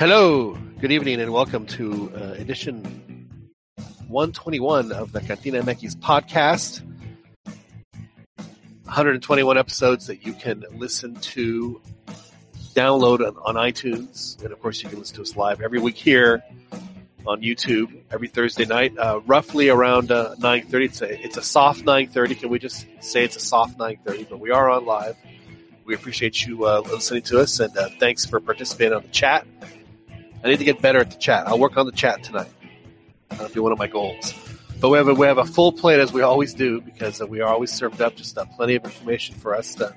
Hello, good evening, and welcome to uh, edition 121 of the Cantina MX podcast. 121 episodes that you can listen to, download on, on iTunes, and of course you can listen to us live every week here on YouTube every Thursday night, uh, roughly around uh, 9:30. It's a, it's a soft 9:30. Can we just say it's a soft 9:30? But we are on live. We appreciate you uh, listening to us, and uh, thanks for participating on the chat. I need to get better at the chat. I'll work on the chat tonight. That'll be one of my goals. But we have a, we have a full plate as we always do because uh, we are always served up just uh, plenty of information for us to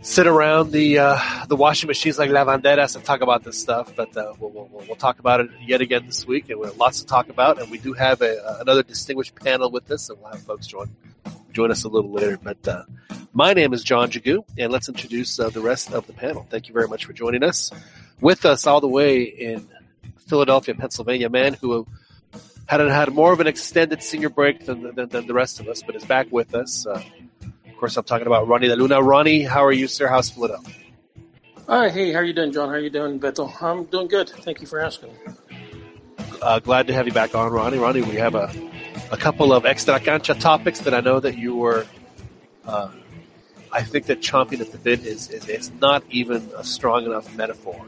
sit around the uh, the washing machines like lavanderas and talk about this stuff. But uh, we'll, we'll, we'll, talk about it yet again this week, and we have lots to talk about. And we do have a, another distinguished panel with us, and we'll have folks join join us a little later. But uh, my name is John Jagu, and let's introduce uh, the rest of the panel. Thank you very much for joining us. With us all the way in Philadelphia, Pennsylvania, man who had had more of an extended senior break than, than, than the rest of us, but is back with us. Uh, of course, I'm talking about Ronnie De Luna. Ronnie, how are you, sir? How's Philadelphia? Hi, hey, how are you doing, John? How are you doing, Beto? I'm doing good. Thank you for asking. Uh, glad to have you back on, Ronnie. Ronnie, we have a, a couple of extra cancha topics that I know that you were. Uh, I think that chomping at the bit is, is, is not even a strong enough metaphor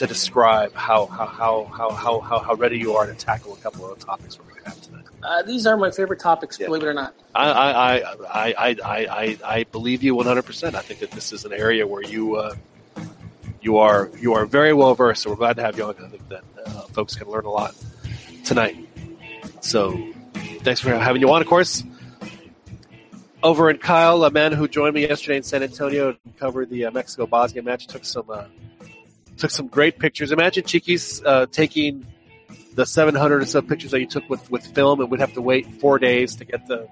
to describe how how, how, how, how, how ready you are to tackle a couple of the topics we're going to have tonight. Uh, these are my favorite topics, yeah. believe it or not. I I, I, I, I, I believe you 100%. I think that this is an area where you uh, you are you are very well versed. So we're glad to have you on. I think that uh, folks can learn a lot tonight. So thanks for having you on. Of course, over in Kyle, a man who joined me yesterday in San Antonio to cover the uh, Mexico Bosnia match, took some uh, took some great pictures. Imagine Chiquis uh, taking the 700 or so pictures that you took with, with film and we'd have to wait four days to get the,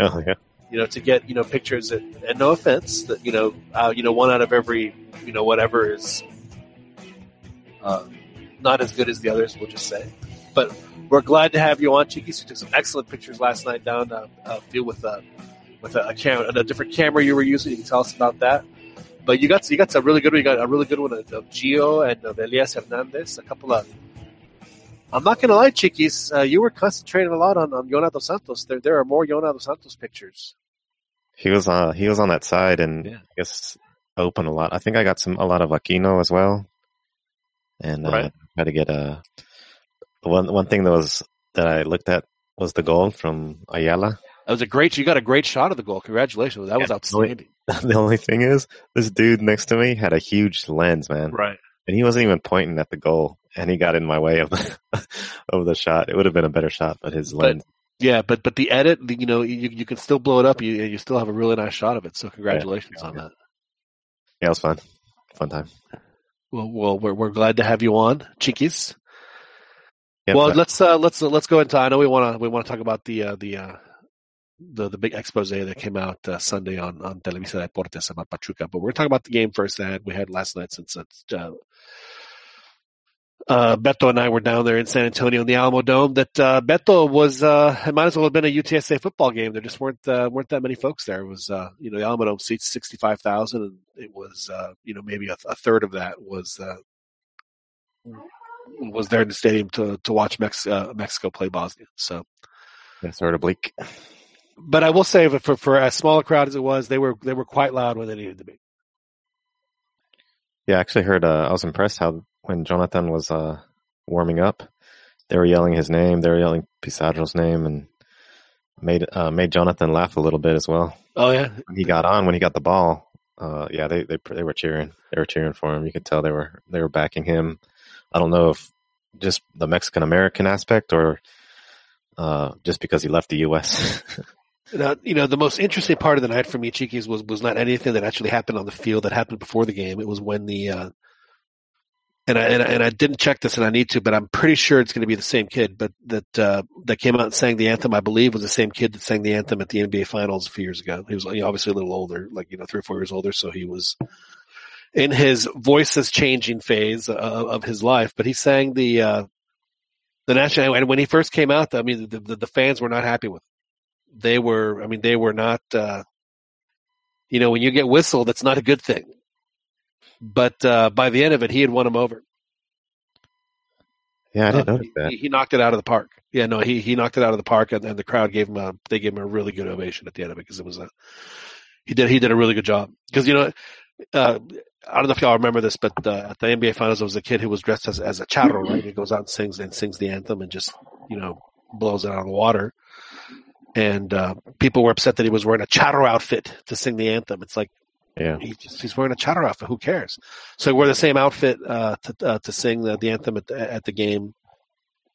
oh, yeah. you know, to get, you know, pictures and, and no offense that, you know, uh, you know, one out of every, you know, whatever is, uh, not as good as the others, we'll just say. But we're glad to have you on, Chiquis. You took some excellent pictures last night down uh, uh, field with a with a, a camera, a different camera you were using. You can tell us about that. But you got you got a really good one. You got a really good one of, of Gio and of Elias Hernandez. A couple of. I'm not gonna lie, Chiquis. Uh, you were concentrating a lot on, on Yona dos Santos. There there are more Yona dos Santos pictures. He was uh he was on that side and yeah. I guess open a lot. I think I got some a lot of Aquino as well, and uh, right. try to get a one one thing that was that I looked at was the goal from Ayala. That was a great. You got a great shot of the goal. Congratulations. That was outstanding. The only thing is, this dude next to me had a huge lens, man. Right. And he wasn't even pointing at the goal, and he got in my way of the of the shot. It would have been a better shot, but his lens. Yeah, but but the edit, you know, you you can still blow it up. You you still have a really nice shot of it. So congratulations yeah, yeah, on that. Yeah, it was fun. Fun time. Well, well, we're we're glad to have you on, Chiquis. well, let's uh, let's uh, let's go into. I know we want to we want to talk about the uh, the uh, the the big expose that came out uh, Sunday on on Televisa Deportes about Pachuca. But we're talking about the game first that we had last night since it's, uh, uh, Beto and I were down there in San Antonio in the Alamo Dome. That uh, Beto was uh, it might as well have been a UTSA football game. There just weren't uh, weren't that many folks there. It was uh, you know the Alamo Dome seats sixty five thousand, and it was uh, you know maybe a, a third of that was uh, was there in the stadium to to watch Mex- uh, Mexico play Bosnia. So it's sort of bleak but I will say for for as small a crowd as it was, they were they were quite loud when they needed to be. Yeah, I actually heard. Uh, I was impressed how when Jonathan was uh, warming up, they were yelling his name. They were yelling Pizarro's name, and made uh, made Jonathan laugh a little bit as well. Oh yeah, when he got on when he got the ball. Uh, yeah, they, they they were cheering. They were cheering for him. You could tell they were they were backing him. I don't know if just the Mexican American aspect or uh, just because he left the U.S. Now, you know, the most interesting part of the night for me, Chiquis, was was not anything that actually happened on the field that happened before the game. It was when the uh, and I, and I, and I didn't check this, and I need to, but I'm pretty sure it's going to be the same kid. But that uh, that came out and sang the anthem, I believe, was the same kid that sang the anthem at the NBA Finals a few years ago. He was obviously a little older, like you know, three or four years older, so he was in his voices changing phase of, of his life. But he sang the uh, the national, and when he first came out, I mean, the, the, the fans were not happy with. Him they were, I mean, they were not, uh, you know, when you get whistled, that's not a good thing. but uh, by the end of it, he had won him over. Yeah, I didn't Uh, notice that. He, he knocked it out of the park. Yeah, no, he he knocked it out of the park, and, and the crowd gave him a they gave him a really good ovation at the end of it because it was a he did he did a really good job because you know uh, I don't know if y'all remember this, but uh, at the NBA Finals, there was a kid who was dressed as as a charro, right? He goes out and sings and sings the anthem and just you know blows it out of the water. And uh, people were upset that he was wearing a charro outfit to sing the anthem. It's like Yeah. he just he's wearing a charro outfit. Who cares? So he wore the same outfit uh, to uh, to sing the, the anthem at the, at the game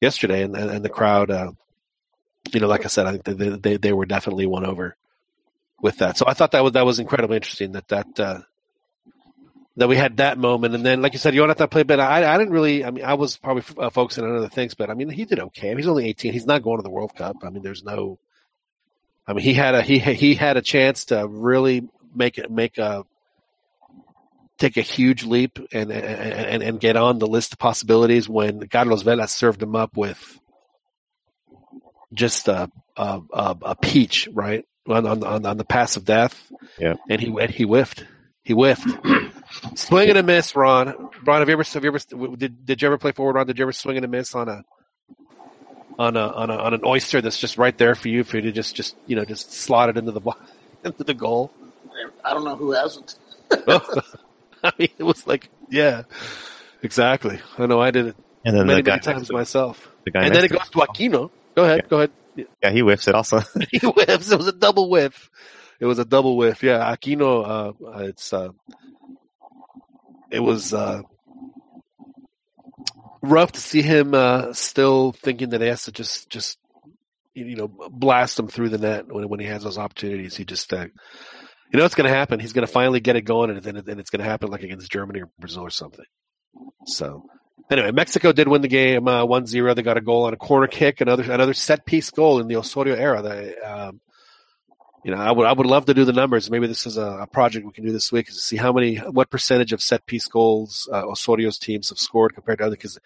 yesterday, and and, the crowd, uh, you know, like I said, I think they, they they were definitely won over with that. So I thought that was that was incredibly interesting that that uh, that we had that moment, and then like you said, you don't Jonathan played better. I I didn't really. I mean, I was probably uh, focusing on other things, but I mean, he did okay. I mean, he's only eighteen. He's not going to the World Cup. I mean, there's no. I mean, he had a he he had a chance to really make it make a take a huge leap and and and get on the list of possibilities when Carlos Vela served him up with just a a, a, a peach right on, on on on the pass of death. Yeah. and he and he whiffed. He whiffed. swing and a miss, Ron. Ron, have you ever have you ever did did you ever play forward? Ron, did you ever swing and a miss on a on a on a on an oyster that's just right there for you for you to just just you know just slot it into the blo- into the goal? I don't know who hasn't. I mean, it was like, yeah, exactly. I know I did it And then many, the many times myself. the guy And then it goes to Aquino. Go ahead, Yeah. go ahead. to- yeah, he whiffs it also. he whiffs. It was a double whiff. It was a double whiff. Yeah, Aquino. Uh, it's uh, it was uh, rough to see him uh, still thinking that he has to just just you know blast him through the net when when he has those opportunities. He just uh, you know it's going to happen. He's going to finally get it going, and then and it's going to happen like against Germany or Brazil or something. So anyway, Mexico did win the game uh, 1-0. They got a goal on a corner kick, another another set piece goal in the Osorio era. They, you know, I would I would love to do the numbers. Maybe this is a, a project we can do this week is to see how many what percentage of set piece goals uh, Osorio's teams have scored compared to other because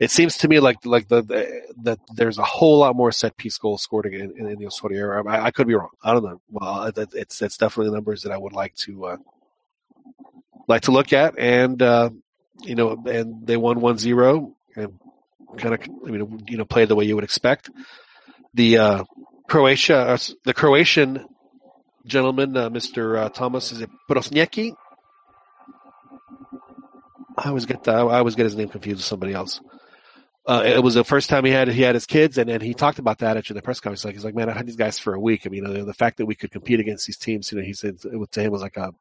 it seems to me like like the, the that there's a whole lot more set piece goals scored in, in, in the Osorio era. I, I could be wrong. I don't know. Well, it, it's it's definitely numbers that I would like to uh, like to look at, and uh, you know, and they won 1-0 and kind of I mean you know played the way you would expect. The uh, Croatia, uh, the Croatian gentleman, uh, Mr. Uh, Thomas, is it Prosinečki? I always get the, I always get his name confused with somebody else. Uh, it was the first time he had he had his kids, and, and he talked about that at the press conference. Like he's like, man, I had these guys for a week. I mean, you know, the fact that we could compete against these teams, you know, he said it was, to him was like a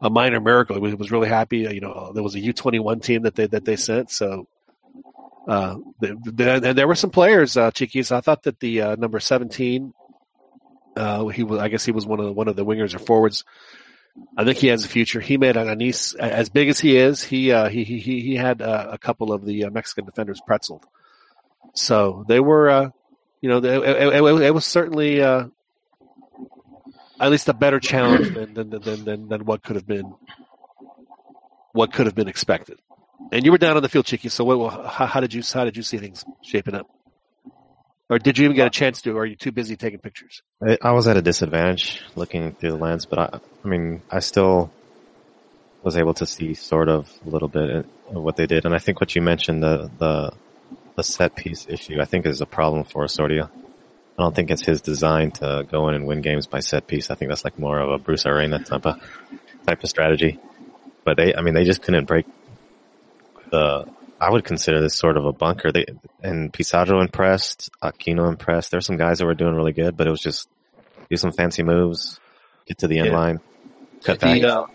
a minor miracle. He was, really happy. You know, there was a U twenty one team that they that they sent, so uh, the, the, and there were some players, uh, Chiquis. I thought that the uh, number seventeen, uh, he was. I guess he was one of the, one of the wingers or forwards. I think he has a future. He made Ananis as big as he is. He uh, he he he had uh, a couple of the uh, Mexican defenders pretzeled. So they were, you know, it, it, it, it was certainly at least a better challenge than than, than than than what could have been what could have been expected. And you were down on the field, Chiquis. So, what, how, how did you how did you see things shaping up? Or did you even get a chance to? Or are you too busy taking pictures? I, was at a disadvantage looking through the lens, but I, I mean, I still was able to see sort of a little bit of what they did. And I think what you mentioned, the, the, the set piece issue, I think is a problem for Osorio. I don't think it's his design to go in and win games by set piece. I think that's like more of a Bruce Arena type of, type of strategy. But they, I mean, they just couldn't break the, I would consider this sort of a bunker. They, and Pizarro impressed, Aquino impressed. There's some guys that were doing really good, but it was just do some fancy moves, get to the end Yeah. line, cut back. The, uh,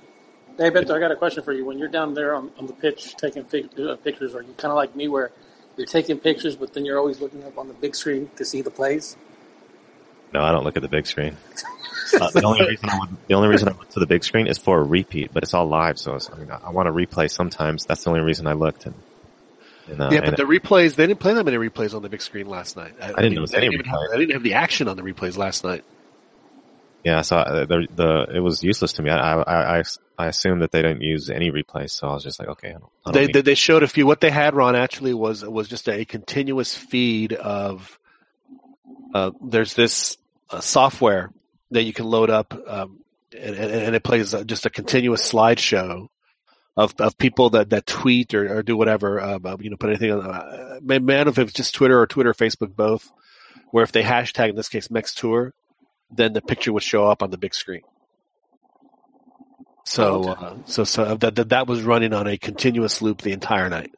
Hey, I got a question for you. When you're down there on, on the pitch taking fic- uh, pictures, are you kind of like me where you're taking pictures, but then you're always looking up on the big screen to see the plays? No, I don't look at the big screen. Uh, the only reason I would, the only reason I look to the big screen is for a repeat, but it's all live. So it's, I mean, I, I want to replay sometimes. That's the only reason I looked. And, and, uh, yeah, but the replays they didn't play that many replays on the big screen last night. I, didn't notice they any didn't have, replays. I didn't have the action on the replays last night. yeah, so I, the, the it was useless to me. I, I I I assumed that they didn't use any replays, so I was just like, okay, I don't, I don't They, need- they they showed a few. What they had, Ron, actually was was just a continuous feed of. Uh, there's this uh, software that you can load up, um, and, and, it plays uh, just a continuous slideshow of of people that that tweet or, or do whatever, uh, you know, put anything on. Uh, man, if it's just Twitter or Twitter, or Facebook, both, where if they hashtag in this case Mex Tour, then the picture would show up on the big screen. So, oh, uh, so, so that, that that was running on a continuous loop the entire night,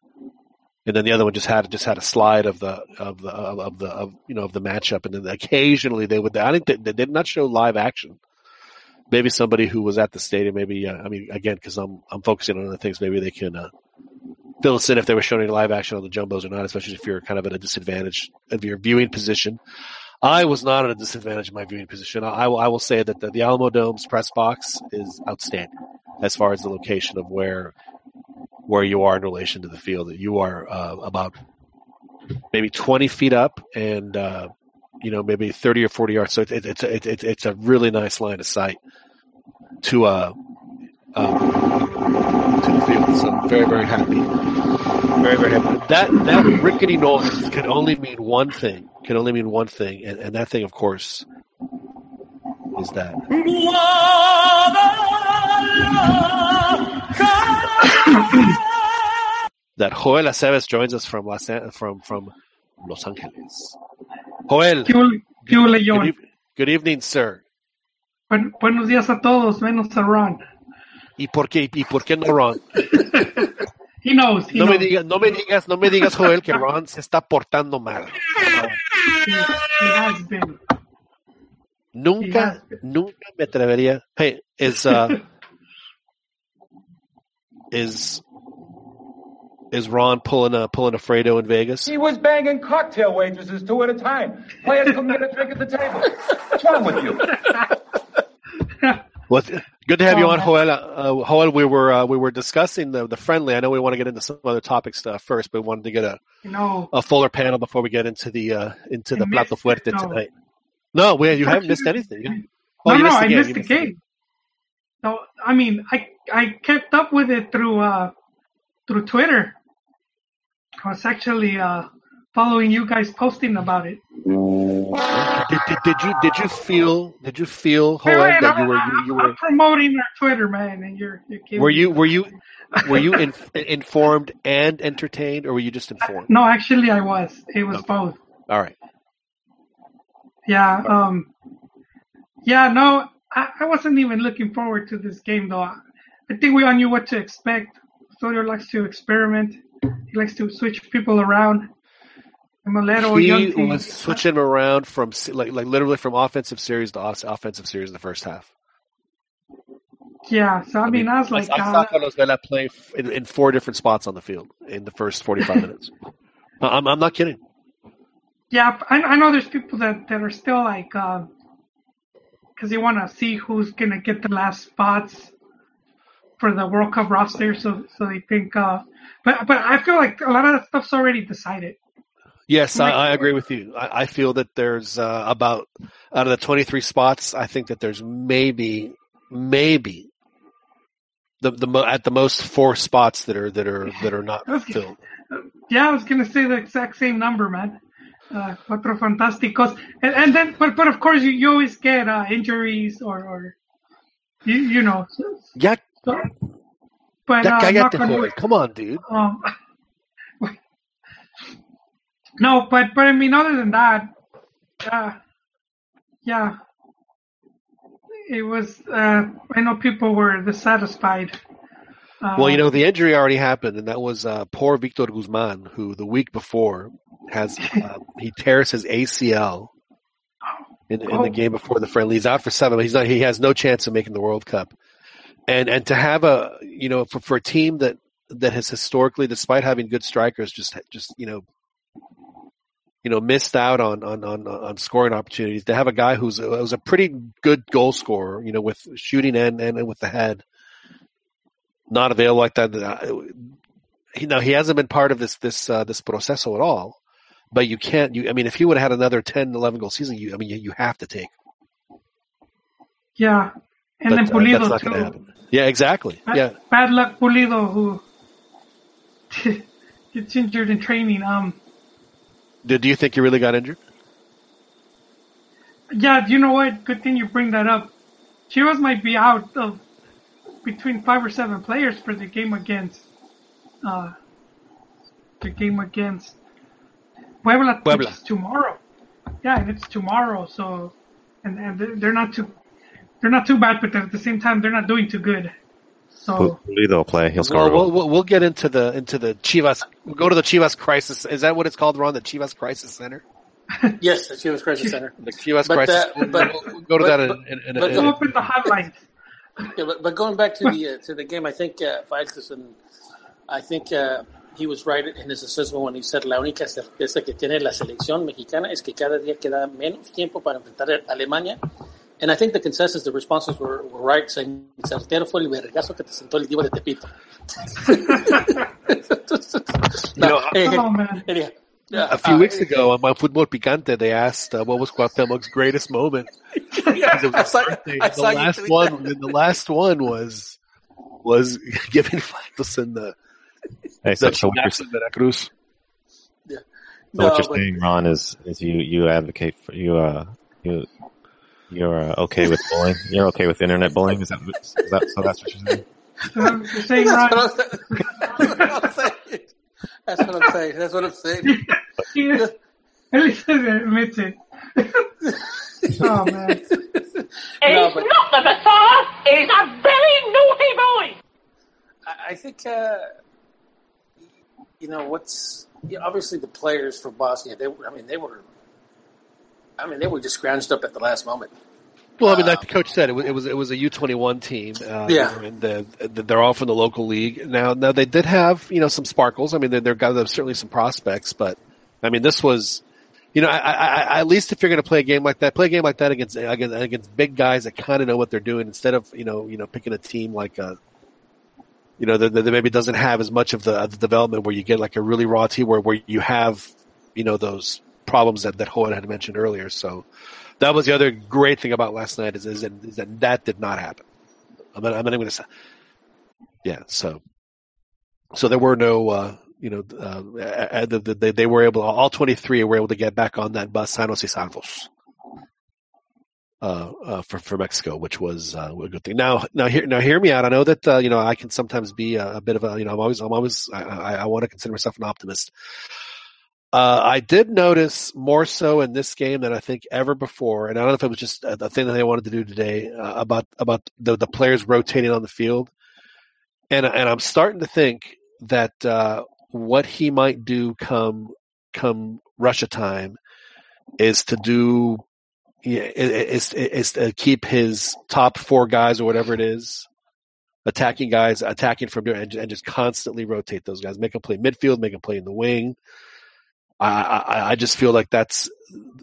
and then the other one just had just had a slide of the of the of the of you know of the matchup, and then occasionally they would. I think they, they did not show live action maybe somebody who was at the stadium, maybe, uh, I mean, again, cause I'm, I'm focusing on other things, maybe they can, uh, fill us in if they were showing live action on the jumbos or not, especially if you're kind of at a disadvantage of your viewing position. I was not at a disadvantage in my viewing position. I, I will, I will say that the, the Alamo Dome's press box is outstanding as far as the location of where, where you are in relation to the field. That you are, uh, about maybe 20 feet up and, uh, you know, maybe 30 or 40 yards. So it, it, it's, it, it, it's a really nice line of sight to, uh, um, to the field. So I'm very, very happy. Very, very happy. That, that rickety noise can only mean one thing, can only mean one thing. And, and that thing, of course, is that. That Joel Aceves joins us from Los, from, from Los Angeles. Joel. ¿Qué, qué good, e-, good, evening, sir. Buen, buenos días a todos, menos a Ron. ¿Y por qué, y por qué no Ron? he knows, he no, knows. Me digas, no me digas, no me digas, Joel, que Ron se está portando mal. Nunca, nunca me atrevería. Hey, is uh, is is Ron pulling a pulling a Fredo in Vegas? He was banging cocktail waitresses two at a time. Players couldn't get a drink at the table. What's wrong with you? Well, good to have you on, Joel. Uh, Joel, we were uh, we were discussing the the friendly. I know we want to get into some other topics uh, first, but we wanted to get a you know, a fuller panel before we get into the uh, into the plato fuerte no. tonight. No, we, you haven't missed anything. Oh, no, no, I missed the game. No, I mean, I I kept up with it through uh through Twitter. I was actually uh, following you guys posting about it. Did, did, did you did you feel did you feel hey, that you were you, you were I'm promoting our Twitter man and you're, you're were you were you were you in, informed and entertained or were you just informed? No, actually I was. It was okay. both. All right. Yeah. Um. Yeah. No, I, I wasn't even looking forward to this game though. I, think we all knew what to expect. Soto likes to experiment. He likes to switch people around. Molero, he was switching around from like like literally from offensive series to offensive series in the first half. Yeah, so I, I mean, I was like, I, I saw Carlos Vela play in, in, four different spots on the field in the first forty-five minutes. I'm I'm not kidding. Yeah, I, I know there's people that that are still like, because uh, they want to see who's gonna get the last spots for the World Cup roster, so so they think. Uh, but but I feel like a lot of that stuff's already decided. Yes, I, I, agree with you. I, I feel that there's uh, about out of the 23 spots, I think that there's maybe maybe the the at the most four spots that are that are that are not filled. Yeah, I was going to say the exact same number, man. Uh, cuatro fantásticos, and, and then but but of course you, you always get uh, injuries or or you you know. Yeah, so, but ya cállate, joder. Come on, dude. Um, no, but but I mean, other than that, uh, yeah, it was. Uh, I know people were dissatisfied. Uh, well, you know, the injury already happened, and that was uh, poor Victor Guzman, who the week before has uh, he tears his ACL in, in oh. the game before the friendly. He's out for seven. He's not. He has no chance of making the World Cup and and to have a you know for, for a team that that has historically, despite having good strikers, just just you know you know missed out on on on, on scoring opportunities. To have a guy who's who's a pretty good goal scorer, you know, with shooting and and, and with the head, not available like that. You know, he hasn't been part of this this uh, this proceso at all. But you can't. You, I mean, if he would have had another 10, 11 goal season, you, I mean, you, you have to take. Yeah, and but, then Pulido uh, too. Yeah, exactly. Bad, yeah. Bad luck, Pulido, who gets injured in training. Um. Did do you think you really got injured? Yeah, you know what? Good thing you bring that up. Chivas might be out of between five or seven players for the game against uh, the game against Puebla, Puebla. tomorrow. Yeah, and it's tomorrow. So, and and they're not too they're not too bad, but at the same time they're not doing too good. So Pulido will play. He'll score. Well, a goal. we'll, we'll we'll get into the into the Chivas. We'll go to the Chivas Crisis. Is that what it's called, Ron? The Chivas Crisis Center. Yes, the Chivas Crisis Center. The Chivas But, Crisis. uh, but- we'll, we'll go to but- that in, but- in, in, but in, in, open the hotline. Yeah, but, but going back to the uh, to the game, I think uh, Faitelson, I think uh, he was right in his assessment when he said la única certeza que tiene la selección mexicana es que cada día queda menos tiempo para enfrentar a Alemania. And I think the consensus, the responses were, were right, saying certero fue el vergazo que te sentó el Divo de Tepito. know, hey, hey, Oh man, hey, yeah, a few uh, weeks ago on my Fútbol Picante, they asked uh, what was Cuauhtémoc's greatest moment. yeah, I saw. I the saw you last one, that. the last one was was giving Faitelson the Hey, so, the so what you're, in Veracruz. so No, what you're but- saying, Ron, is is you you advocate for you uh you you're uh, okay with bullying. You're okay with internet bullying. Is that, is that so? That's what you're saying. so you're saying That's Ron, what I'm saying. That's what I'm saying. That's what I'm saying. he- at least he admits it. oh man, No, He's but- not the Messiah. He's a very naughty boy. I I think, uh, you know, what's yeah, obviously the players for Bosnia. They, were, I mean, they were, I mean, they were just scrounged up at the last moment. Well, I mean, like Um, the coach said, it was it was, it was a U twenty one team. Uh, Yeah. and the, the, they're all from the local league. Now, now they did have you know some sparkles. I mean, they're, they're got certainly some prospects, but I mean, this was, you know, I, I, I, at least if you're going to play a game like that, play a game like that against against, against big guys that kind of know what they're doing, instead of you know you know picking a team like a. You know, that, that maybe doesn't have as much of the, of the development where you get like a really raw team where, where you have, you know, those problems that, that Hoyt had mentioned earlier. So, that was the other great thing about last night is, is, that, is that that did not happen. I'm not, I'm not even going to say, yeah. So, so there were no, uh, you know, uh, uh, the, the, they, they were able, all 23 were able to get back on that bus, San Jose Salvos, uh, uh, for, for Mexico, which was uh, a good thing. Now, now hear, now hear me out. I know that, uh, you know, I can sometimes be a, a bit of a, you know, I'm always, I'm always, I, I, I want to consider myself an optimist. Uh, I did notice more so in this game than I think ever before, and I don't know if it was just a, a thing that they wanted to do today uh, about about the, the players rotating on the field, and and I'm starting to think that uh, what he might do come come Russia time is to do is is to keep his top four guys or whatever it is attacking guys attacking from there and, and just constantly rotate those guys, make them play midfield, make them play in the wing. I, I, I just feel like that's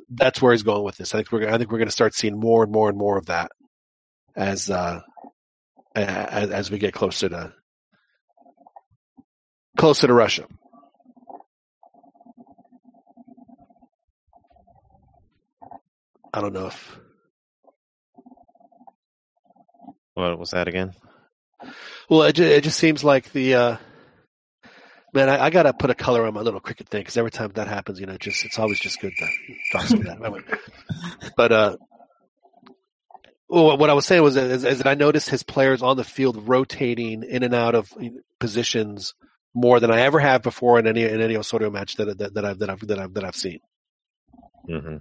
that's where he's going with this. I think we're I think we're going to start seeing more and more and more of that as uh, as, as we get closer to closer to Russia. I don't know if What was that again? well it just, it just seems like the uh, man I, I got to put a color on my little cricket thing because every time that happens, you know, just it's always just good to drives me that. But uh, well, what I was saying was is, is that I noticed his players on the field rotating in and out of positions more than I ever have before in any in any Osorio match that that, that I've that I've that I've that I've seen. hmm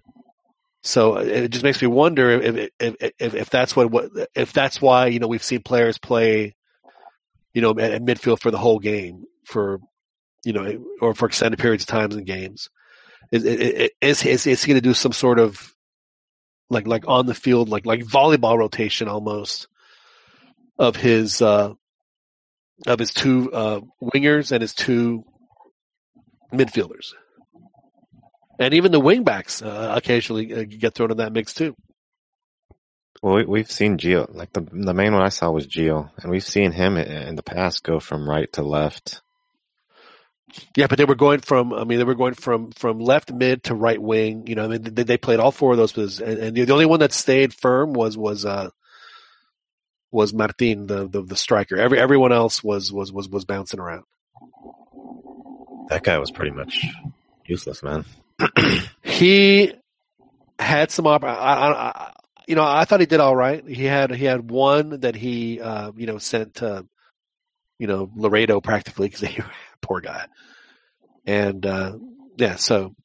So it just makes me wonder if if if, if that's what, what if that's why you know we've seen players play, you know, at, at midfield for the whole game for, you know, or for extended periods of times in games. Is is is, is he going to do some sort of like like on the field like like volleyball rotation almost of his uh of his two uh wingers and his two midfielders? and even the wingbacks uh, occasionally uh, get thrown in that mix too. Well, we, we've seen Gio. Like the the main one I saw was Gio, and we've seen him in the past go from right to left. Yeah, but they were going from. I mean, they were going from from left mid to right wing. You know, I mean, they, they played all four of those positions, and, and the only one that stayed firm was was uh was Martin, the, the the striker. Every everyone else was was was was bouncing around. That guy was pretty much useless, man. He had some op- I, I, I, you know, I thought he did all right. He had he had one that he uh, you know sent to you know Laredo practically because he poor guy, and uh, yeah, so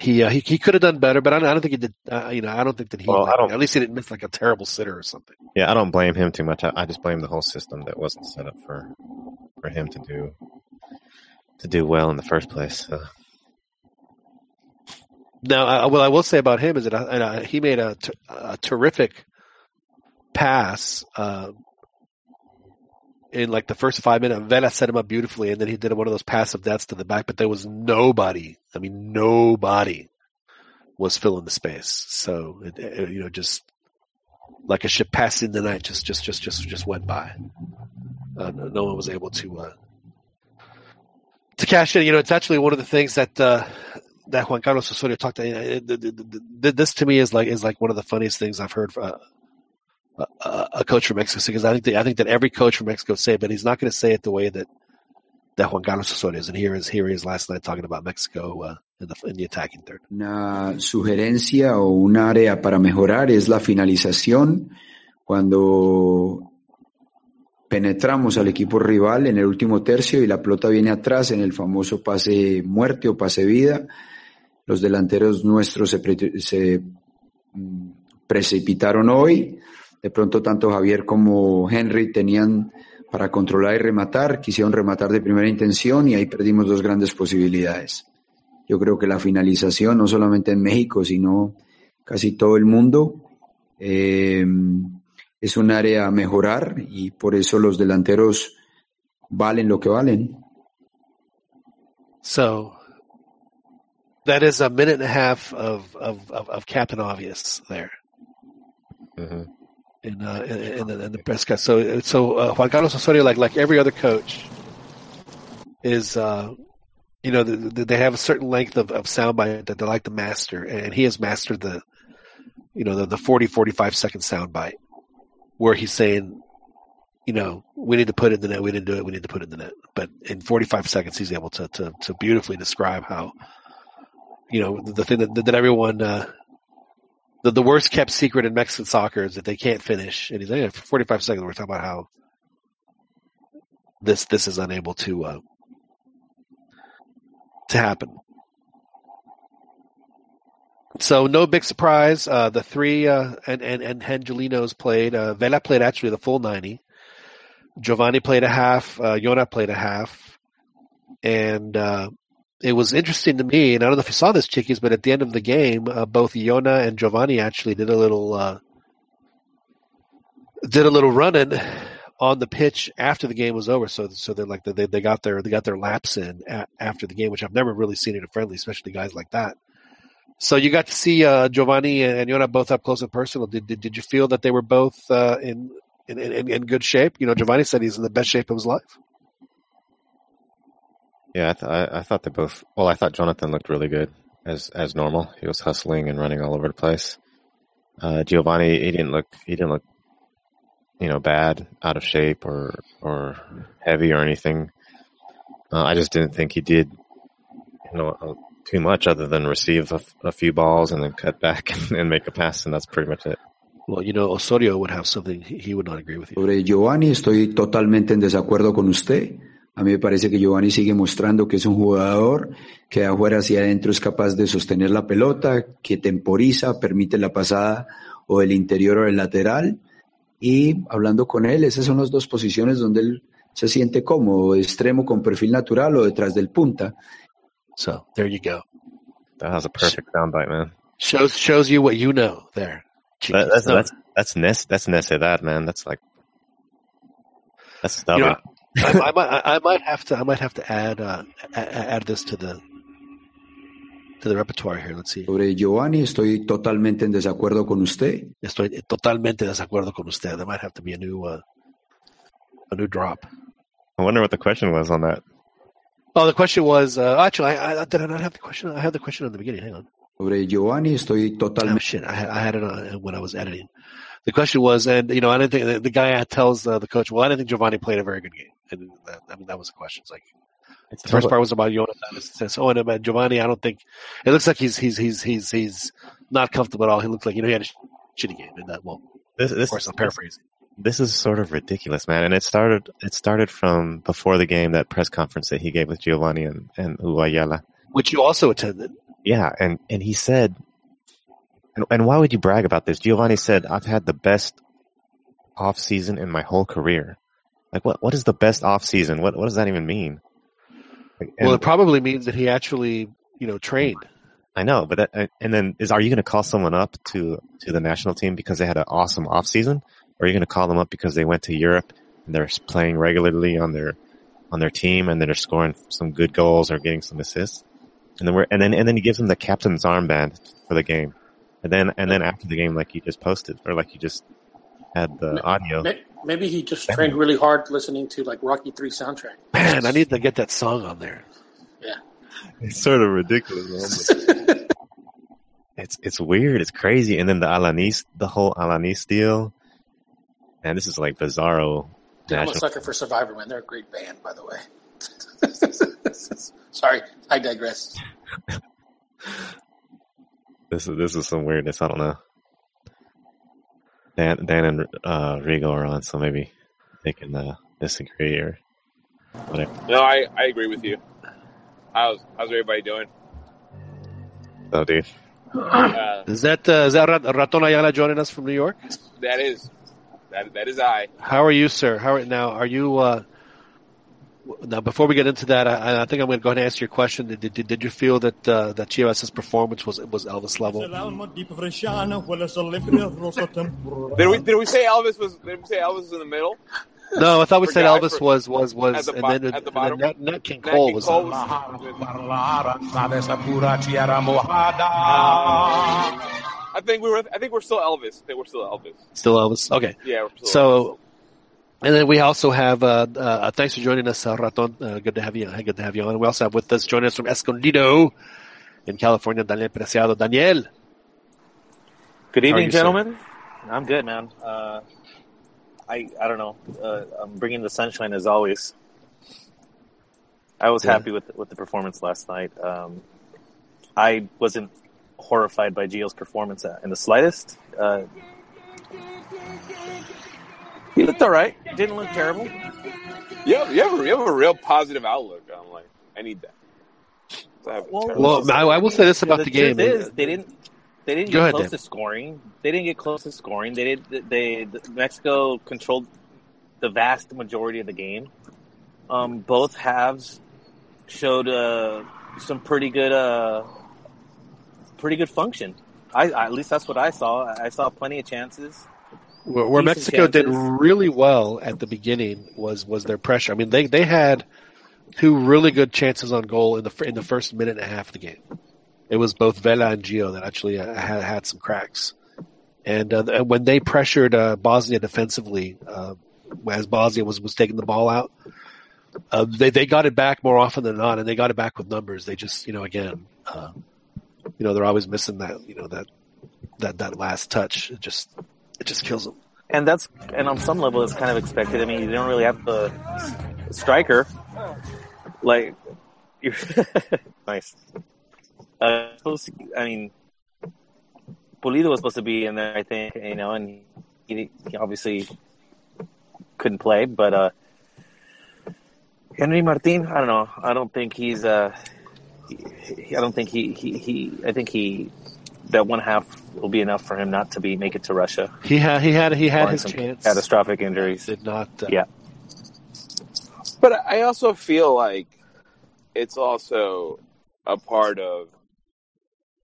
he uh, he he could have done better, but I don't, I don't think he did. Uh, you know, I don't think that he. Well, like, I don't- at least he didn't miss like a terrible sitter or something. Yeah, I don't blame him too much. I, I just blame the whole system that wasn't set up for for him to do to do well in the first place. So, Now, uh, what I will say about him is that uh, uh, he made a a terrific pass uh, in like the first five minutes. Vela set him up beautifully, and then he did one of those passive deaths to the back. But there was nobody. I mean, nobody was filling the space. So it, it, you know, just like a ship passing the night, just just just just just went by. Uh, no one was able to uh, to cash in. You know, it's actually one of the things that. Uh, that Juan Carlos Osorio talked. Uh, th- th- this to me is like is like one of the funniest things I've heard. A, coach from Mexico because I think that, I think that every coach from Mexico say, but he's not going to say it the way that that Juan Carlos Osorio is. And here is here he is last night talking about Mexico uh, in the in the attacking third. Una sugerencia o un área para mejorar es la finalización. Cuando penetramos al equipo rival en el último tercio y la pelota viene atrás en el famoso pase muerte o pase vida, los delanteros nuestros se, pre- se, mm, precipitaron hoy. De pronto tanto Javier como Henry tenían para controlar y rematar, quisieron rematar de primera intención y ahí perdimos dos grandes posibilidades. Yo creo que la finalización, no solamente en México, sino casi todo el mundo, eh, es un área a mejorar y por eso los delanteros valen lo que valen. So that is a minute and a half of of of, of Captain Obvious there. mhm. In uh, in, in, the, in the press cut. So so uh, Juan Carlos Osorio, like like every other coach, is uh, you know the, the, they have a certain length of, of soundbite that they like to master, and he has mastered the you know the, the 40, 45 second soundbite where he's saying. You know, we need to put in the net. We didn't do it. We need to put in the net. But in 45 seconds, he's able to to, to beautifully describe how, you know, the, the thing that, that everyone uh, the, the worst kept secret in Mexican soccer is that they can't finish. And he's like, "Yeah, for 45 seconds, we're talking about how this this is unable to uh, to happen. So no big surprise. Uh, the three uh, and and and Angelinos played. Uh, Vela played actually the full 90. Giovanni played a half. Uh, Yona played a half, and uh, it was interesting to me, and I don't know if you saw this, Chiquis, but at the end of the game, uh, both Yona and Giovanni actually did a little uh, did a little running on the pitch after the game was over. So so they're like they they got their they got their laps in a, after the game, which I've never really seen in a friendly, especially guys like that. So you got to see uh, Giovanni and Yona both up close and personal. Did did, did you feel that they were both uh, in, in in in good shape? You know, Giovanni said he's in the best shape of his life. Yeah, I, th- I, I thought they both. Well, I thought Jonathan looked really good as as normal. He was hustling and running all over the place. Uh, Giovanni, he didn't look. He didn't look, you know, bad, out of shape, or or heavy or anything. Uh, I just didn't think he did, you know, uh, too much other than receive a, f- a few balls and then cut back and, and make a pass, and that's pretty much it. Well, you know, Osorio would have something he he would not agree with you. Sobre Giovanni estoy totalmente en desacuerdo con usted. A mí me parece que Giovanni sigue mostrando que es un jugador que de afuera hacia adentro es capaz de sostener la pelota, que temporiza, permite la pasada o del interior o del lateral. Y hablando con él, esas son las dos posiciones donde él se siente cómodo, extremo con perfil natural o detrás del punta. So there you go. That was a perfect soundbite, man. Shows shows you what you know there. That, that's that's that's ness that's necedad, man. That's like that's stubborn. you know, I, I might I, I might have to I might have to add uh, a- a- add this to the to the repertoire here. Let's see. Sobre Giovanni estoy totalmente en desacuerdo con usted. Estoy totalmente desacuerdo con usted. There might have to be a new uh, a new drop. I wonder what the question was on that. Oh, the question was uh, actually I, I did I not have the question. I had the question on the beginning. Hang on. Sobre Giovanni estoy Oh shit! I had, I had it on when I was editing. The question was, and you know, I didn't think the, the guy tells uh, the coach, "Well, I didn't think Giovanni played a very good game." And that, I mean, that was the question. It's like It's the first part was about Jonathan. It says, "Oh, and about Giovanni, I don't think it looks like he's he's he's he's he's not comfortable at all. He looks like you know he had a shitty game. And that, well, This, of course, I'm paraphrasing. this is sort of ridiculous, man. And it started it started from before the game, that press conference that he gave with Giovanni and, and Uayala. Which you also attended. Yeah, and, and he said, and, and why would you brag about this? Giovanni said, I've had the best off season in my whole career. Like, what what is the best off season? What what does that even mean? Like, well, it probably means that he actually, you know, trained. I know, but that, and then is are you going to call someone up to to the national team because they had an awesome off season, or are you going to call them up because they went to Europe and they're playing regularly on their on their team and they're scoring some good goals or getting some assists, and then we're and then and then he gives them the captain's armband for the game, and then and then after the game, like you just posted or like you just had the audio. Maybe he just trained really hard listening to like Rocky Three soundtrack. Man, I need to get that song on there. Yeah. It's sort of ridiculous. Man. it's it's weird. It's crazy. And then the Alanis, the whole Alanis deal. And this is like bizarro. I'm a sucker for Survivor, man. They're a great band, by the way. Sorry, I digress. This is this is some weirdness. I don't know. Dan Dan and uh, Rigo are on, so maybe they can uh, disagree or whatever. No, I, I agree with you. How's how's everybody doing? So, dude, Uh, Is that uh, is that Rat- Raton Ayala joining us from New York? that is that that is I. How are you, sir? How are, now are you? Uh, w- now, before we get into that, I, I think I'm going to go ahead and ask your question. Did, did, did you feel that uh, that Chivas' performance was was Elvis level? Did we did we say Elvis was did we say Elvis was in the middle? No, I thought we said Elvis for- was was at was, the and bo- then, at the and then bottom? Nat, Nat King Nat Cole King was. Cole on. I think we were I think we're still Elvis. I think we're still Elvis. Still Elvis. Okay. Yeah, we're still So, and then we also have, uh, uh, thanks for joining us, uh, Raton. Uh, good to have you. Good to have you on. We also have with us, joining us from Escondido in California, Daniel Preciado. Daniel. Good evening, sir? gentlemen. I'm good, man. Uh, I I don't know. Uh, I'm bringing the sunshine as always. I was Yeah. happy with with the performance last night. Um, I wasn't horrified by Gio's performance uh, in the slightest. He looked all right. Didn't look terrible. You have, you have, a, you have a real positive outlook. I'm like, I need that. So I have a Well, Well, I, I will say this about the, game. is, they didn't. They didn't Go get ahead, close Dan. to scoring. They didn't get close to scoring. They did. They, the- Mexico controlled the vast majority of the game. Um, both halves showed uh, some pretty good, uh, pretty good function. I, I, at least that's what I saw. I saw plenty of chances. Where, where Mexico did really well at the beginning was was their pressure. I mean, they they had two really good chances on goal in the in the first minute and a half of the game. It was both Vela and Gio that actually uh, had had some cracks, and uh, when they pressured uh, Bosnia defensively, uh, as Bosnia was was taking the ball out, uh, they they got it back more often than not, and they got it back with numbers. They just you know again, uh, you know they're always missing that you know that that that last touch. It just it just kills them. and that's and on some level it's kind of expected. I mean, you don't really have the striker like you're nice. Uh, I mean, Pulido was supposed to be in there, I think, you know, and he, he obviously couldn't play. But uh, Henry Martin, I don't know. I don't think he's. Uh, he- I don't think he, he he. I think he that one half will be enough for him not to be make it to Russia. He had he had he had his chance. Catastrophic injuries. Did not. Uh, Yeah. But I also feel like it's also a part of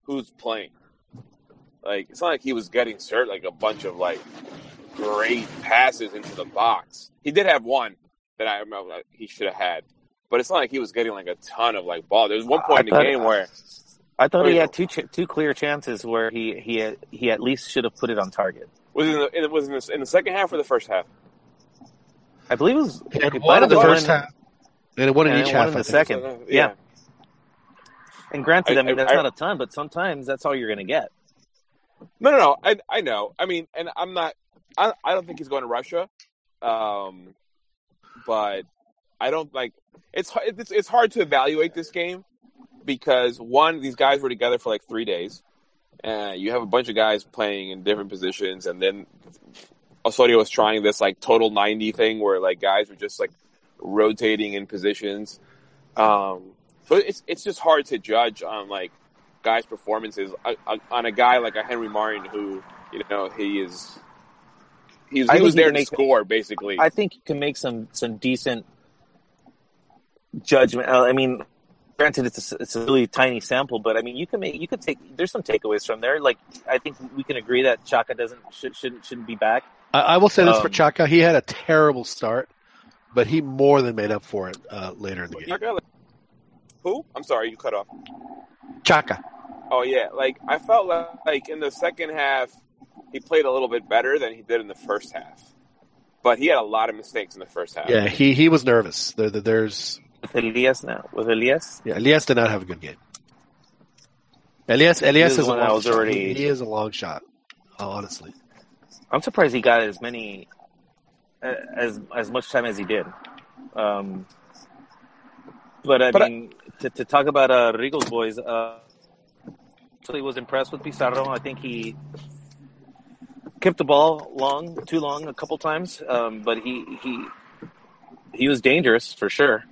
who's playing. Like it's not like he was getting cert like a bunch of like great passes into the box. He did have one that I remember like, he should have had, but it's not like he was getting like a ton of like ball. There was one point in the thought- game where I thought he had two ch- two clear chances where he he had, he at least should have put it on target. was it in the, it was in the, in the second half or the first half. I believe it was He had one might in the have been first half, and it one in each one half. in the think. second. Uh, Yeah. And granted, I, I- mean that's I- not a ton, but sometimes that's all you're going to get. No, no, no. I I know. I mean, and I'm not. I I don't think he's going to Russia. Um, but I don't like. It's it's it's hard to evaluate this game because one, these guys were together for like three days. Uh, you have a bunch of guys playing in different positions, and then Osorio was trying this like total ninety thing where like guys were just like rotating in positions. Um, so it's it's just hard to judge on like guys' performances on a guy like a Henry Martin who you know he is he's, I he was there to make- score basically. I think you can make some some decent judgment. I mean, granted, it's a, it's a really tiny sample, but I mean, you can make you could take. There's some takeaways from there. Like, I think we can agree that Chaka doesn't should, shouldn't shouldn't be back. I, I will say this for Um, Chaka. He had a terrible start, but he more than made up for it uh, later in the game. Chaka, like- who? I'm sorry, you cut off. Chaka. Oh yeah, like I felt like, like in the second half he played a little bit better than he did in the first half, but he had a lot of mistakes in the first half. Yeah, he, he was nervous. There, there- there's With Elias now, with Elias, yeah, Elias did not have a good game. Elias Elias He was is a long was shot. already- He, he is a long shot. Honestly, I'm surprised he got as many as as much time as he did. Um, but I But I- mean, to, to talk about uh, Rigo's boys, uh, actually was impressed with Pizarro. I think he kept the ball long, too long, a couple times, um, but he he he was dangerous for sure.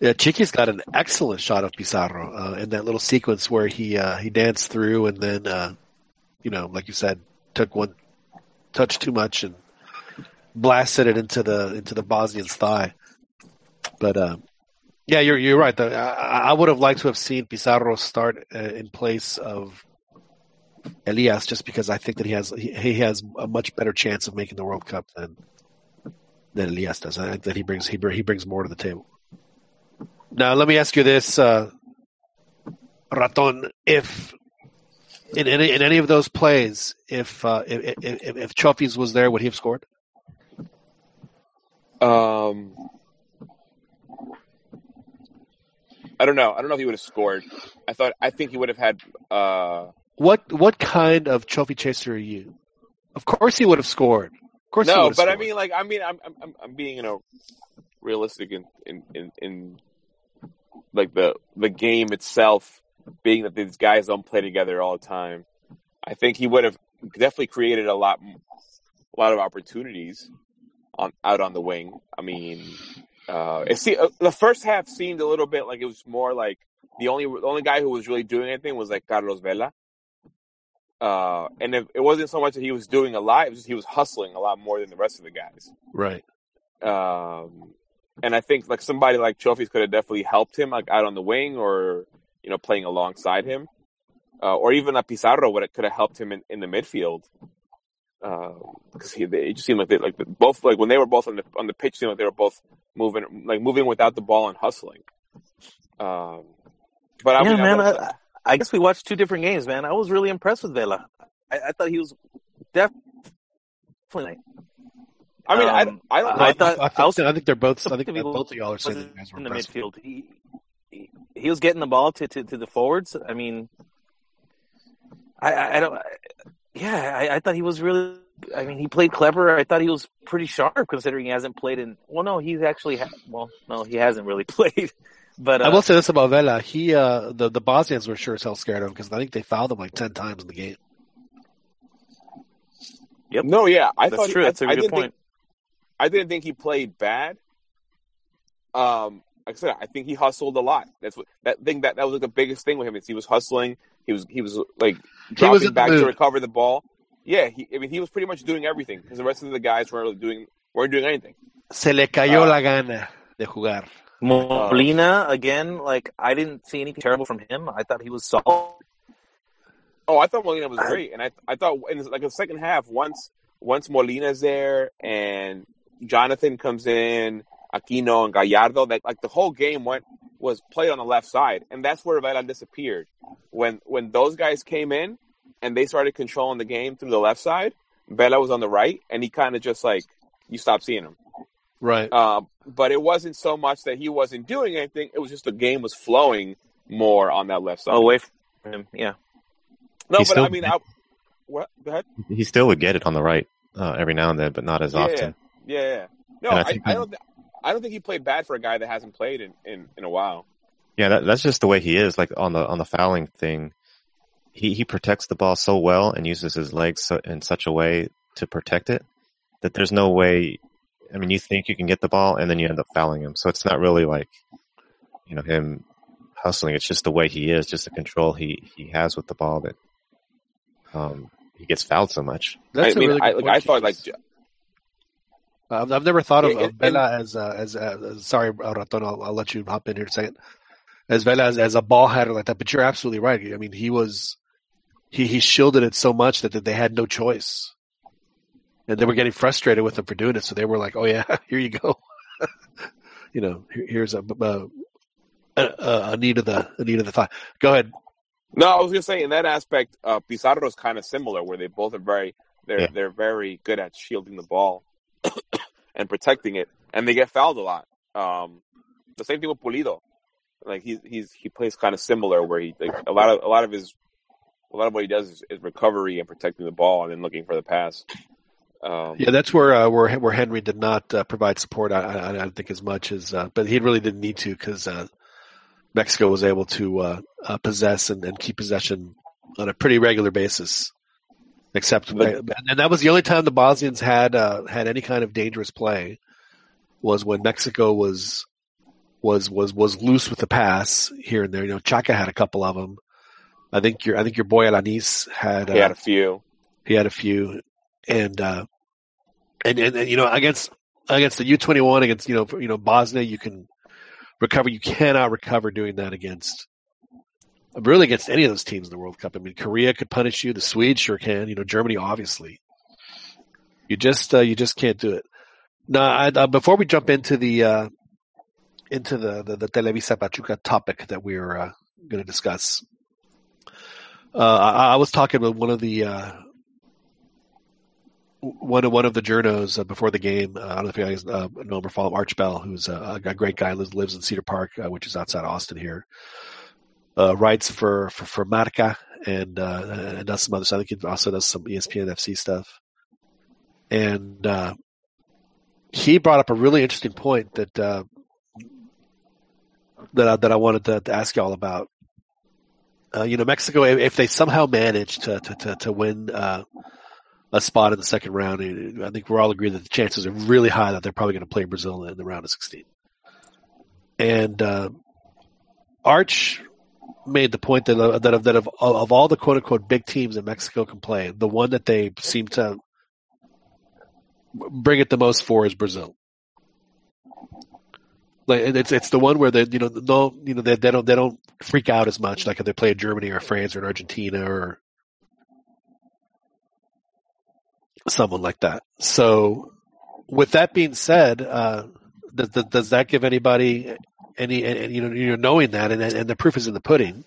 Yeah, Chiquis got an excellent shot of Pizarro uh, in that little sequence where he uh, he danced through and then uh, you know, like you said, took one touch too much and blasted it into the into the Bosnian's thigh. But uh, yeah, you're you're right. though. I, I would have liked to have seen Pizarro start uh, in place of Elias, just because I think that he has he, he has a much better chance of making the World Cup than than Elias does. I think that he brings he he brings more to the table. Now, let me ask you this, uh, Raton: If in any in any of those plays, if uh, if, if if Chofis was there, would he have scored? Um, I don't know. I don't know if he would have scored. I thought. I think he would have had. Uh, What what kind of trophy chaser are you? Of course, he would have scored. Of course, no, but I mean, like, I mean, I'm, I'm, I'm being, you know, realistic in, in, in, in, like the, the game itself, being that these guys don't play together all the time. I think he would have definitely created a lot, a lot of opportunities on out on the wing. I mean, uh, it see, uh, the first half seemed a little bit like it was more like the only, the only guy who was really doing anything was like Carlos Vela. Uh, and it, it wasn't so much that he was doing a lot; it was just he was hustling a lot more than the rest of the guys. right. Um, and I think like somebody like Chofis could have definitely helped him like out on the wing or you know playing alongside him, uh, or even a Pizarro would have could have helped him in, in the midfield. Because he they, it just seemed like they like both like when they were both on the on the pitch, it seemed like they were both moving like moving without the ball and hustling. Um, but I yeah, mean, man. I, I, I guess we watched two different games, man. I was really impressed with Vela. I, I thought he was definitely. I mean, Um, I I. I I, thought- I, I think, was- I think they're both. I think both of y'all are saying was that guys were in the impressed. midfield. He, he he was getting the ball to, to, to the forwards. I mean, I I, I don't. I, yeah, I, I thought he was really. I mean, he played clever. I thought he was pretty sharp considering he hasn't played in. Well, no, he's actually. Ha- well, no, he hasn't really played. But uh, I will say this about Vela: he, uh, the the Bosnians were sure as hell scared of him because I think they fouled him like ten times in the game. Yep. No, yeah, I that's thought true. I, That's a I good didn't point. think I didn't think he played bad. Um, like I said, I think he hustled a lot. That's what that thing that that was like the biggest thing with him is he was hustling. He was he was like dropping was back to recover the ball. Yeah, he, I mean he was pretty much doing everything because the rest of the guys weren't really doing weren't doing anything. Se le cayó Uh, la gana de jugar. Molina again. Like I didn't see anything terrible from him. I thought he was solid. Oh, I thought Molina was great, and I I thought in like the second half once once Molina's there and Jonathan comes in, Aquino and Gallardo, that like the whole game went was played on the left side, and that's where Vela disappeared. When when those guys came in and they started controlling the game through the left side, Vela was on the right, and he kind of just like you stopped seeing him. Right. Um, but it wasn't so much that he wasn't doing anything; it was just the game was flowing more on that left side. away from him. Yeah. no, He but I mean, I, what? Go ahead. He still would get it on the right uh, every now and then, but not as Yeah, often. Yeah, yeah. No, And I I, think I, don't. Th- I don't think he played bad for a guy that hasn't played in, in, in a while. Yeah, that, that's just the way he is. Like on the on the fouling thing, he, he protects the ball so well and uses his legs so, in such a way to protect it that there's no way. I mean, you think you can get the ball and then you end up fouling him. So it's not really like, you know, him hustling. It's just the way he is, just the control he, he has with the ball that, um, he gets fouled so much. That's I a mean, really I, like, I thought like Jesus. I've, I've never thought of, Yeah, of Vela as uh, as, uh, as sorry, Raton, I'll, I'll let you hop in here in a second. As Vela as, as a ball header like that, but you're absolutely right. I mean, he was he he shielded it so much that, that they had no choice, and they were getting frustrated with him for doing it. So they were like, "Oh yeah, here you go." you know, here, here's a, a, a, a need of the a need of the thought. Go ahead. No, I was gonna say in that aspect, uh, Pizarro is kind of similar, where they both are very they're Yeah. they're very good at shielding the ball and protecting it, and they get fouled a lot. Um, the same thing with Pulido, like he's he's he plays kind of similar, where he like a lot of a lot of his a lot of what he does is, is recovery and protecting the ball and then looking for the pass. Um, Yeah, that's where uh, where where Henry did not uh, provide support. I, I, I think as much as, uh, but he really didn't need to because uh, Mexico was able to uh, uh, possess and, and keep possession on a pretty regular basis. Except, But- and that was the only time the Bosnians had uh, had any kind of dangerous play was when Mexico was was was was loose with the pass here and there. You know, Chaka had a couple of them. I think your I think your boy Alanis had uh, he had a few. he had a few, and uh, and, and and you know against against the U twenty one against you know you know Bosnia you can recover. You cannot recover doing that against really against any of those teams in the World Cup. I mean, Korea could punish you. The Swedes sure can. You know, Germany obviously. You just uh, you just can't do it. Now, I, uh, before we jump into the uh, into the, the the Televisa Pachuca topic that we're uh, going to discuss, uh, I, I was talking with one of the uh, one of one of the journos uh, before the game. I don't know if you guys know him or follow Arch Bell, who's a, a great guy. Lives, lives in Cedar Park, which is outside Austin here. Uh, writes for for, for Marca and uh, and does some other stuff. I think he also does some ESPN FC stuff. And uh, he brought up a really interesting point that uh, that I, that I wanted to, to ask y'all about. Uh, you know, Mexico, if, they somehow manage to to to, to win uh, a spot in the second round, I think we're all agreed that the chances are really high that they're probably going to play Brazil in the round of 16. And uh, Arch made the point that uh, that of that of, of all the quote unquote big teams that Mexico can play, the one that they seem to bring it the most for is Brazil. Like it's it's the one where they you know no you know they they don't they don't freak out as much like if they play Germany or France or Argentina or someone like that. So, with that being said, uh, does does that give anybody any, any you know you know knowing that and and the proof is in the pudding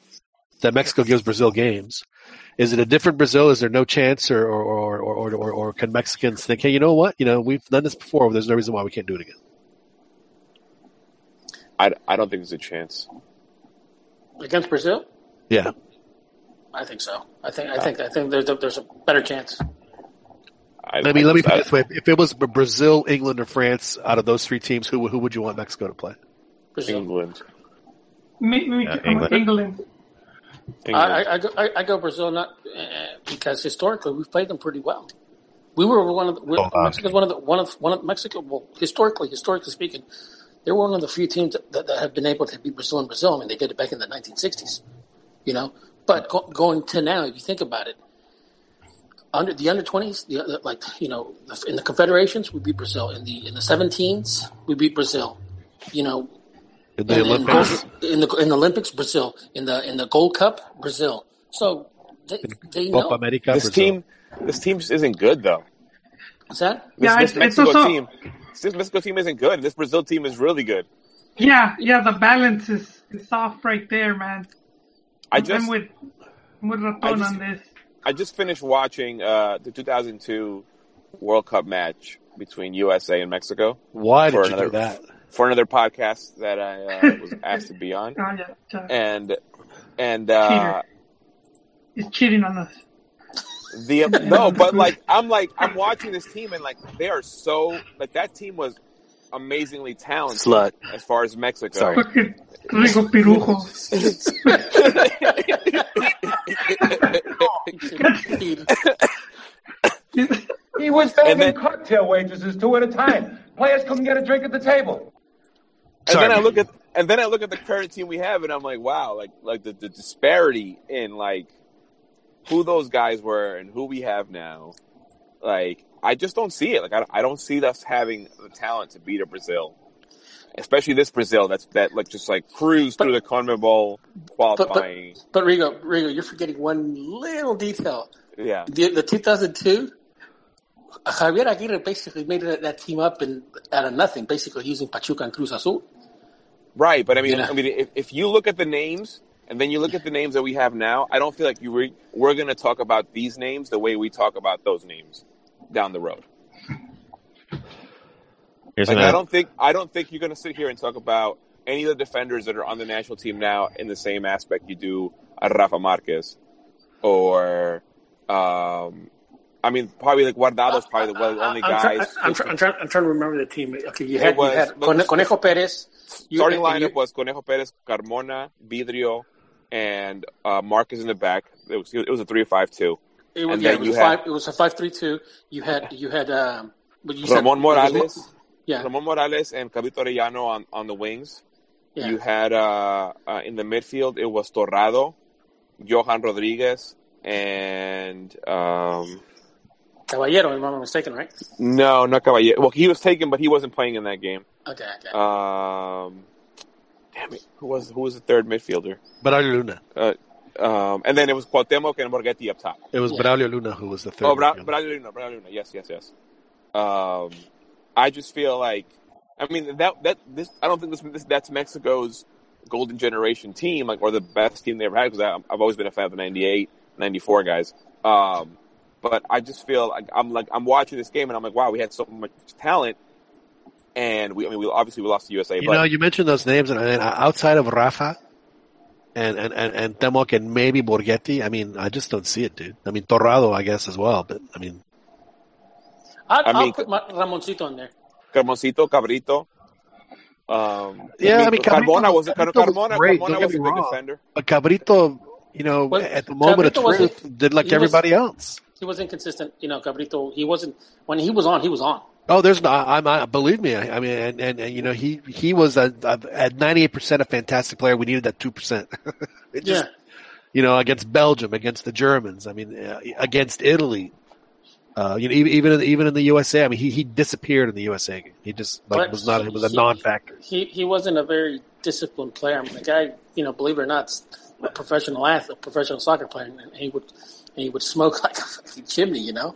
that Mexico gives Brazil games? Is it a different Brazil? Is there no chance, or or or or, or, or can Mexicans think, hey, you know what? You know, we've done this before. There's no reason why we can't do it again. I, I don't think there's a chance. Against Brazil? Yeah. I think so. I think I think I think there's a, there's a better chance. I, I let me put it this way: if it was Brazil, England, or France, out of those three teams, who who would you want Mexico to play? Brazil. England. Me, me, Yeah, England. England. England. I, I, I, go, I, I go Brazil not uh, because historically we've played them pretty well. We were one of the, Oh, uh, Mexico's one of the one of one of Mexico. Well, historically, historically speaking, they're one of the few teams that, that, that have been able to beat Brazil in Brazil. I mean, they did it back in the 1960s, you know. But go, going to now, if you think about it, under the under 20s, the, the, like you know, the, in the Confederations, we beat Brazil. In the in the 17s, we beat Brazil. You know, In the in, in, Olympics, in the in the Olympics, Brazil. In the in the Gold Cup, Brazil. So they, they know. America, this Brazil. team, this team isn't good though. Is that? This, Yeah, this it's- it's Mexico also- team, this Mexico team isn't good. This Brazil team is really good. Yeah, yeah, the balance is, is off right there, man. I I'm just, with, I'm with Raton I just- on this. I just finished watching uh, the 2002 World Cup match between USA and Mexico Why for did you do another- that? For another podcast that I uh, was asked to be on, Oh, yeah, yeah. and and uh, Cheater. He's cheating on us. the no, but like I'm like I'm watching this team and like they are so like that team was amazingly talented Slut. as far as Mexico. Sorry. Rico Pirujo. He was taking cocktail waitresses two at a time. Players couldn't get a drink at the table. And then I look at and then I look at the current team we have, and I'm like, wow, like like the, the disparity in like who those guys were and who we have now. Like I just don't see it. Like I, I don't see us having the talent to beat a Brazil, especially this Brazil that's that like just like cruise through the CONMEBOL qualifying. But, but Rigo, Rigo, you're forgetting one little detail. yeah, The, the 2002, Javier Aguirre basically made that, that team up in, out of nothing, basically using Pachuca and Cruz Azul. right. But I mean, Yeah. I mean, if, if you look at the names and then you look at the names that we have now, I don't feel like you re- we're going to talk about these names the way we talk about those names down the road. Here's Like, an I don't think I don't think you're going to sit here and talk about any of the defenders that are on the national team now in the same aspect you do a Rafa Marquez or um, I mean probably like Guardado's probably the one of the only guys. I'm, I'm, trying, I'm trying to remember the team. Okay, you had, was- you had Cone- Conejo Perez. You, starting and you- lineup was Conejo Perez, Carmona, Vidrio, and uh, Marquez in the back. It was it was a three five two. It was, yeah, it was you a had five. It was a five-three-two. You had you had um. You said- Ramon Morales, Yeah, Ramon Morales, and Cabrito Arellano on on the wings. yeah. You had uh, uh, in the midfield it was Torrado, Johan Rodriguez, and um, Caballero, if I'm not mistaken, right? no, not Caballero. Well, he was taken, but he wasn't playing in that game. Okay, okay. Um, damn it, who was who was the third midfielder? Braulio Luna. Uh, um, and then it was Cuauhtémoc and Borghetti up top. It was Yeah. Braulio Luna who was the third. Oh, Bra- Braulio Luna, Braulio Luna. Yes, yes, yes. Um, I just feel like, I mean, that that this I don't think this, this that's Mexico's golden generation team, like or the best team they ever had. Because I've always been a fan of the 98, 94 guys. Um, but I just feel like I'm like I'm watching this game and I'm like, wow, we had so much talent, and we I mean we obviously we lost to USA, You but know, you mentioned those names, and, and outside of Rafa and and and, and Temoc and maybe Borghetti, I mean, I just don't see it, dude. I mean, Torrado, I guess as well, but I mean, I'll, I I'll mean- put Ramoncito in there. Carmoncito, Cabrito. Um, Yeah, I mean, Cabrito- Carbona was Car- Cabrito was Carmona. great, Carmona don't get was a me good wrong. defender. but Cabrito, you know, Well, at the moment Cabrito of truth, a- did like he was- everybody else. He was inconsistent. You know, Cabrito. He wasn't when he was on. He was on. Oh, there's no. I'm. I, believe me. I, I mean, and, and, and you know, he he was a, a, at 98 percent a fantastic player. We needed that two percent. Yeah. you know, against Belgium, against the Germans. I mean, uh, against Italy. Uh, you know, even even in, even in the USA. I mean, he he disappeared in the USA. He just like But was not. It was a he- non-factor. He he wasn't a very disciplined player. I mean, the guy, you know, believe it or not, a professional athlete, a professional soccer player, and he would and he would smoke like a fucking chimney. You know,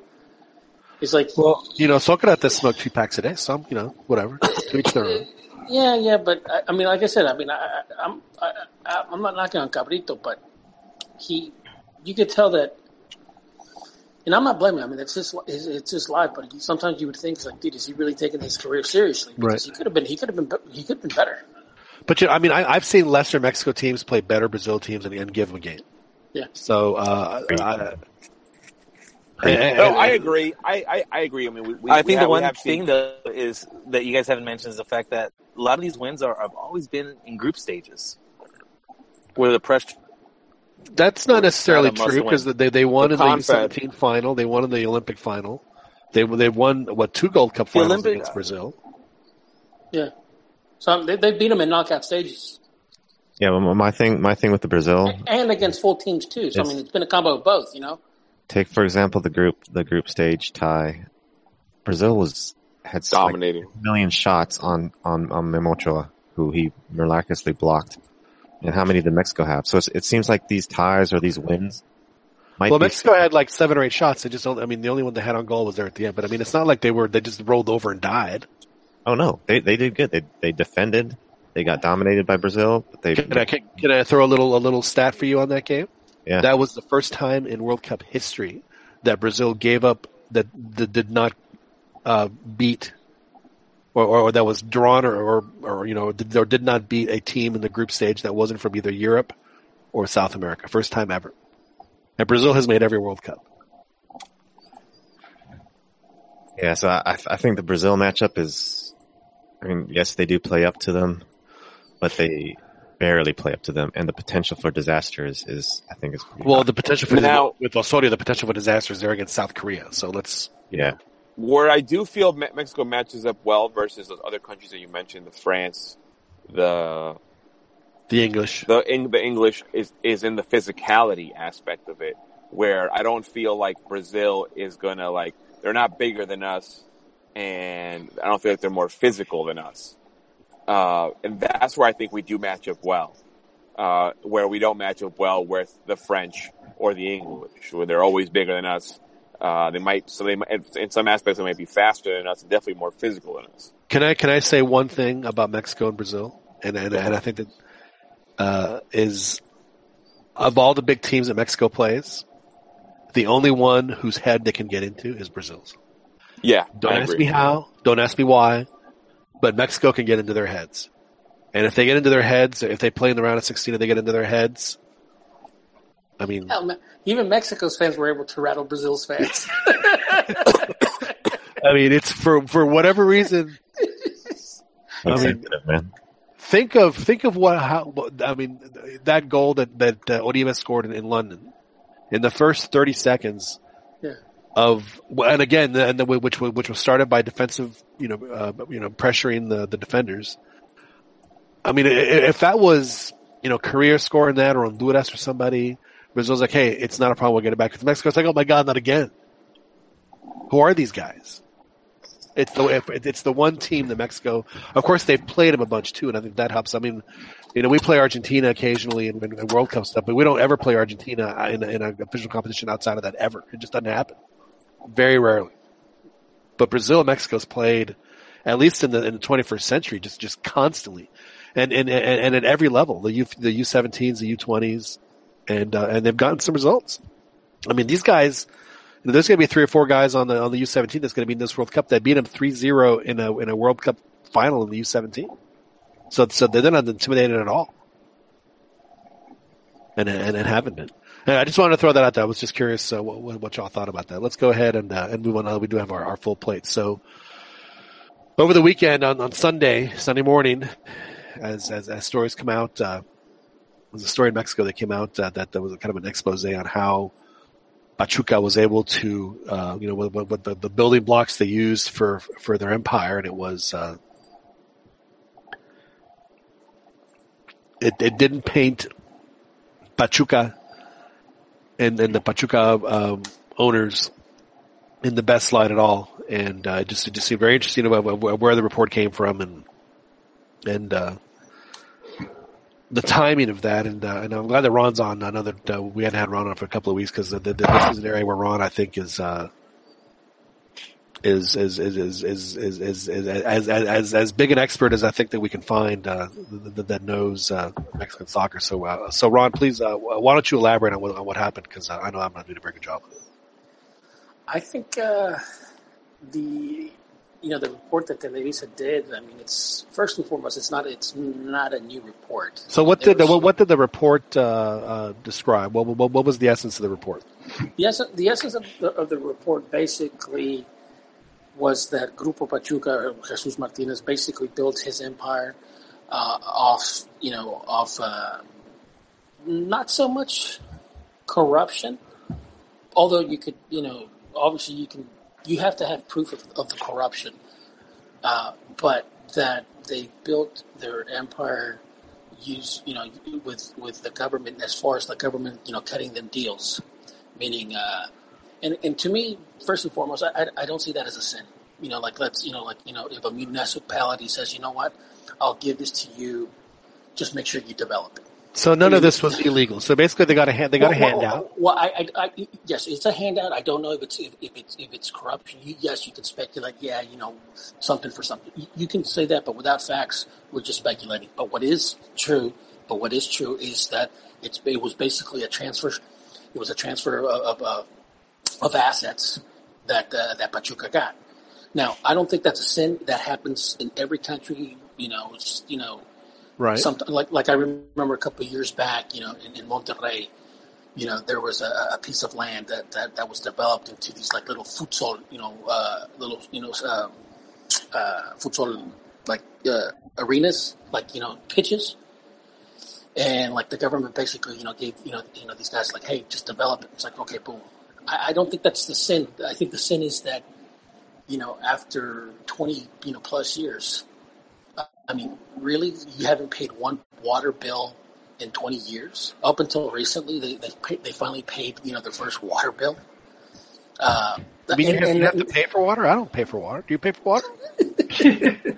he's like, Well, you know, Socrates smoked two packs a day. Some, you know, whatever. Each their own. yeah, yeah, but I, I mean, like I said, I mean, I, I'm I, I, I'm not knocking on Cabrito, but he, you could tell that. And I'm not blaming. him. I mean, it's just it's, just life. But sometimes you would think, like, dude, is he really taking his career seriously? Because Right. he could have been. He could have been. He could have been better. But you know, I mean, I, I've seen lesser Mexico teams play better Brazil teams and, and give them a game. Yeah. So, uh, I, No, I agree. I, I, I agree. I mean, we, we I we think have, the one thing seen, though is that you guys haven't mentioned is the fact that a lot of these wins are have always been in group stages, where the pressure. That's not necessarily Not a must true because they they won The in the 17 final. They won in the Olympic final. They they won what two Gold Cup The finals Olympic- against Brazil. Yeah. So um, they they beat them in knockout stages Yeah, well, my thing, my thing with the Brazil. and against full teams too. So I mean, it's been a combo of both. You know. Take for example the group, the group stage tie. Brazil was had like dominating. a million shots on on on Memo Ochoa, who he miraculously blocked. And how many did Mexico have? So it's, it seems like these ties or these wins. Might Well, be, Mexico had like seven or eight shots. They just don't. I mean, the only one they had on goal was there at the end. But I mean, it's not like they were. They just rolled over and died. Oh no, they they did good. They they defended. They got dominated by Brazil. But they Can I, can, can I throw a little a little stat for you on that game? yeah. That was the first time in World Cup history that Brazil gave up that, that did not uh, beat or, or that was drawn or, or, or you know did, or did not beat a team in the group stage that wasn't from either Europe or South America. First time ever. And Brazil has made every World Cup. Yeah, so I, I think the Brazil matchup is, I mean, yes, they do play up to them, but they, barely play up to them, and the potential for disaster is, is I think is pretty Well, high. the potential for Now- with Osorio, the potential for disaster is there against South Korea. So let's yeah. Where I do feel Mexico matches up well versus those other countries that you mentioned, the France, the the English. the the English is is in the physicality aspect of it, where I don't feel like Brazil is gonna like they're not bigger than us, and I don't feel like they're more physical than us, uh, and that's where I think we do match up well, uh, where we don't match up well with the French or the English, where they're always bigger than us. Uh, they might, so they might, in some aspects, they might be faster than us, and definitely more physical than us. Can I can I say one thing about Mexico and Brazil? And and, and I think that uh, is of all the big teams that Mexico plays, the only one whose head they can get into is Brazil's. Yeah, Don't I ask agree. me how. Don't ask me why. But Mexico can get into their heads. And if they get into their heads, if they play in the round of 16 and they get into their heads, I mean, Hell, even Mexico's fans were able to rattle Brazil's fans. I mean, it's for, for whatever reason, That's I mean- sensitive, man. think of, think of what, how, I mean, that goal that, that uh, Oribe scored in, in London in the first 30 seconds Yeah. Of, and again, and the, which, which was started by defensive, you know, uh, you know, pressuring the, the defenders. I mean, if that was, you know, Korea scoring that or Honduras or somebody, Brazil's like, hey, it's not a problem. We'll get it back. Because Mexico's like, oh my God, not again. Who are these guys? It's the it's the one team that Mexico. Of course, they've played them a bunch too, and I think that helps. I mean, you know, we play Argentina occasionally in, in World Cup stuff, but we don't ever play Argentina in, in an official competition outside of that ever. It just doesn't happen. Very rarely. But Brazil and Mexico's played, at least in the in the 21st century, just just constantly, and and and, and at every level, the U the U17s, the U20s, and uh, and they've gotten some results. I mean, these guys. you know, There's going to be three or four guys on the on the U17 that's going to be in this World Cup that beat them 3-0 in a in a World Cup final in the U17. So so they're not intimidated at all, and and, and haven't been. I just wanted to throw that out there. I was just curious uh, what, what y'all thought about that. Let's go ahead and uh, and move on. We do have our, our full plate. So over the weekend on, on Sunday Sunday morning, as as, as stories come out, uh, was a story in Mexico that came out uh, that there was kind of an expose on how Pachuca was able to, uh, you know, what the, the building blocks they used for for their empire, and it was uh, it it didn't paint Pachuca and and the Pachuca um, owners in the best light at all, and uh, just just seemed very interesting about where where the report came from and and uh, the timing of that, and uh, and I'm glad that Ron's on. I know that uh, we hadn't had Ron on for a couple of weeks because this is an area where Ron, I think, is uh, is is is is is is, is, is as, as as big an expert as I think that we can find uh, that, that knows uh, Mexican soccer. So uh, so Ron, please, uh, why don't you elaborate on what on what happened? Because I know I'm not doing a very good job. I think uh, the you know the report that Televisa did. I mean, it's first and foremost, it's not it's not a new report. So what There did the, was- what, what did the report uh, uh, describe? What, what what was the essence of the report? The essence, the essence of the, of the report basically was that Grupo Pachuca, or Jesus Martinez, basically built his empire uh, off, you know, off uh, not so much corruption, although you could, you know, obviously you can, you have to have proof of, of the corruption, uh, but that they built their empire use, you know, with with the government as far as the government, you know, cutting them deals meaning uh and and to me first and foremost I, I i don't see that as a sin. You know like let's you know like you know if a municipality says you know what? I'll give this to you. Just make sure you develop it. So none of this was illegal. So basically, they got a hand, they got a handout. well, well I, I, I yes it's a handout. I don't know if it's if, if it's if it's corruption. You, yes you can speculate. Yeah you know something for something. You, you can say that but without facts we're just speculating. But what is true but what is true is that it's it was basically a transfer it was a transfer of, of, of of assets that uh, that Pachuca got. Now, I don't think that's a sin. That happens in every country. You know, it's, you know, Right. Something like like I remember a couple of years back. You know, in, in Monterrey, you know, there was a, a piece of land that, that, that was developed into these like little futsal, you know, uh, little you know, um, uh, futsal like uh, arenas, like you know, pitches. and like the government basically, you know, gave you know you know these guys like, hey, just develop it. It's like okay, boom. I, I don't think that's the sin. I think the sin is that you know after twenty you know plus years, uh, I mean, really, you haven't paid one water bill in twenty years. Up until recently, they they paid, they finally paid you know their first water bill. Uh, I mean, you have, and- you have to pay for water. I don't pay for water. Do you pay for water?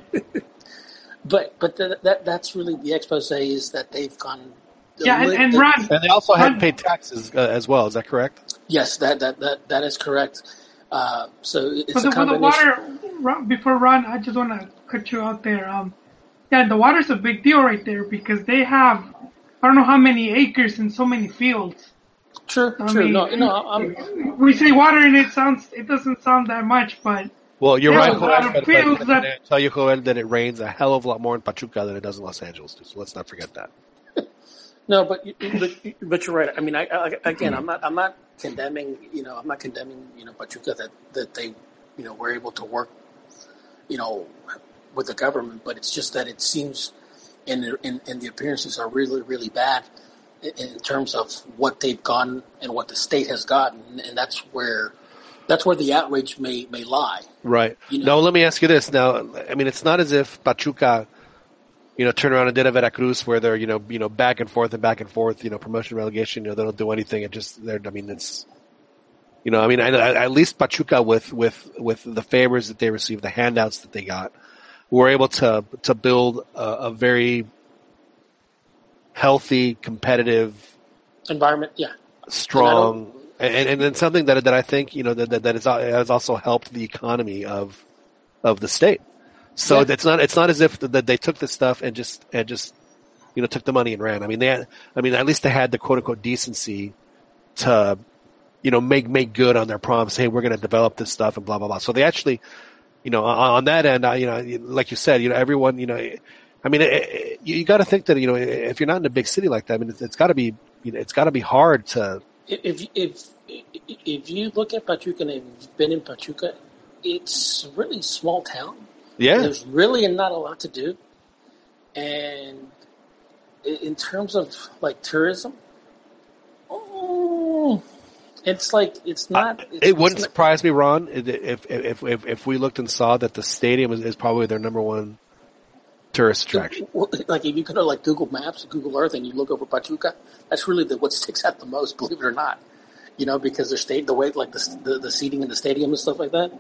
But but th- that that's really the expose is that they've gone. Yeah, and, and Ron, And they also Ron- hadn't paid taxes uh, as well. Is that correct? Yes, that that that, that is correct. Uh, so it's for a the, for the combination. water, before Ron, I just want to cut you out there. Um, yeah, the water's a big deal right there because they have, I don't know how many acres and so many fields. True, I true. mean, no, no, I'm, we say water and it sounds, it doesn't sound that much, but Well, you're right. a lot Joel, of but- but fields that- tell you, Joel, that it rains a hell of a lot more in Pachuca than it does in Los Angeles. Too, so let's not forget that. No, but you- but but you're right. I mean, I, I again, I'm not I'm not condemning. You know, I'm not condemning. You know, Pachuca that that they, you know, were able to work, you know, with the government. But it's just that it seems, in in, in the appearances are really really bad in, in terms of what they've gone and what the state has gotten, and that's where that's where the outrage may may lie. Right. You know- Now, let me ask you this. Now, I mean, it's not as if Pachuca, you know, turned around and did a Veracruz where they're, you know, you know, back and forth and back and forth, you know, promotion, relegation, you know, they don't do anything. It just, they're, I mean, it's, you know, I mean, I, I- at least Pachuca with, with, with the favors that they received, the handouts that they got, were able to, to build a, a very healthy, competitive, Environment, yeah. strong, and, and then something that that I think you know that that, that has also helped the economy of of the state. So Yeah. it's not it's not as if that they took this stuff and just and just you know took the money and ran. I mean they had, I mean at least they had the quote unquote decency to you know make make good on their promise. Hey, we're going to develop this stuff and blah blah blah. So they actually you know on, on that end, I, you know like you said, you know everyone you know. I mean, it, it, you, you got to think that you know if you're not in a big city like that, I mean, it's, it's got to be you know, it's got to be hard to if if if you look at Pachuca and you've been in Pachuca, it's a really small town. Yeah There's really not a lot to do, and in terms of like tourism, mm, it's like it's not. It's, It wouldn't not- surprise me, Ron, if if if if we looked and saw that the stadium is, is probably their number one tourist attraction. Like if you go to like Google Maps, Google Earth, and you look over Pachuca, that's really the, what sticks out the most. Believe it or not, you know, because the state, the way like the the, the seating in the stadium and stuff like that.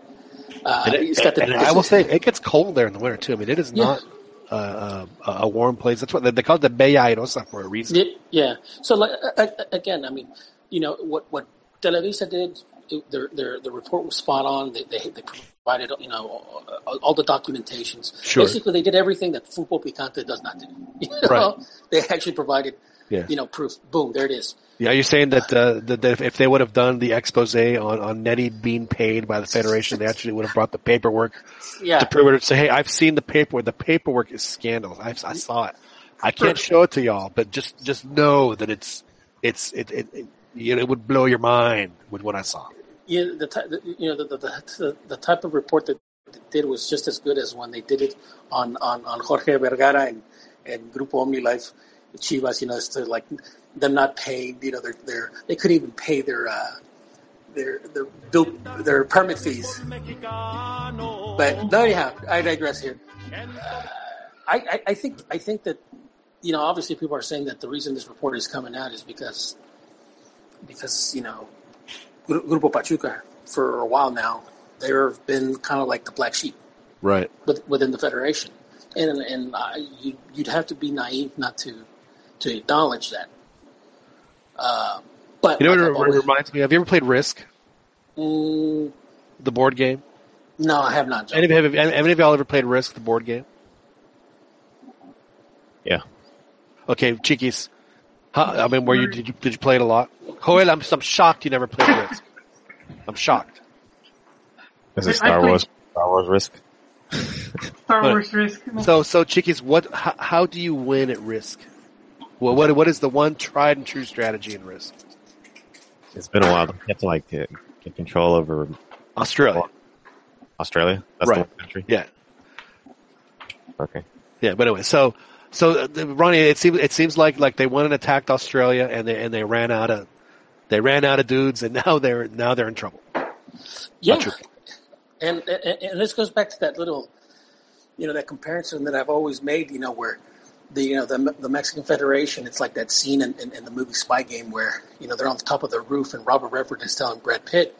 Uh, it- got the, and I will say it gets cold there in the winter too. I mean, it is Yeah. not uh, a, a warm place. That's what they, they call it the Bella Airosa for a reason. Yeah, yeah. So like uh, uh, again, I mean, you know what what Televisa did. It, their their the report was spot on. They they, they provided you know all, all the documentations. Sure. Basically, they did everything that Fútbol Picante does not do. You know? Right. They actually provided Yeah. you know proof. Boom, there it is. Yeah, you're saying that, uh, that that if- they would have done the expose on on Nettie being paid by the federation, they actually would have brought the paperwork Yeah. to prove it. Say, hey, I've seen the paperwork. The paperwork is scandalous. I, I saw it. I can't show it to y'all, but just just know that it's it's it it, it, you know, it would blow your mind with what I saw. Yeah, the, the you know the, the the the type of report that they did was just as good as when they did it on on, on Jorge Vergara and and Grupo OmniLife, Chivas. You know, it's to like them not paying. You know, their their they couldn't even pay their uh, their their bill their permit fees. But no, anyhow, I digress here. Uh, I, I I think I think that you know obviously people are saying that the reason this report is coming out is because because you know Grupo Pachuca for a while now they've been kind of like the black sheep Right. with, within the federation, and and I, you, you'd have to be naive not to to acknowledge that. Uh, but You know what like it always- reminds me of? Have you ever played Risk, Mm, the board game? no, I have not. John. Any of, have, have any of y'all ever played Risk, the board game? Yeah. Okay, Chiquis. How, I mean, were you did you did you play it a lot? Joel, I'm I'm shocked you never played Risk. I'm shocked. Is I- I it Star played- Wars? Star Wars Risk? Star Wars Risk. So so Chiquis, what how, how do you win at Risk? Well, what what is the one tried and true strategy in Risk? It's been a while. You have to like get, get control over Australia. Australia. That's Right. the country. Yeah. Okay. Yeah, but anyway, so So, uh, Ronnie, it seems it seems like like they went and attacked Australia, and they and they ran out of they ran out of dudes, and now they're now they're in trouble. Yeah, and, and and this goes back to that little, you know, that comparison that I've always made. You know, where the you know the the Mexican Federation, it's like that scene in, in, in the movie Spy Game where you know they're on the top of the roof, and Robert Redford is telling Brad Pitt,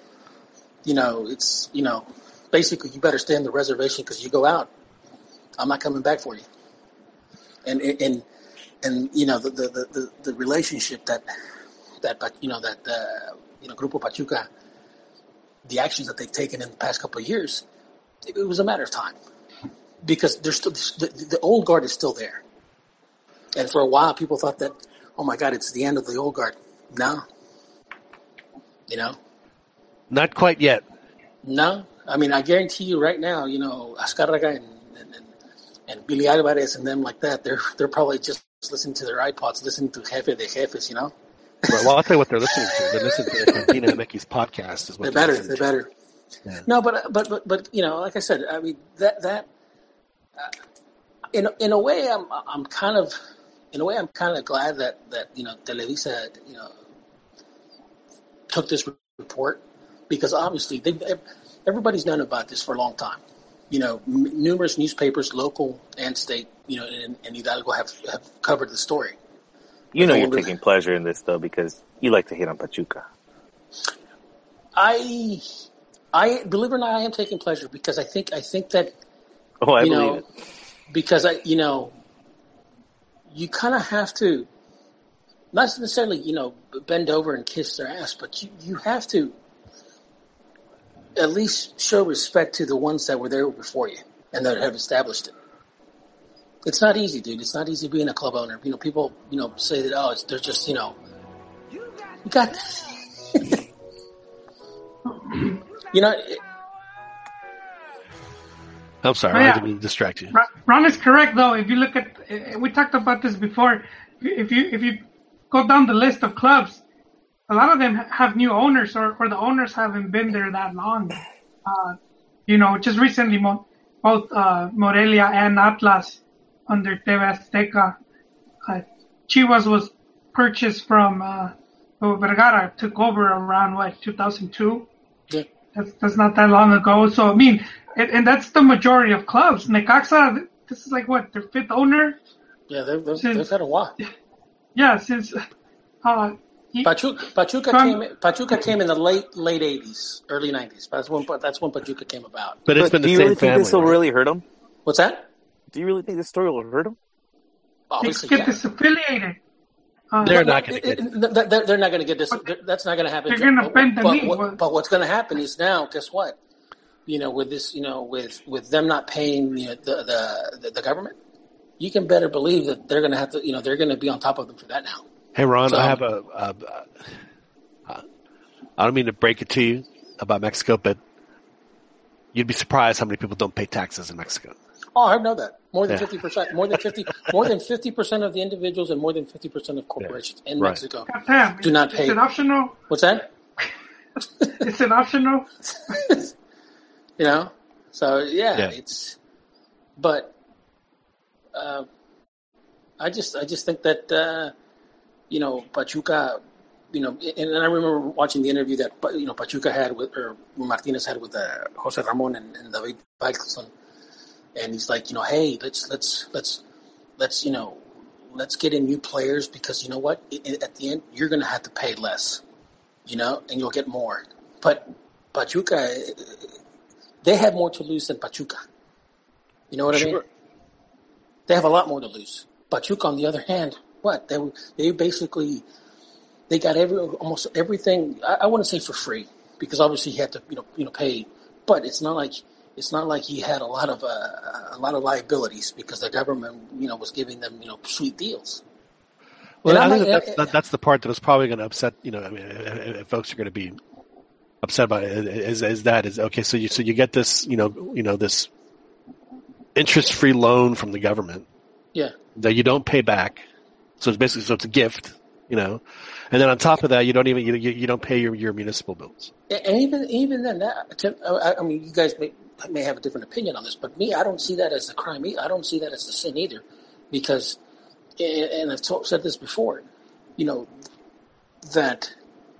you know, it's you know, basically you better stay on the reservation because you go out, I'm not coming back for you. And and and you know the the, the, the relationship that that you know that uh, you know Grupo Pachuca, the actions that they've taken in the past couple of years, it, it was a matter of time because there's still the, the old guard is still there. And for a while, people thought that, oh my God, it's the end of the old guard. No, you know, not quite yet. No, I mean, I guarantee you right now, you know, Azcárraga and, and, and, and Billy Alvarez and them like that, they're they're probably just listening to their iPods, listening to Jefe de Jefes, you know. well, I'll tell you what they're listening to. They're listening to the Cantina Mickey's podcast. Is what they're better. They're better. Yeah. No, but, but but but you know, like I said, I mean that that uh, in in a way, I'm I'm kind of in a way, I'm kind of glad that that you know Televisa you know took this report because obviously they everybody's known about this for a long time. You know, m- numerous newspapers, local and state, you know, and, and Hidalgo have have covered the story. You know, you're taking pleasure in this though because you like to hit on Pachuca. I, I believe it or not, I am taking pleasure because I think I think that. Oh, I you believe know, it. Because I, you know, you kind of have to, not necessarily, you know, bend over and kiss their ass, but you, you have to at least show respect to the ones that were there before you and that have established it. It's not easy, dude. It's not easy being a club owner. You know, people, you know, say that, oh, it's, they're just, you know, you got, you know, it, I'm sorry, Oh, I yeah. didn't mean to distract you. Ron- Ron is correct though. If you look at, uh, we talked about this before. If you if you go down the list of clubs, a lot of them have new owners, or, or the owners haven't been there that long. Uh, you know, just recently, mo- both uh, Morelia and Atlas under TV Azteca. Uh, Chivas was purchased from uh, Vergara took over around what 2002. Yeah. That's that's not that long ago. So I mean, and, and that's the majority of clubs. Necaxa, this is like what their fifth owner. yeah, they've, they've, Since- they've had a while. Yeah, since uh, he, Pachuca, Pachuca From- came. Pachuca came in the late late eighties, early nineties. That's when that's when Pachuca came about. But it's But been do the you same really think this will right? really hurt them? What's that? Do you really think this story will hurt him? they Obviously, get yeah. disaffiliated. Uh, They're not going to it- get. it- th- they're, they're not going to get this. That's not going to happen. They're gonna bend the but, knee. what- but what's going to happen is now, guess what? You know, with this, you know, with with them not paying you know, the, the the the government, you can better believe that they're going to have to. You know, they're going to be on top of them for that now. Hey, Ron, So- I have a, a, a. I don't mean to break it to you about Mexico, but you'd be surprised how many people don't pay taxes in Mexico. Oh, I know that. More than Yeah. fifty percent. More than fifty. More than fifty percent of the individuals and more than fifty percent of corporations in Right. Mexico goddamn, do not pay. It's an optional? What's that? it's an optional? You know. So yeah, Yeah. it's. But. Uh, I just I just think that uh, you know Pachuca, you know, and, and I remember watching the interview that you know Pachuca had with or Martinez had with uh, Jose Ramon and, and David Faitelson, and he's like, you know, hey, let's let's let's let's you know let's get in new players because you know what, at the end you're going to have to pay less, you know, and you'll get more. But Pachuca, they have more to lose than Pachuca. You know what I mean? Sure. They have a lot more to lose. Pachuca, on the other hand, what they they basically they got every almost everything. I, I wouldn't say for free because obviously he had to you know you know pay, but it's not like it's not like he had a lot of uh, a lot of liabilities because the government you know was giving them you know sweet deals. Well, And I think not- that, that, that's the part that is probably going to upset. You know, I mean, if, if folks are going to be upset by it, is is that is okay. So you so you get this, you know, you know this interest free loan from the government Yeah, that you don't pay back. So it's basically so it's a gift, you know, and then on top of that, you don't even you you, don't pay your, your municipal bills. and even even then, that I I mean, you guys may may have a different opinion on this, but me, I don't see that as a crime. I don't see that as a sin either, because, and I've said this before, you know, that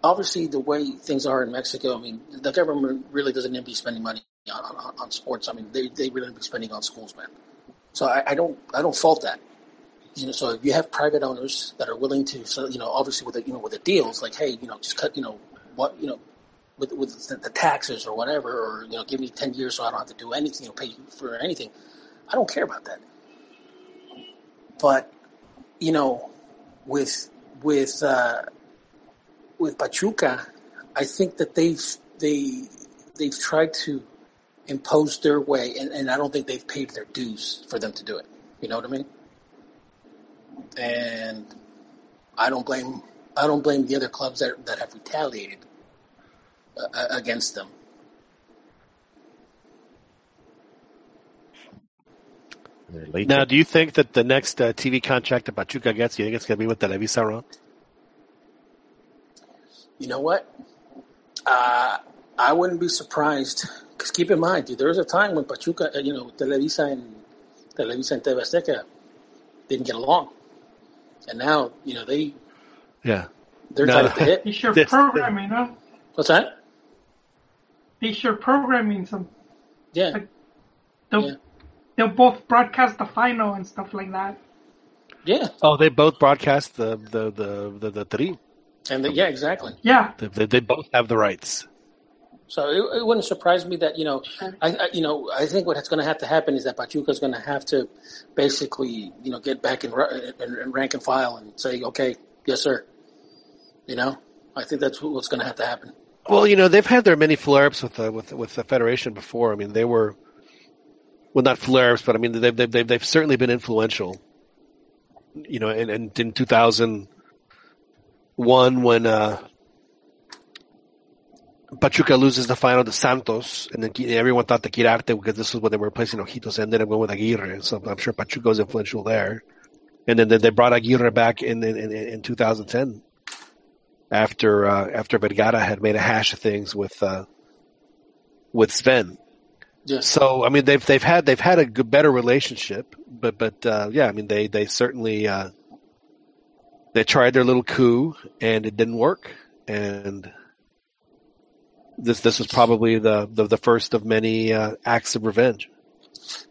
obviously the way things are in Mexico, I mean, the government really doesn't need to be spending money on, on, on sports. I mean, they, they really be spending on schools, man. So I, I don't I don't fault that. You know, so if you have private owners that are willing to, you know, obviously with the, you know with the deals, like hey, you know, just cut, you know, what you know, with with the, the taxes or whatever, or you know, give me ten years so I don't have to do anything, you know, pay for anything. I don't care about that. But you know, with with uh, with Pachuca, I think that they've they they've tried to impose their way, and, and I don't think they've paid their dues for them to do it. You know what I mean? And I don't blame I don't blame the other clubs that that have retaliated uh, against them. Now, do you think that the next uh, TV contract that Pachuca gets, you think it's going to be with Televisa, Ron? You know what? Uh, I wouldn't be surprised because keep in mind, dude, there was a time when Pachuca, uh, you know, Televisa and Televisa and TV Azteca didn't get along, and now you know they, yeah, they're No. tied at the hip. They sure This- programming, huh? What's that? They sure programming some. Yeah, They'll, Yeah. they'll both broadcast the final and stuff like that. yeah, Oh, they both broadcast the the the the, the three. And the, yeah, exactly. Yeah, They, they, they both have the rights. So it, it wouldn't surprise me that you know, I, I you know, I think what's going to have to happen is that Pachuca is going to have to basically you know get back in, in, in rank and file and say, okay, yes, sir. You know, I think that's what's going to have to happen. Well, you know, they've had their many flare-ups with the with with the federation before. I mean, they were well, not flare-ups, but I mean, they've they've they've, they've certainly been influential. You know, and, and in two thousand one, when uh, Pachuca loses the final to Santos, and then everyone thought the Quirarte because this was when they were replacing Ojitos, and ended up going with Aguirre. So I'm sure Pachuca was influential there. And then they- brought Aguirre back in in, in, in 2010 after uh, after Vergara had made a hash of things with uh, with Sven. Yes. So I mean they've they've had they've had a good, better relationship, but but uh, yeah, I mean they they certainly uh, they tried their little coup and it didn't work, and this this was probably the the, the first of many uh, acts of revenge.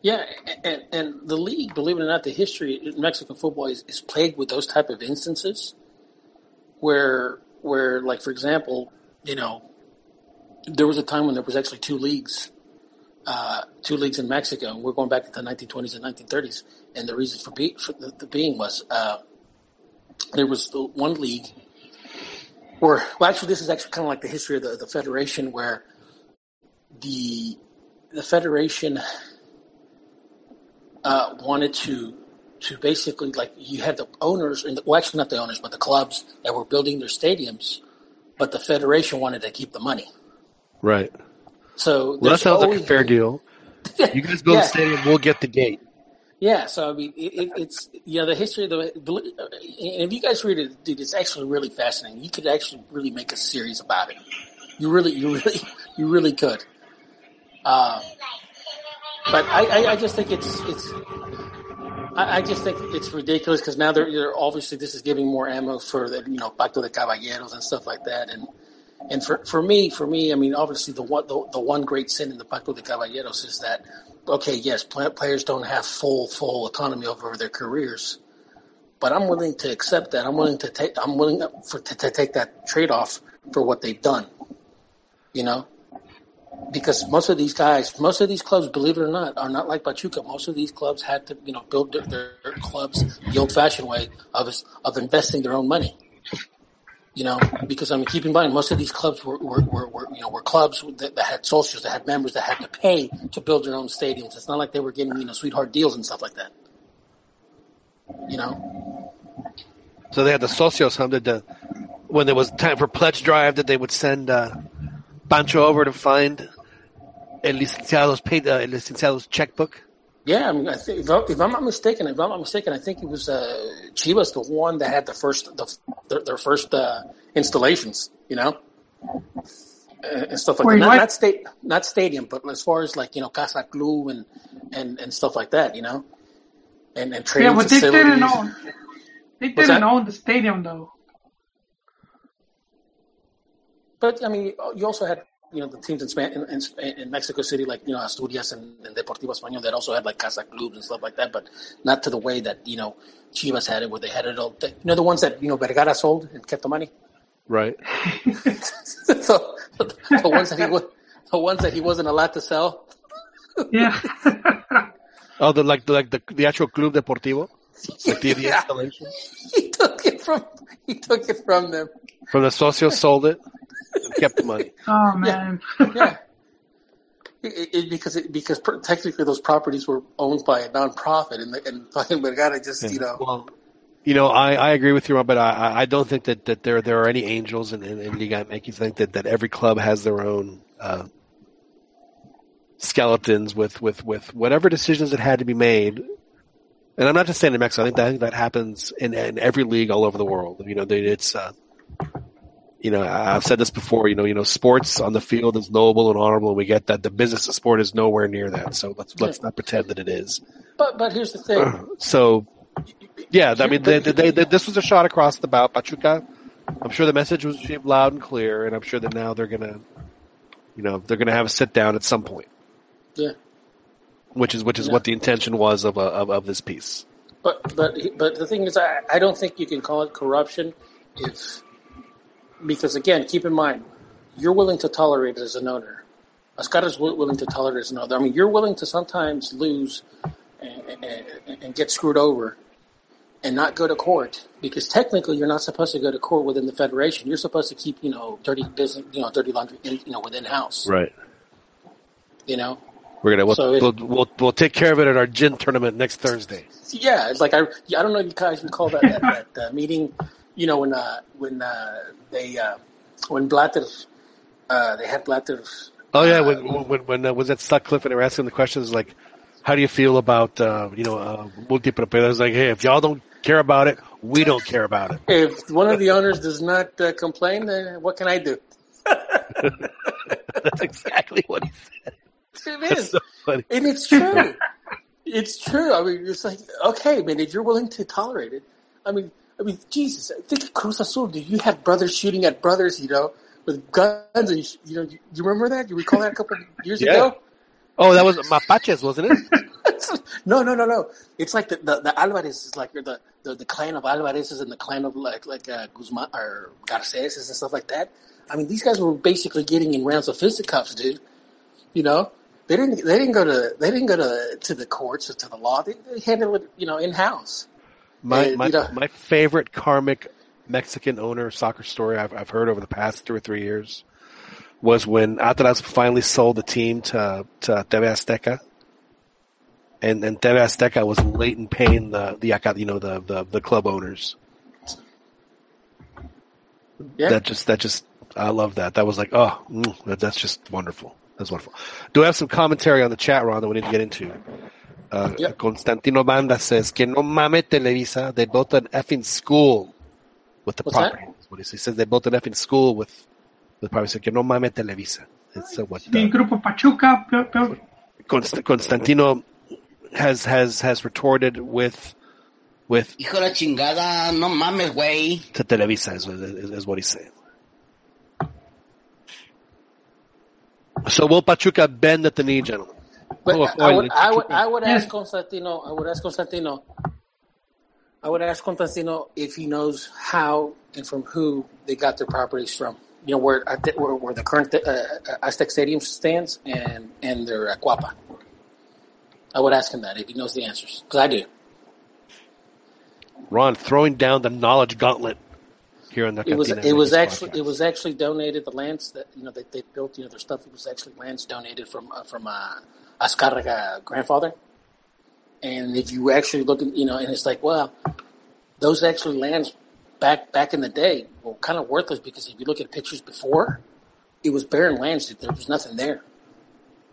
Yeah, and, and the league, believe it or not, the history in Mexican football is, is plagued with those type of instances where where like for example, you know, there was a time when there was actually two leagues, uh, two leagues in Mexico, and we're going back to the 1920s and 1930s, and the reason for, be, for the, the being was uh, there was the one league where well actually this is actually kind of like the history of the, the federation where the the federation uh, wanted to to basically like you had the owners and the, well actually not the owners but the clubs that were building their stadiums, but the federation wanted to keep the money. Right. So Well, that sounds like a fair deal. You guys build Yeah. a stadium, we'll get the gate. Yeah, so I mean, it, it, it's know the history of the. And if you guys read it, dude, it's actually really fascinating. You could actually really make a series about it. You really, you really, you really could. Uh, but I, I, I just think it's it's. I, I just think it's ridiculous because now they're, they're obviously this is giving more ammo for the you know Pacto de Caballeros and stuff like that and. And for, for me, for me, I mean, obviously the one the, the one great sin in the Pacto de Caballeros is that okay, yes, pla- players don't have full full autonomy over their careers, but I'm willing to accept that. I'm willing to take. I'm willing for to, to take that trade off for what they've done. You know, because most of these guys, most of these clubs, believe it or not, are not like Pachuca. Most of these clubs had to, you know, build their, their clubs the old-fashioned way of of investing their own money. You know, because I mean, keep in mind, most of these clubs were, were, were, were you know, were clubs that, that had socials, that had members that had to pay to build their own stadiums. It's not like they were getting, you know, sweetheart deals and stuff like that. You know? So they had the socios huh, that the when there was time for pledge drive that they would send uh, Pancho over to find El Licenciado's paid uh, El Licenciado's checkbook. Yeah, I mean, I think if, I, if I'm not mistaken, if I'm not mistaken, I think it was uh, Chivas the one that had the first, the, their, their first uh, installations, you know, and, stuff like that. Not, not state, not stadium, but as far as like you know, Casa Club and and and stuff like that, you know. and, and training Yeah, but they didn't own. They didn't that? own the stadium though. But I mean, you also had you know the teams in Span- in, in, in Mexico City, like you know Asturias and, and Deportivo Español, that also had like casa clubs and stuff like that, but not to the way that you know Chivas had it, where they had it all. You know the ones that you know Vergara sold and kept the money. Right. so the ones that he was, the ones that he wasn't allowed to sell. Yeah. Oh, the like the like the, the actual Club Deportivo, like the, the installation He took it from he took it from them. from the socios sold it, and kept the money. Oh man. Yeah. It, it, because it, because per- technically those properties were owned by a nonprofit and the, and fucking Vergara just you know Well, you know, I, I agree with you, but I, I- I don't think that, that there there are any angels and and you gotta make You think that, that every club has their own uh, skeletons with, with, with whatever decisions that had to be made. And I'm not just saying in Mexico. I think that, I think that happens in, in every league all over the world. You know, they, it's uh, you know I've said this before. You know, you know, sports on the field is noble and honorable, and we get that. The business of sport is nowhere near that. So let's let's not pretend that it is. But but here's the thing. So, yeah, I mean, they, they, they, this was a shot across the bow. Pachuca, I'm sure the message was loud and clear, and I'm sure that now they're gonna, you know, they're gonna have a sit down at some point, Yeah. Which is which is Yeah. what the intention was of, uh, of of this piece. But but but the thing is, I, I don't think you can call it corruption if because again, keep in mind, you're willing to tolerate it as an owner. Oscar is willing to tolerate it as an owner. I mean, you're willing to sometimes lose and, and, and get screwed over and not go to court because technically you're not supposed to go to court within the federation. You're supposed to keep you know dirty business, you know, dirty laundry, in, you know, within house. Right. You know. We're gonna we'll, So it- we'll, we'll we'll take care of it at our gin tournament next Thursday. Yeah, it's like I, I don't know if you guys recall that that, that uh, meeting, you know, when uh, when uh, they uh, when Blatter, uh, they had Blatter. Oh yeah, when when when uh, was that Sutcliffe and they were asking the questions like, how do you feel about uh, you know uh, multipropiedades? Like, hey, if y'all don't care about it, we don't care about it. If one of the owners does not uh, complain, then what can I do? That's exactly what he said. It is, so funny. and it's true. it's true. I mean, it's like okay, man, if you're willing to tolerate it, I mean, I mean, Jesus, think of Cruz Azul. Dude, you had brothers shooting at brothers, you know, with guns, and you, know, you, you remember that? Do you recall that a couple of years Yeah. ago? Oh, that was Mapaches, wasn't it? no, no, no, no. It's like the the, the Alvarez is like the, the the clan of Alvarez's and the clan of like like uh, Guzman or Garces and stuff like that. I mean, these guys were basically getting in rounds of fisticuffs, dude. You know, they didn't they didn't go to they didn't go to to the courts or to the law. They, they handled it, you know, in house. My my, you know- my favorite karmic Mexican owner soccer story I've I've heard over the past two or three years was when Atlas finally sold the team to to TV Azteca, and and TV Azteca was late in paying the the you know the the, the club owners. Yeah. That just that just I love that. That was like oh mm, that's just wonderful. That's wonderful. Do I have some commentary on the chat, Ron, that we need to get into? Uh, Constantino Banda says, que no mame Televisa, they built an effing school with the What's property. That's what he says. They built an effing school with the property. So, que no mame Televisa. It's uh, what The uh, Grupo Pachuca built, built Const- Constantino has has has retorted with with Hijo la chingada, no mames, güey. to Televisa is, is, is what he's saying. So will Pachuca bend at the knee, gentlemen? But Oh, I would, I would, I would ask Constantino. I would ask Constantino. I would ask Constantino if he knows how and from who they got their properties from. You know where where, where the current uh, Aztec Stadium stands and and their uh, Guapa. I would ask him that if he knows the answers because I do. Ron throwing down the knowledge gauntlet here in the It was it was actually podcast. it was actually donated. The lands that you know they, they built, you know, their stuff. It was actually lands donated from uh, from uh, Azcárraga grandfather. And if you actually look at you know, and it's like, well, those actually lands back back in the day were kind of worthless because if you look at pictures before, it was barren lands. that There was nothing there.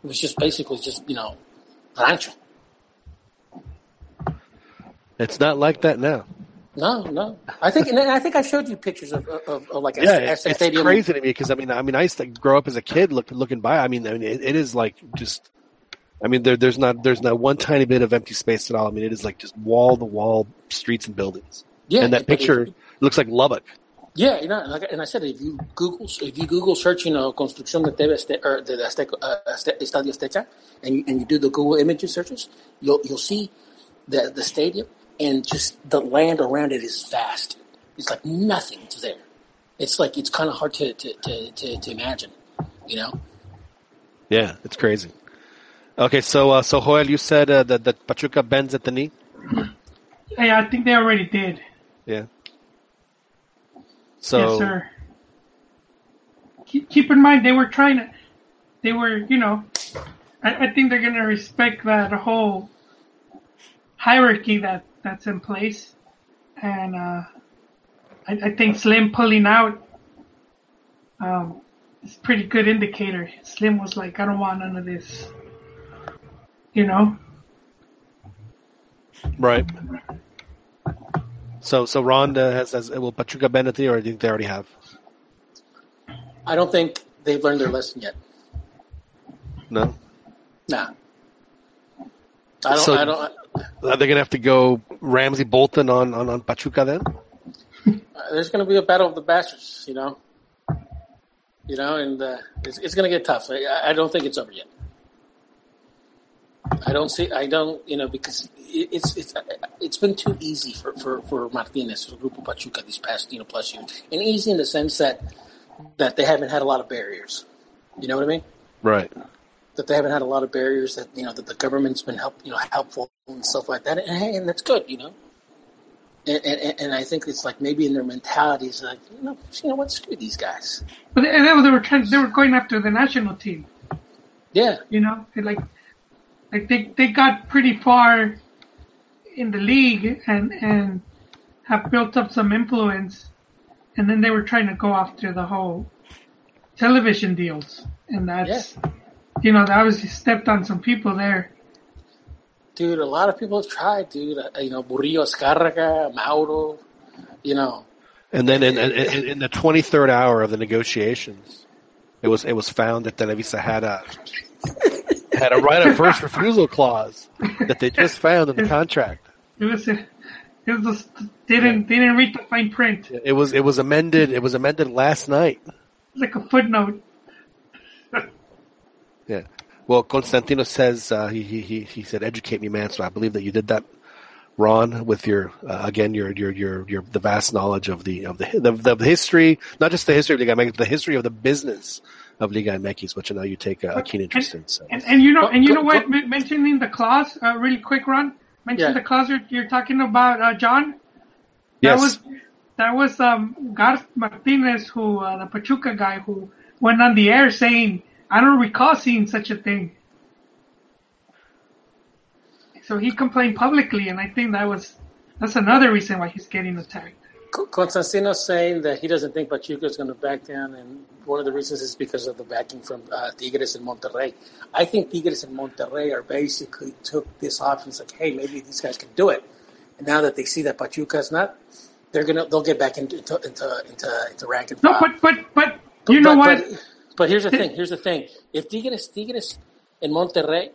It was just basically just you know, rancho. It's not like that now. No, no. I think and I think I showed you pictures of of, of like Yeah, it's, Aztec it's Stadium. crazy to me because I mean, I mean, I used to grow up as a kid, look, looking by. I mean, I mean, it, it is like just I mean, there, there's not there's not one tiny bit of empty space at all. I mean, it is like just wall to wall streets and buildings. Yeah, and that picture looks like Lubbock. Yeah, you know, like, and I said, if you Google, if you Google search, you know, construcción de TV Azte- or Azteca, uh, Estadio Azteca, and you, and you do the Google images searches, you'll you'll see the the stadium, and just the land around it is vast. It's like nothing's there. It's like it's kind of hard to to, to, to to imagine, you know. Yeah, it's crazy. Okay, so uh, so Joel, you said uh, that that Pachuca bends at the knee. Yeah, I think they already did. Yeah. So yes, sir. Keep, keep in mind, they were trying to, they were, you know, I, I think they're going to respect that whole hierarchy that, that's in place. And, uh, I, I think Slim pulling out, um, is a pretty good indicator. Slim was like, I don't want none of this, you know? right. So so Ron uh, has, has will Pachuca bend at the or do you think they already have? I don't think they've learned their lesson yet. No. Nah. I don't. So- I don't. Are they gonna have to go Ramsey Bolton on on, on Pachuca then? Uh, there's going to be a battle of the bastards, you know. You know, and uh, it's, it's going to get tough. I, I don't think it's over yet. I don't see. I don't. You know, because it, it's it's it's been too easy for for for Martinez for Grupo Pachuca these past you know plus years, and easy in the sense that that they haven't had a lot of barriers. You know what I mean? Right. That they haven't had a lot of barriers. That you know that the government's been help you know helpful and stuff like that. And hey, and that's good. You know. And, and, and I think it's like maybe in their mentality, it's like you know, you know what, screw these guys. But they, they were trying, they were going after the national team. Yeah, you know, They like, like they they got pretty far in the league and and have built up some influence, and then they were trying to go after the whole television deals, and that's, you know, that was stepped on some people there. dude. A lot of people have tried, dude. Uh, you know, Murillo Azcárraga, Mauro. You know, And then in, in, in in the 23rd hour of the negotiations, it was it was found that Televisa had a had a right of first refusal clause that they just found in the contract. It was, it was just, they didn't they didn't read the fine print. It It was it was amended. It was amended last night. was like a footnote. Yeah. Well, Constantino says uh, he, he he he said, "Educate me, man." So I believe that you did that, Ron, with your uh, again your your your your the vast knowledge of the of the the, the, the history, not just the history of Liga MX, the history of the business of Liga MX, which I know you take a, a keen interest in. So And, and you know, and you Go- know go- what? Men- mentioning the clause, uh, really quick, Ron. Mention Yeah. the clause you're, you're talking about, uh, John. That yes, was that was um Garth Martinez, who uh, the Pachuca guy, who went on the air saying, "I don't recall seeing such a thing." So he complained publicly, and I think that was that's another reason why he's getting attacked. Co- Constantino's saying that he doesn't think Pachuca is going to back down, and one of the reasons is because of the backing from uh, Tigres and Monterrey. I think Tigres and Monterrey are basically took this option, it's like, hey, maybe these guys can do it. And now that they see that Pachuca is not, they're gonna they'll get back into into into into, into rank and No, but but but you know but, what? But, but here's the thing. Here's the thing. If Tigres, Tigres, and Monterrey,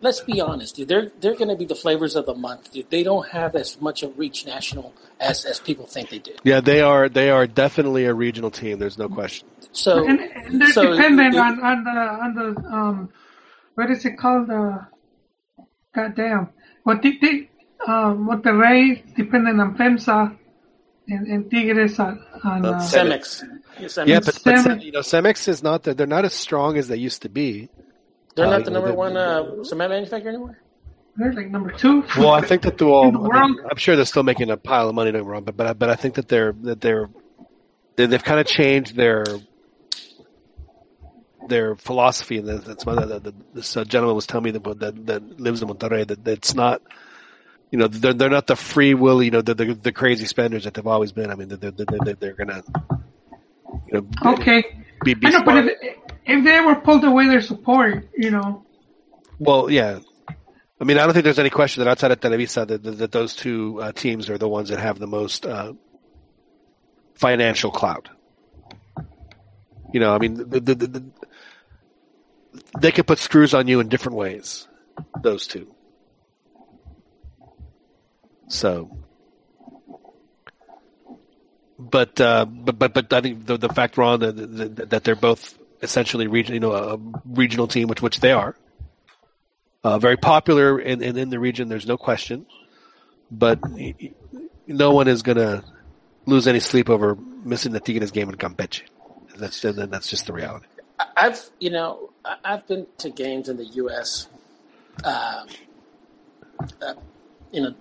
let's be honest, dude. They're they're going to be the flavors of the month, dude. They don't have as much a reach national as as people think they do. yeah, they are they are definitely a regional team. There's no question. So and, and they're so dependent it- on, on the on the um what is it called uh goddamn what they, they um Monterrey dependent on FEMSA and, and Tigres on, on uh, Cemex. Yeah, Cemex. Yeah, but, but you know, Cemex is not they're not as strong as they used to be. they're uh, not the you know, number one uh, cement manufacturer anymore. they're like number two. Well, I think that they're all. In the I mean, world. I'm sure they're still making a pile of money. Don't wrong, but but I- but I think that they're that they're they, they've kind of changed their their philosophy, and that's why the, the, this uh, gentleman was telling me that that, that lives in Monterrey that, that it's not. You know, they're they're not the free will. You know, the the, the crazy spenders that they've always been. I mean, they're they're, they're, they're gonna. Okay, be, be I know, but if if they ever pulled away their support, you know, Well, yeah. I mean, I don't think there's any question that outside of Televisa that, that, that those two uh, teams are the ones that have the most uh, financial clout. You know, I mean, the, the, the, they can put screws on you in different ways. those two. So, but uh, but but but I think the the fact, Ron, that, that, that they're both essentially region, you know, a regional team, which which they are, uh, very popular in, in in the region. There's no question, but no one is gonna lose any sleep over missing the Tigres game in Campeche. That's that's just the reality. I've you know I've been to games in the U.S. Um, uh, you know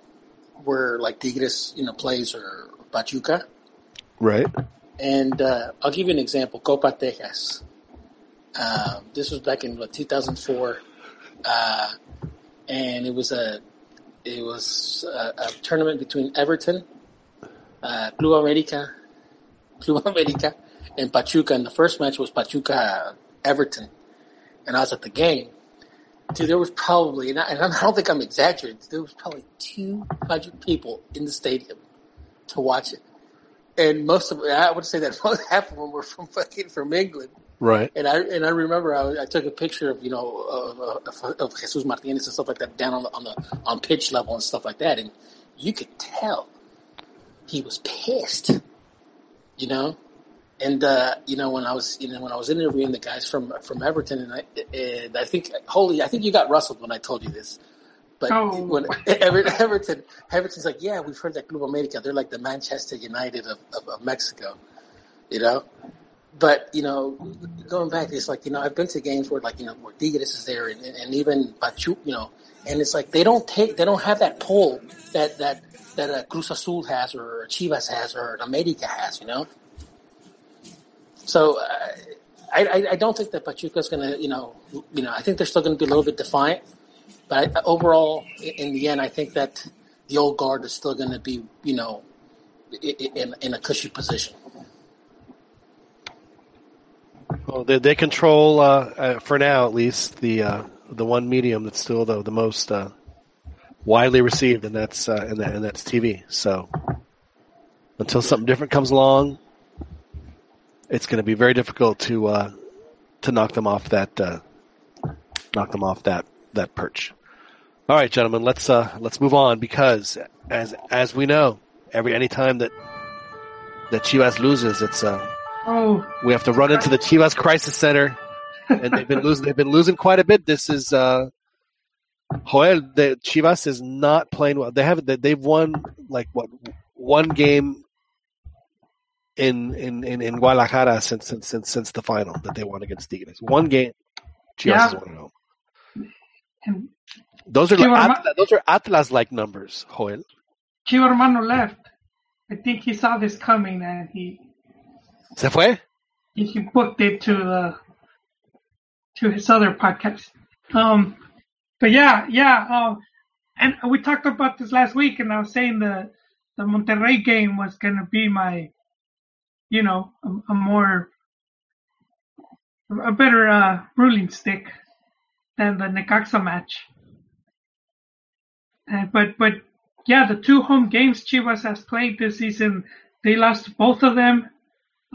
where like Tigres you know plays or Pachuca, right? And uh, I'll give you an example: Copa Tejas. Uh, this was back in what, 2004, uh, and it was a it was a, a tournament between Everton, uh, Club America, Club America, and Pachuca. And the first match was Pachuca Everton, and I was at the game. Dude, there was probably, and I, and I don't think I'm exaggerating. There was probably 200 people in the stadium to watch it, and most of I would say that most half of them were from fucking from England. Right. And I and I remember I, I took a picture of you know of, of, of Jesus Martinez and stuff like that down on the on the on pitch level and stuff like that, and you could tell he was pissed, you know. And uh, you know when I was you know when I was interviewing the guys from from Everton, and I and I think holy I think you got rustled when I told you this. But Oh. when Ever- Everton, Everton's like, yeah, we've heard that Club America. They're like the Manchester United of, of, of Mexico, you know. But you know, going back, it's like you know, I've been to games where like you know where Tigres is there, and, and, even Pachu, you know, and it's like they don't take, they don't have that pull that that that uh, Cruz Azul has or Chivas has or America has, you know. So uh, I, I don't think that Pachuca is gonna, you know, you know, I think they're still gonna be a little bit defiant, but I, overall, in the end, I think that the old guard is still gonna be, you know, in in a cushy position. Well, they they control uh, uh, for now at least the uh, the one medium that's still the the most uh, widely received, and that's uh, and, that, and that's TV. So until something different comes along, it's going to be very difficult to to knock them off that knock them off that that perch. All right, gentlemen, let's uh, let's move on because as as we know, every any time that that Chivas loses, it's uh, Oh, we have to run into the Chivas Crisis Center, and they've been losing. They've been losing quite a bit. This is uh, Joel. The Chivas is not playing well. They haven't. they- They've won like what one game in in in, in Guadalajara since, since since since the final that they won against Tigres. One game. Chivas Yeah. has won at home. And Those are Chiva like Arma- Atlas, those are Atlas like numbers, Joel. Chivo Hermano left. I think he saw this coming and he Se fue. he, he booked it to the to his other podcast. Um, but yeah, yeah. Um, and we talked about this last week, and I was saying the the Monterrey game was going to be my, you know, a, a more a better uh, ruling stick than the Necaxa match. Uh, but but yeah, the two home games Chivas has played this season, they lost both of them.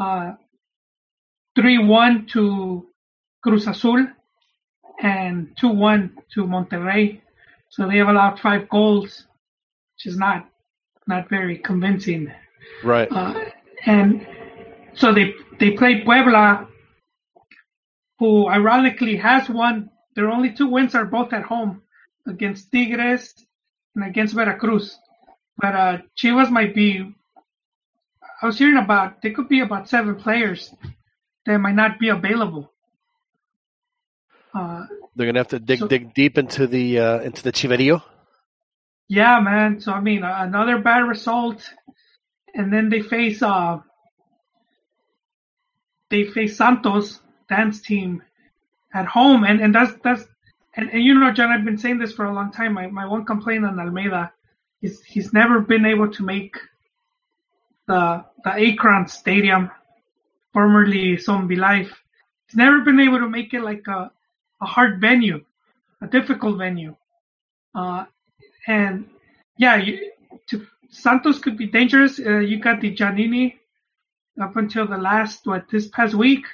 Uh, 3-1 to Cruz Azul and 2-1 to Monterrey. So they have allowed five goals, which is not not very convincing. Right. Uh, and so they they played Puebla, who ironically has won. Their only two wins are both at home against Tigres and against Veracruz. But uh, Chivas might be. I was hearing about there could be about seven players that might not be available. Uh, They're gonna have to dig So- dig deep into the uh, into the Chiverio. Yeah, man. So I mean, another bad result, and then they face uh, they face Santos dance team at home, and and that's that's and, and you know, John, I've been saying this for a long time. My my one complaint on Almeyda is he's never been able to make the the Akron Stadium, formerly Omnilife. He's never been able to make it like a a hard venue, a difficult venue. Uh, and yeah, you, to, Santos could be dangerous. Uh, you got the Djaniny up until the last what this past week.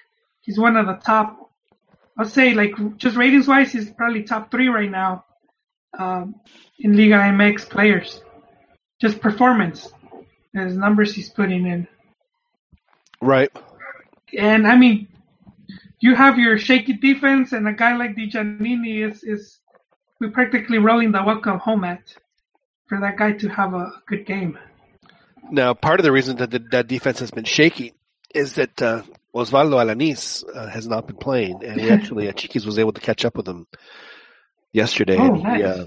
He's one of the top. I'll say like just ratings wise, he's probably top three right now um, in Liga MX players. Just performance, his numbers he's putting in. Right. And I mean, you have your shaky defense, and a guy like Djaniny is is we practically rolling the welcome home at for that guy to have a good game. Now, part of the reason that the, that defense has been shaky is that uh, Osvaldo Alanis uh, has not been playing, and we actually uh, Chiquis was able to catch up with him yesterday. Oh, and he, nice.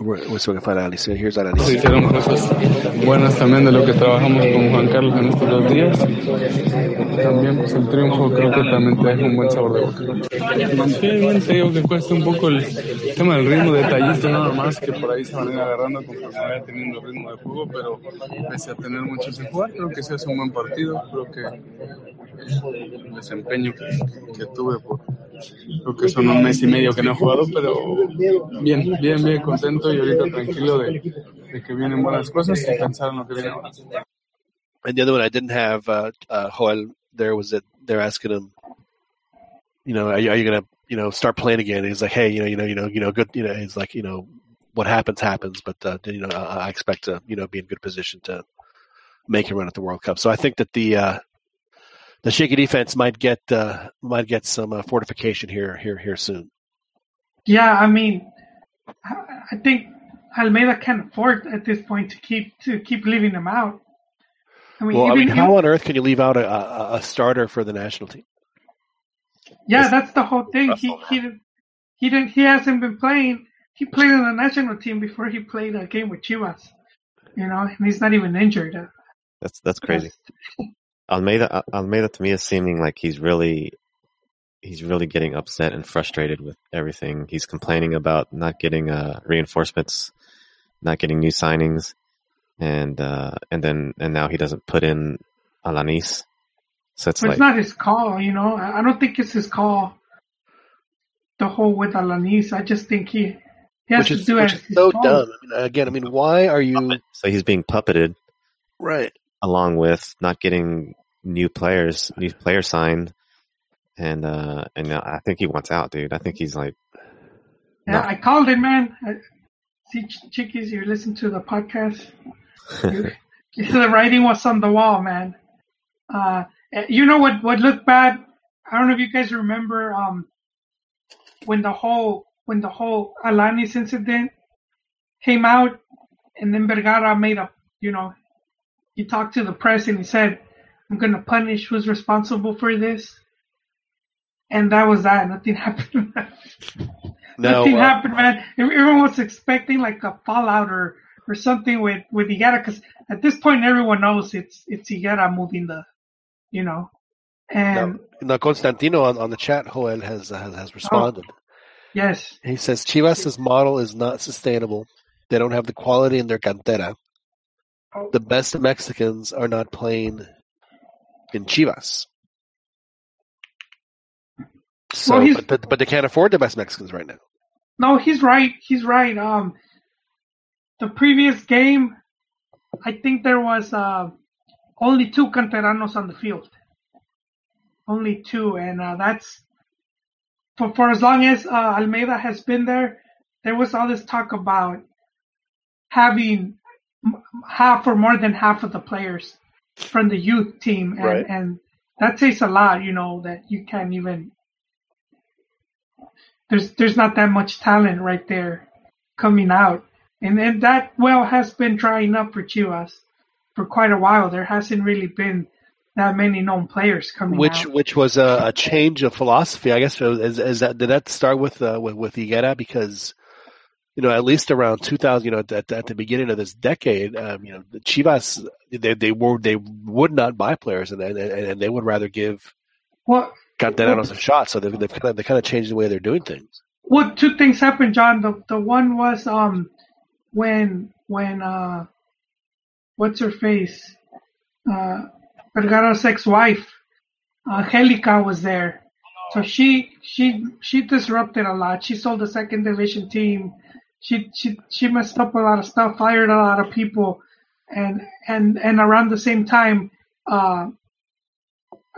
We're, gonna find Alanis. So here's. Se hicieron cosas buenas también de lo que trabajamos con Juan Carlos en estos dos días. También pues el triunfo creo que también te deja un buen sabor de boca. Sí, bien, te digo que cuesta un poco el tema del ritmo detallista nada más, que por ahí se van a ir agarrando conforme vaya teniendo ritmo de juego, pero pese a tener mucho sin jugar, creo que sí es un buen partido, creo que el desempeño que, que tuve por creo que son un mes y medio que no he jugado, pero bien, bien, bien contento y ahorita tranquilo de, de que vienen buenas cosas y pensar en lo que viene ahora. And the other one I didn't have uh, uh, Joel there was that they're asking him, you know, are you, you gonna you know start playing again? And he's like, hey, you know, you know, you know, you know, good, you know, he's like, you know, what happens happens, but uh, you know, I, I expect to you know be in good position to make a run at the World Cup. So I think that the uh, the shaky defense might get uh, might get some uh, fortification here here here soon. Yeah, I mean, I I think Almeyda can't afford at this point to keep to keep leaving him out. I mean, Well, I even mean, you- how on earth can you leave out a, a, a starter for the national team? yeah, that's the whole thing. He he didn't he didn't he hasn't been playing. He played on the national team before he played a game with Chivas. You know, and he's not even injured. That's that's crazy. Almeyda Almeyda to me is seeming like he's really he's really getting upset and frustrated with everything. He's complaining about not getting uh, reinforcements, not getting new signings, and uh, and then and now he doesn't put in Alanis. So it's But like it's not his call, you know. I I don't think it's his call. The whole with Alanis, I just think he he has which to is do which it. is so dumb. I mean, again, I mean, why are you so he's being puppeted right along with not getting new players, new player signed, and uh and I think he wants out, dude. I think he's like Yeah, I called it, man. I, see, Ch- Chiquis, you listen to the podcast. You- the writing was on the wall, man. Uh, you know what? What looked bad? I don't know if you guys remember um, when the whole when the whole Alanis incident came out, and then Vergara made a you know he talked to the press and he said, "I'm going to punish who's responsible for this," and that was that. Nothing happened. No, Nothing uh, happened, man. Everyone was expecting like a fallout or or something with with Higuera, because at this point everyone knows it's it's Higuera moving the, you know, and Now, Constantino on, on the chat, Joel has has, has responded. yes, He says Chivas' model is not sustainable. They don't have the quality in their cantera. The best Mexicans are not playing in Chivas. So, Well, but, but they can't afford the best Mexicans right now. no, he's right. He's right. Um, the previous game, I think there was uh only two canteranos on the field, only two, and uh, that's for for as long as uh, Almeyda has been there. There was all this talk about having half or more than half of the players from the youth team, and, Right. and that says a lot. You know that you can't even. There's there's not that much talent right there coming out, and and that well has been drying up for Chivas for quite a while. There hasn't really been that many known players coming Which out. which was a, a change of philosophy, I guess. Is, is that did that start with uh, with with Higuera? Because you know, at least around 2000, you know, at, at the beginning of this decade, um, you know, the Chivas they they were they would not buy players, and and, and they would rather give Well, canteranos a shot. So they've, they've kind of they kind of changed the way they're doing things. Well, two things happened, John. The the one was um when when uh what's her face uh Vergara's ex-wife Angelica was there, so she she she disrupted a lot. She sold the second division team. She she she messed up a lot of stuff, fired a lot of people, and and and around the same time, uh,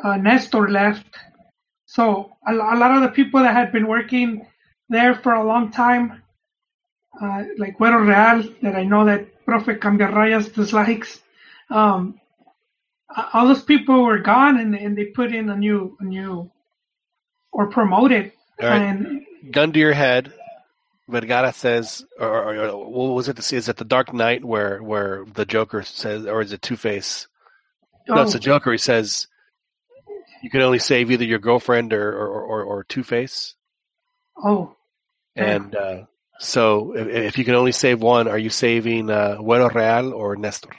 uh Nestor left. So a, a lot of the people that had been working there for a long time uh, like Güero Real that I know that Profe Cambiarrayas dislikes. Um, all those people were gone and, and they put in a new, a new, or promoted. All right. And Gun to your head. Vergara says, or, or, or what was it? Is it the Dark Knight where where the Joker says, or is it Two Face? No, it's Oh. the Joker. He says, "You can only save either your girlfriend or or, or, or Two Face." oh, And uh, so, if, if you can only save one, are you saving uh, Güero Real or Nestor?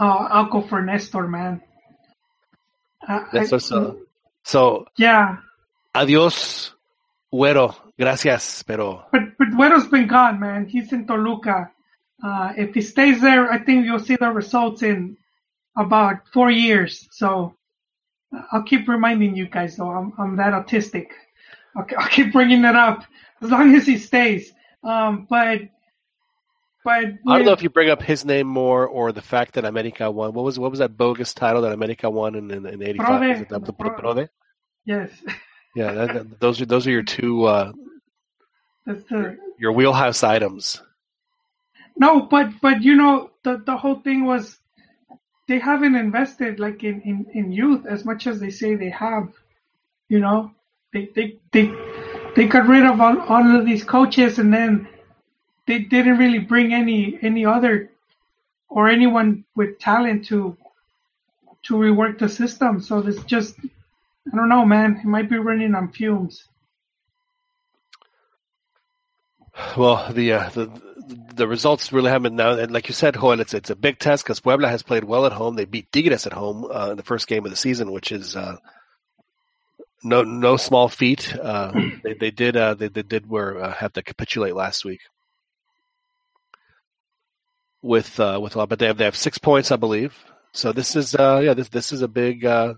uh, I'll go for Nestor, man. Uh, I- So, so yeah, adiós, Güero. Gracias, pero but but Güero's been gone, man. He's in Toluca. Uh, if he stays there, I think you'll see the results in about four years. So uh, I'll keep reminding you guys, though. I'm I'm that autistic. I'll, I'll keep bringing it up as long as he stays. Um, but but I don't know if you bring up his name more or the fact that America won. What was what was that bogus title that America won in in, in '85? Prode. Was it the, the, Prode? yes, Yeah, that, those are those are your two uh, that's the your wheelhouse items. No, but but you know the the whole thing was they haven't invested like in in, in youth as much as they say they have. You know, they they they they got rid of all, all of these coaches and then they didn't really bring any any other or anyone with talent to to rework the system. So it's just I don't know, man. It might be running on fumes. Well, the uh, the the results really haven't now. And like you said, Joel, it's it's a big test because Puebla has played well at home. They beat Tigres at home uh, in the first game of the season, which is uh, no no small feat. Uh, they they did uh, they, they did were uh, have to capitulate last week with uh, with but they have they have six points, I believe. So this is uh, yeah this this is a big uh,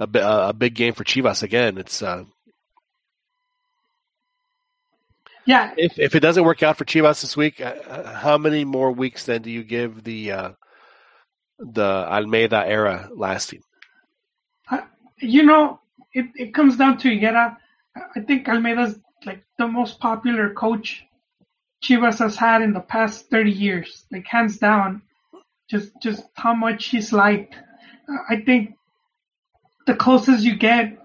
a, a big game for Chivas again. It's uh, Yeah, if if it doesn't work out for Chivas this week, uh, uh, how many more weeks then do you give the uh, the Almeyda era lasting? you know, it, it comes down to Higuera. I think Almeyda's like the most popular coach Chivas has had in the past 30 years, like hands down. Just just how much he's liked. I think the closest you get,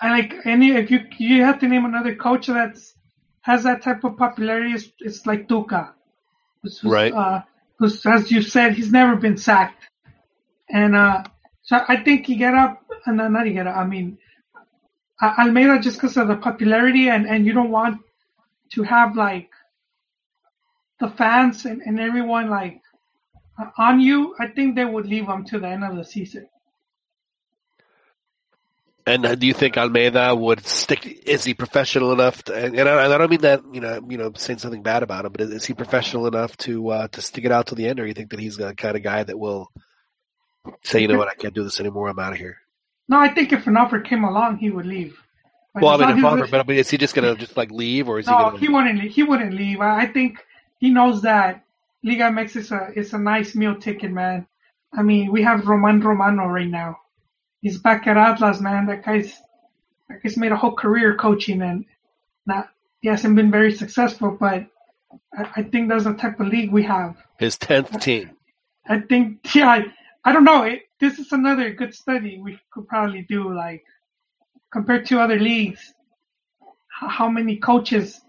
I like any if you you have to name another coach that's has that type of popularity. It's, it's like Tuca, who's, Right. Uh, who's as you said, he's never been sacked, and uh, so I think he get up, and uh, not he get up. I mean, Almeyda just because of the popularity, and and you don't want to have like the fans and, and everyone like uh, on you. I think they would leave him to the end of the season. And do you think Almeyda would stick? Is he professional enough? To, and, and I, I don't mean that you know you know saying something bad about him, but is, is he professional enough to uh, to stick it out to the end, or you think that he's the kind of guy that will say, you know what, I can't do this anymore, I'm out of here. No, I think if an offer came along, he would leave. Well, I mean, if offer, but, but is he just gonna just like leave, or is he no, gonna? he wouldn't. leave. He wouldn't leave. I I think he knows that Liga MX is a is a nice meal ticket, man. I mean, we have Roman Romano right now. He's back at Atlas, man. That guy's that guy's made a whole career coaching, and not he hasn't been very successful, but I, I think that's the type of league we have. His tenth team. I think, yeah, I, I don't know. It, this is another good study we could probably do, like, compared to other leagues, how many coaches,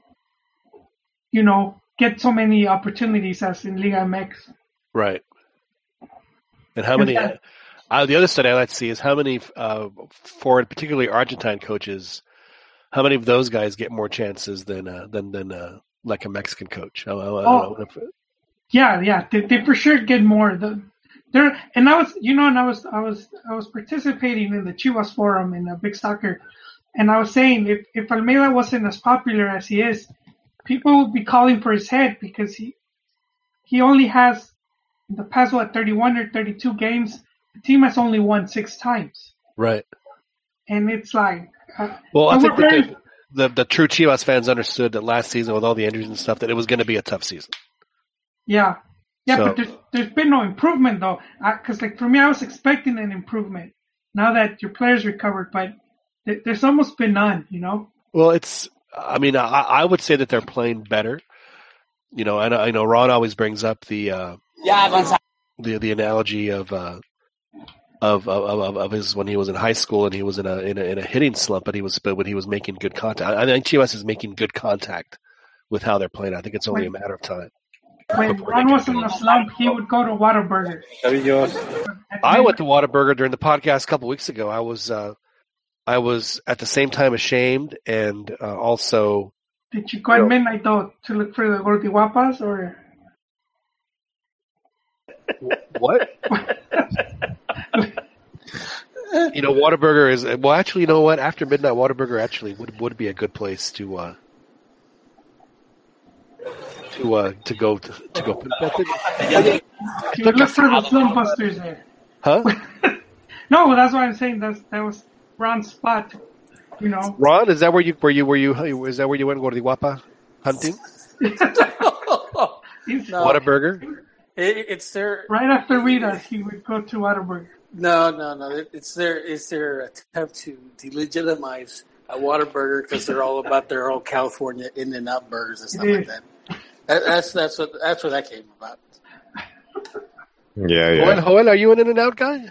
you know, get so many opportunities as in Liga MX. Right. And how many? Yeah. Uh, the other study I like to see is how many uh, foreign, particularly Argentine coaches, how many of those guys get more chances than uh, than than uh, like a Mexican coach? I, I, I Oh. don't know if- Yeah, yeah, they, they for sure get more. The, there, and I was, you know, and I was, I was, I was participating in the Chivas forum in the big soccer, and I was saying if if Almeyda wasn't as popular as he is, people would be calling for his head because he he only has in the past what 31 or 32 games. The team has only won six times, right. and it's like, uh, Well, I think very- the, the the true Chivas fans understood that last season with all the injuries and stuff that it was going to be a tough season. Yeah, yeah, So- but there's there's been no improvement though. Because like for me, I was expecting an improvement now that your players recovered, but th- there's almost been none. You know? Well, it's I mean, I, I would say that they're playing better. You know, I know, I know Ron always brings up the uh, Ya, Gonzalo. the the analogy of uh, of, of of of his when he was in high school and he was in a in a, in a hitting slump, but he was but when he was making good contact. I think Chivas is making good contact with how they're playing. I think it's only a matter of time. When Ron was in the slump, he would go to Whataburger. I went to Whataburger during the podcast a couple weeks ago. I was uh, I was at the same time ashamed and uh, also Did you go at midnight though to look for the Gordiwapas or? what? you know, Whataburger is well. Actually, you know what? After midnight, Whataburger actually would would be a good place to uh, to uh, to go to, to go. You look for the Slum Busters there. Huh? No, that's what I'm saying. That's that was Ron's spot. You know. Ron, is that where you where you where you is that where you went to Gordiwapa hunting? No. Whataburger. It, it's their Right after Rita, he would go to Whataburger. no, no, no. It- It's their it's their attempt to delegitimize a Whataburger because they're all about their old California In and Out burgers and stuff like that. that. That's that's what that's where that came about. Yeah, Joel, yeah. Joel, are you an In and Out guy?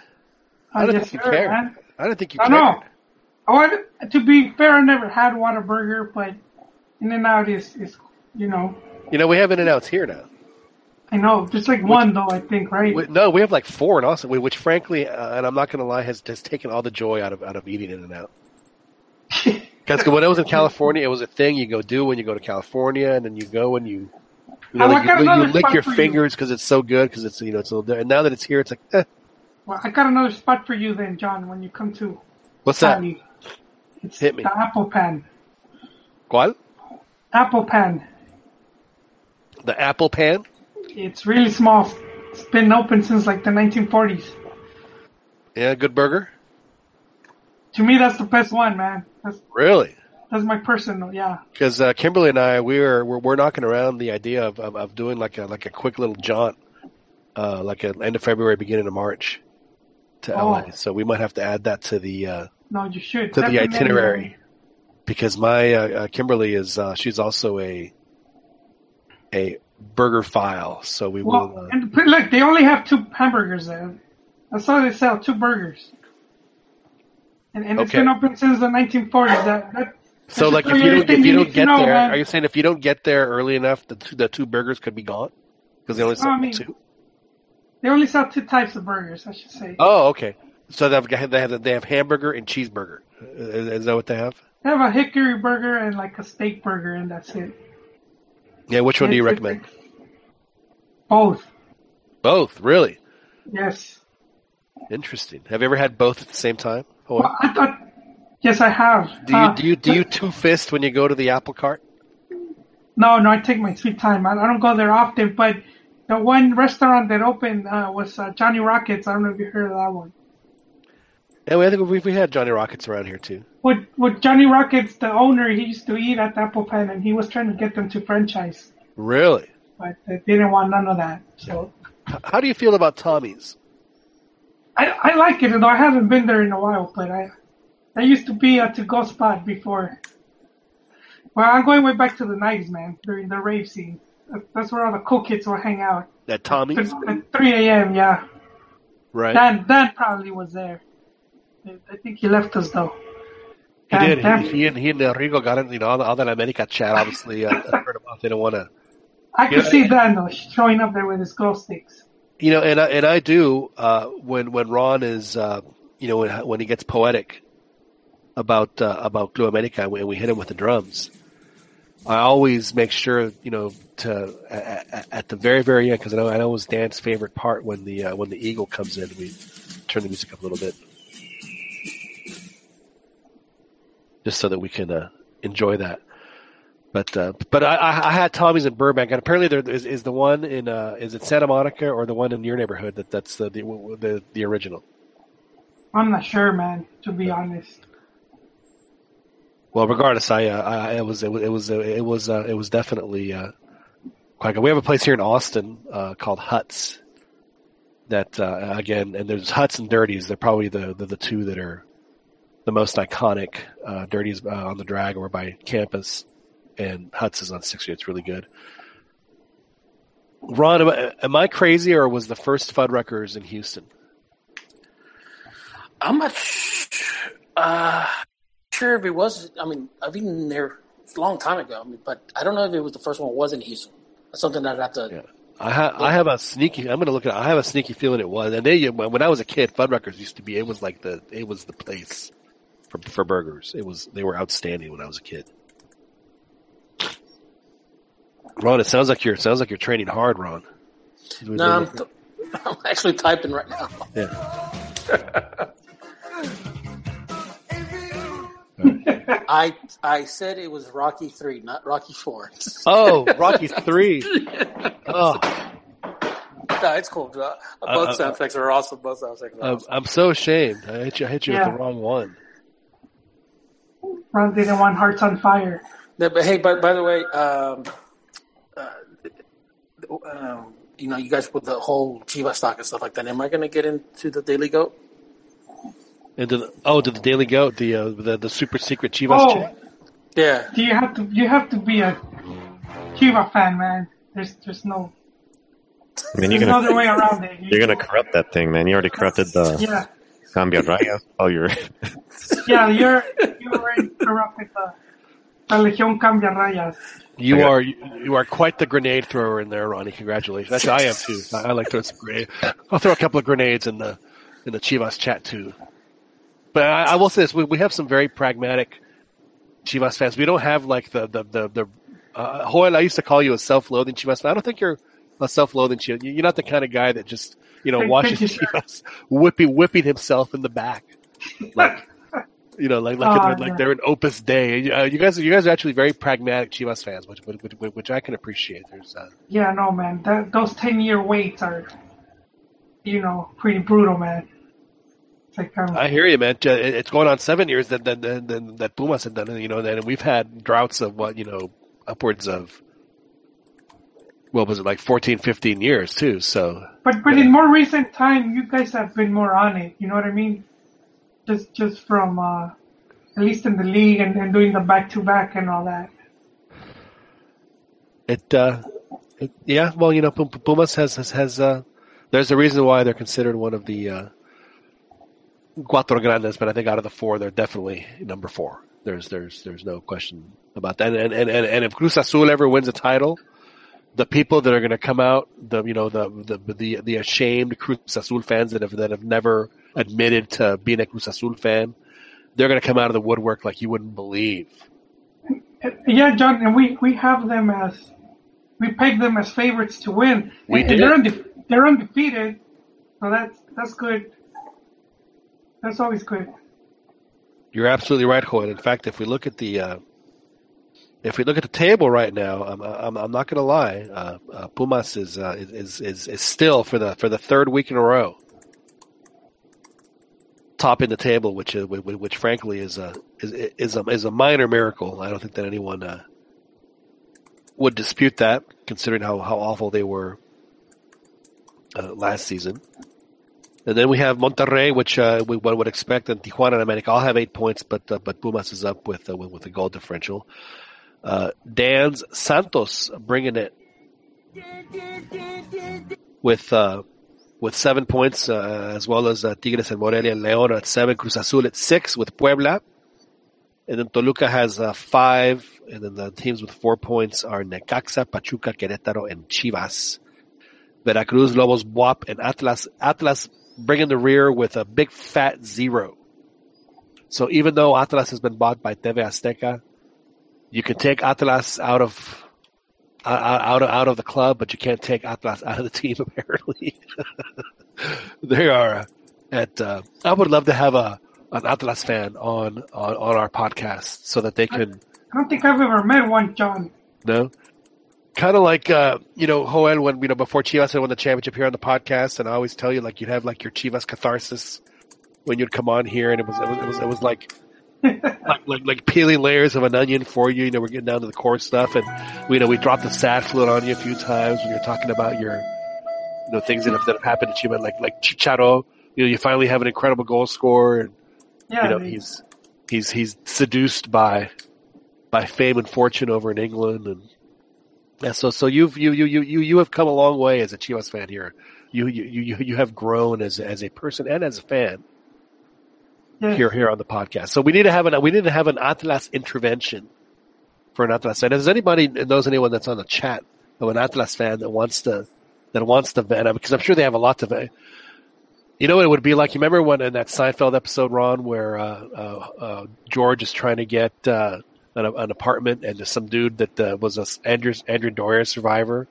I Uh, don't yes, think you sir, care. man. I don't think you I care. know. I want to be fair. I never had Whataburger, but In and Out is is you know You know, we have In and Outs here now. I know just like one though I think right. We, no, we have like four in Austin, which frankly, uh, and I'm not going to lie, has has taken all the joy out of out of eating In and Out. Because when I was in California, it was a thing you go do when you go to California, and then you go and you, you know, like you, you lick your fingers because it's so good because it's you know it's a little. And now that it's here, it's like, eh, Well, I got another spot for you then, John. When you come to what's that? It's Hit me. the Apple Pan. ¿Cuál? Apple Pan. The apple pan. It's really small. It's been open since like the 1940s. Yeah, good burger. To me, that's the best one, man. That's Really? that's my personal. Yeah. Because uh, Kimberly and I, we are we're, we're knocking around the idea of, of, of doing like a like a quick little jaunt, uh, like at end of February, beginning of March, to Oh. LA. So we might have to add that to the uh, No, you should. to the itinerary because my uh, uh, Kimberly is uh, she's also a a burger file. So we will. Uh, and look, they only have two hamburgers there. That's all they sell, two burgers. And, and it's Okay. been open since the 1940s. That, that so like if you don't if you don't get know, there, man. are you saying if you don't get there early enough, the two, the two burgers could be gone because they only sell I mean- two? They only sell two types of burgers, I should say. Oh, okay. So they have they have they have hamburger and cheeseburger. Is, is that what they have? They have a hickory burger and like a steak burger, and that's it. Yeah. Which one do you recommend? Both. Both, really. Yes. Interesting. Have you ever had both at the same time? Or Well, I thought. Yes, I have. do you Uh, do you do you two fist when you go to the apple cart? No, no, I take my sweet time. I, I don't go there often, but the one restaurant that opened uh, was uh, Johnny Rockets. I don't know if you heard of that one. Yeah, we, I think we've we had Johnny Rockets around here too. With with Johnny Rockets, the owner, he used to eat at the Apple Pan, and he was trying to get them to franchise, Really? but they didn't want none of that. So How do you feel about Tommy's? I I like it, though I haven't been there in a while. But I that used to be a to go spot before. Well, I'm going way back to the '90s, man. During the rave scene, that's where all the cool kids would hang out. At Tommy's, At 3 a.m. Yeah. right? Dan Dan probably was there. I- think he left us though. he did. He, he and he and Enrico got in. You know, all the, all that America chat. Obviously, uh, heard about. They don't want to. I could Yeah. see Dan though showing up there with his glow sticks. You know, and I, and I do uh, when when Ron is uh, you know when when he gets poetic about uh, about Club America and we, and we hit him with the drums. I always make sure you know to at, at the very very end because I know I know it was Dan's favorite part when the uh, when the eagle comes in. We turn the music up a little bit just so that we can uh, enjoy that. But uh, but I, I had Tommy's in Burbank, and apparently there is, is the one in uh, is it Santa Monica or the one in your neighborhood that that's the the the, the original. I'm not sure, man. To be honest. Well, regardless, I, uh, I it was it was it was uh, it was uh, it was definitely uh, quite good. We have a place here in Austin uh, called Huts. That uh, again, and there's Huts and Dirties. They're probably the the, the two that are the most iconic. Uh, Dirties uh, on the drag or by campus. and Huts is on six year. It's really good. Ron, am I, am I crazy or was the first Fuddruckers in Houston? I'm not uh, sure if it was. I mean, I've been there a long time ago. I mean, but I don't know if it was the first one. It was in Houston. That's something I'd have to. I have I have a sneaky. I'm going to look at. it. I have a sneaky feeling it was. And they when I was a kid, Fuddruckers used to be. It was like the it was the place for for burgers. It was they were outstanding when I was a kid. Ron, it sounds like you're it sounds like you're training hard, Ron. No, I'm, th- I'm actually typing right now. Yeah. I I said it was Rocky three, not Rocky four. Oh, Rocky three. Oh, no, it's cool. Uh, Both Uh, sound effects are awesome. Both sound effects are I'm, awesome. I'm so ashamed. I hit you. I hit you Yeah. with the wrong one. Ron didn't want Hearts on Fire. Yeah, but hey, by, by the way, um, uh, um, you know, you guys with the whole Chivas stock and stuff like that. Am I going to get into the Daily Goat? And the, oh, to the Daily Goat, the uh, the the super secret Chivas Oh, chat. Yeah. do you have to? You have to be a Chiva fan, man. There's there's no I mean, you're there's no other gonna way around it. You- you're gonna corrupt that thing, man. You already corrupted the Yeah, Cambia Raya. Oh, you're yeah. You're you already corrupted the, the Legion Cambia Rayas. You are you, you are quite the grenade thrower in there, Ronnie. Congratulations. Actually, I am too. I, I like throwing some grenade. I'll throw a couple of grenades in the in the Chivas chat too. But I, I will say this: we, we have some very pragmatic Chivas fans. We don't have like the the the, the uh, Joel. I used to call you a self-loathing Chivas fan. I don't think you're a self-loathing Chivas. You're not the kind of guy that just you know Thank- watches you, sir. Chivas whipping whipping himself in the back, like you know, like like Oh, like yeah. they're an Opus Dei. Uh, you guys, you guys are actually very pragmatic Chivas fans, which which, which, which I can appreciate. There's uh, Yeah, no, man. That those ten year waits are, you know, pretty brutal, man. Like um, I hear you, man. It's going on seven years that that that, that, that Pumas have done it. You know, and we've had droughts of what you know, upwards of what was it like 14, 15 years too. So But but in more recent time, you guys have been more on it. You know what I mean? Just just from uh, at least in the league and, and doing the back to back and all that. it, uh, it yeah. Well, you know, Pum- Pumas has has, has uh, there's a reason why they're considered one of the uh, cuatro grandes, but I think out of the four, they're definitely number four. There's there's there's no question about that. And and and, and if Cruz Azul ever wins a title, the people that are going to come out, the you know the the the, the ashamed Cruz Azul fans that have that have never admitted to being a Cruz Azul fan, they're going to come out of the woodwork like you wouldn't believe. Yeah, John, and we, we have them as we peg them as favorites to win. We and, did. they're unde- they're undefeated, so that's that's good. That's always good. You're absolutely right, Hoyt. In fact, if we look at the uh, if we look at the table right now, I'm I'm, I'm not going to lie. Uh, uh, Pumas is, uh, is is is still for the for the third week in a row topping the table, which is which, which frankly is a is is a is a minor miracle. I don't think that anyone uh, would dispute that, considering how how awful they were uh, last season. And then we have Monterrey, which uh, we, one would expect, and Tijuana and America all have eight points, but uh, but Pumas is up with uh, with, with a goal differential. Uh, Dan's Santos bringing it with uh, with seven points, uh, as well as uh, Tigres and Morelia and León at seven, Cruz Azul at six with Puebla, and then Toluca has uh, five, and then the teams with four points are Necaxa, Pachuca, Querétaro, and Chivas. Veracruz, Lobos, Buap, and Atlas. Atlas bringing the rear with a big fat zero. So even though Atlas has been bought by TV Azteca, you can take Atlas out of out out of, out of the club, but you can't take Atlas out of the team. Apparently, they are at. Uh, I would love to have a an Atlas fan on on, on our podcast so that they can I don't think I've ever met one, John. no. Kind of like uh, you know Joel when you know before Chivas had won the championship here on the podcast, and I always tell you like you'd have like your Chivas catharsis when you'd come on here, and it was it was it was, it was like, like like like peeling layers of an onion for you. You know, we're getting down to the core stuff, and we you know we dropped the sad fluid on you a few times when you're talking about your you know things that have, that have happened to Chivas, like like Chicharo. You know, you finally have an incredible goal scorer, and Yeah, you know they- he's he's he's seduced by by fame and fortune over in England, and yeah, so so you've you you you you you have come a long way as a Chivas fan here. You you you you have grown as as a person and as a fan. Here here on the podcast. So we need to have an we need to have an Atlas intervention for an Atlas fan. Does anybody knows anyone that's on the chat of an Atlas fan that wants to that wants to vent? Because I'm sure they have a lot to vent. You know what it would be like? You remember when in that Seinfeld episode, Ron, where uh, uh, uh, George is trying to get uh, an, an apartment, and there's some dude that uh, was a Andrea Andrea Doria survivor,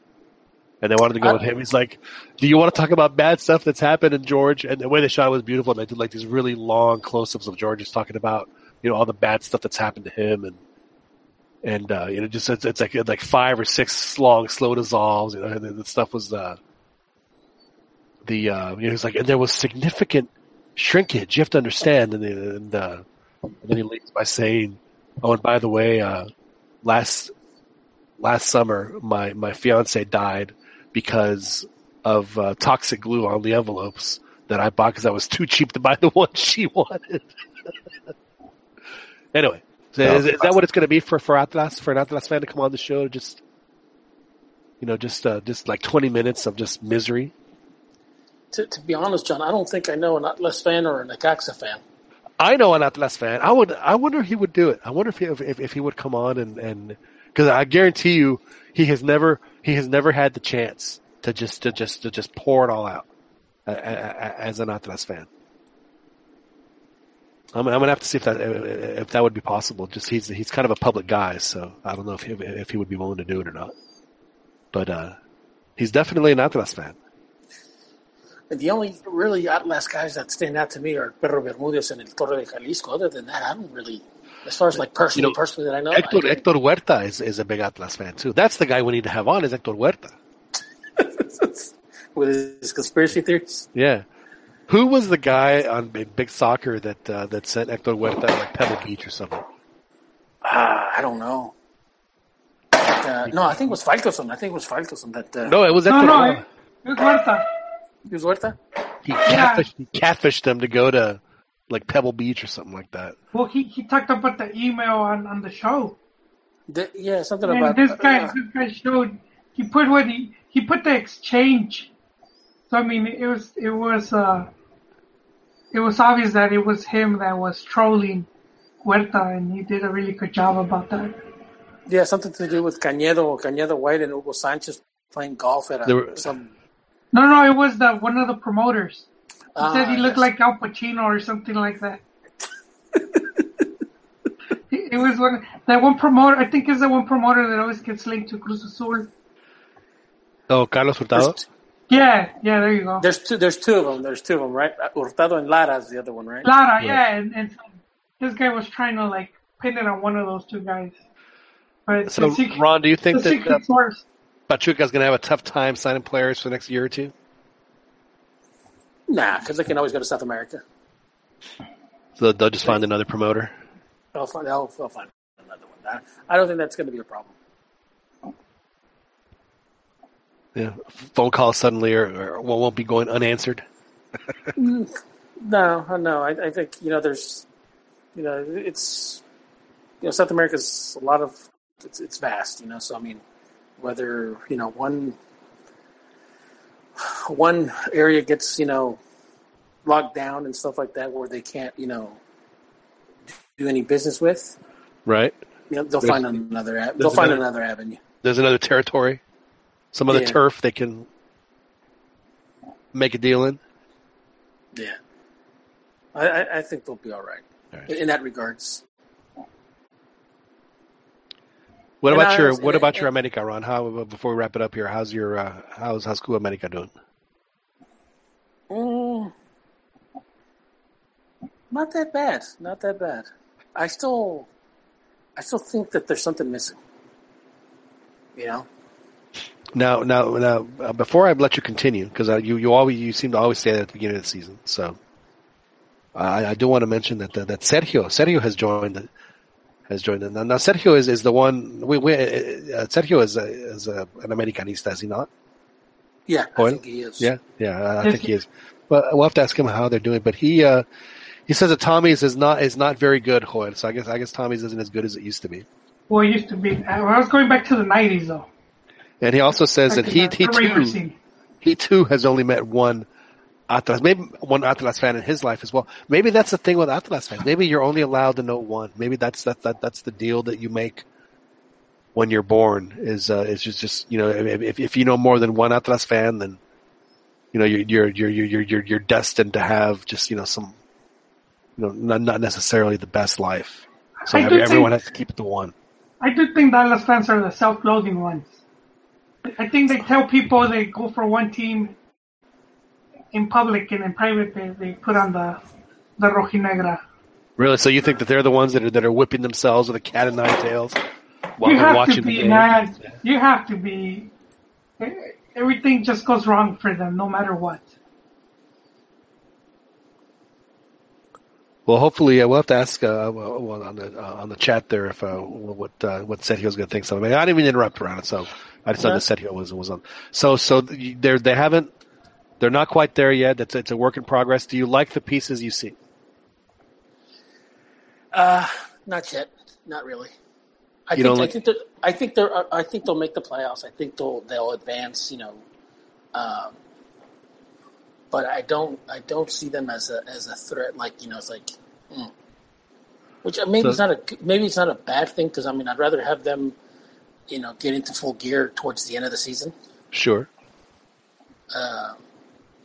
and they wanted to go with him. He's like, "Do you want to talk about bad stuff that's happened in George?" And the way they shot it was beautiful. And they did like these really long close-ups of George just talking about you know all the bad stuff that's happened to him, and and uh, you know just it's, it's like like five or six long slow dissolves. You know, and the stuff was uh, the uh, you know it's like and there was significant shrinkage. You have to understand, and, and, uh, and then he leaves by saying, "Oh, and by the way, uh, last last summer my my fiance died because of uh, toxic glue on the envelopes that I bought because I was too cheap to buy the one she wanted." anyway, so is, is that what it's going to be for for Atlas for an Atlas fan to come on the show? Just you know, just uh, just like twenty minutes of just misery. To, to be honest, John, I don't think I know an Atlas fan or an Necaxa fan. I know an Atlas fan. I would. I wonder if he would do it. I wonder if he, if, if he would come on and and because I guarantee you he has never he has never had the chance to just to just to just pour it all out as an Atlas fan. I'm, I'm gonna have to see if that if that would be possible. Just he's he's kind of a public guy, so I don't know if he, if he would be willing to do it or not. But uh, he's definitely an Atlas fan. The only really Atlas guys that stand out to me are Pedro Bermúdez and El Torre de Jalisco. Other than that, I don't really, as far as like personally, You know, personally that I know, Hector, I, Hector Huerta is, is a big Atlas fan too. That's the guy we need to have on is Hector Huerta. with his conspiracy theories. Yeah. Who was the guy on Big Big Soccer that uh, that sent Hector Huerta to like Pebble Beach or something? Ah, I don't know. But, uh, no, I think it was Falcoson. I think it was Falcoson that. Uh, No, it was No, Hector. no, uh, it, it was Huerta. It was Huerta. he, catfished, he catfished them to go to like Pebble Beach or something like that. Well, he, he talked about the email on, on the show. The, yeah, something And about this guy, uh, this guy showed he put what he he put the exchange. So I mean, it was it was uh it was obvious that it was him that was trolling Huerta, and he did a really good job about that. yeah, something to do with Cañedo, Cañedo White, and Hugo Sanchez playing golf at a, There were- some. No, no, it was the one of the promoters. He Ah, said he looked yes. like Al Pacino or something like that. it was one that one promoter. I think is the one promoter that always gets linked to Cruz Azul. Oh, Carlos Hurtado. There's, Yeah, yeah, there you go. there's two. There's two of them. There's two of them, right? Uh, Hurtado and Lara is the other one, right? Lara, yeah, and, and so this guy was trying to like pin it on one of those two guys. But So, the Ron, do you think that uh, secret source. Pachuca's going to have a tough time signing players for the next year or two? Nah, because they can always go to South America. So they'll just find another promoter. They'll find. They'll, they'll find another one. I, don't think that's going to be a problem. Yeah, phone calls suddenly or, or won't be going unanswered. No, no. I, I think you know. There's, you know, it's, you know, South America's a lot of. It's it's vast, you know. So I mean, whether you know one one area gets you know locked down and stuff like that, where they can't you know do any business with, Right? you know, they'll There's- find another. They'll find another- avenue. There's another territory, some other Yeah. turf they can make a deal in. Yeah, I, I, I think they'll be all right, in, in that regards. What And about I your What about your America, Ron? How before we wrap it up here? How's your uh, how's how's Club America doing? Mm, not that bad. Not that bad. I still, I still think that there's something missing. You know, Now, now, now, uh, before I let you continue, because uh, you you always you seem to always say that at the beginning of the season. So, I, I do want to mention that that, Sergio Sergio has joined the, has joined. Now, now Sergio is, is the one. We, we uh, Sergio is a, is a, an Americanista, is he not? Yeah, I think he is. Yeah, yeah, I, I think he is. But we'll have to ask him how they're doing. But he uh, he says that Tommy's is not is not very good, Joel. So I guess I guess Tommy's isn't as good as it used to be. Well, it used to be. I was going back to the '90s though. And he also says Back that he he too scene. he too has only met one Atlas, maybe one Atlas fan in his life as well. Maybe that's the thing with Atlas fans. Maybe you're only allowed to know one. Maybe that's that, that that's the deal that you make when you're born. Is uh, is just just you know if if you know more than one Atlas fan, then you know you're you're you're you're you're you're destined to have just you know some you know not not necessarily the best life. So everyone think- has to keep it to one. I do think Atlas fans are the self-loathing ones. I think they tell people they go for one team in public and in private they, they put on the the rojinegra. Really? So you think that they're the ones that are that are whipping themselves with a cat and nine tails while you they're have watching to the be, game? man. You have to be. Everything just goes wrong for them, no matter what. Well, hopefully, uh, we'll have to ask uh, well, well, on the uh, on the chat there if uh, what uh, what Sergio's going to think. Something. I didn't even interrupt around it, so I just know Yeah. that Sergio was was on. So so they they haven't they're not quite there yet. It's it's a work in progress. Do you like the pieces you see? Uh, not yet. Not really. I You think I like- think that I think they're uh, I think they'll make the playoffs. I think they'll they'll advance. You know, um, but I don't I don't see them as a as a threat. Like you know, it's like, mm. which uh, maybe So- it's not a maybe it's not a bad thing because I mean I'd rather have them, you know, get into full gear towards the end of the season. Sure. Um,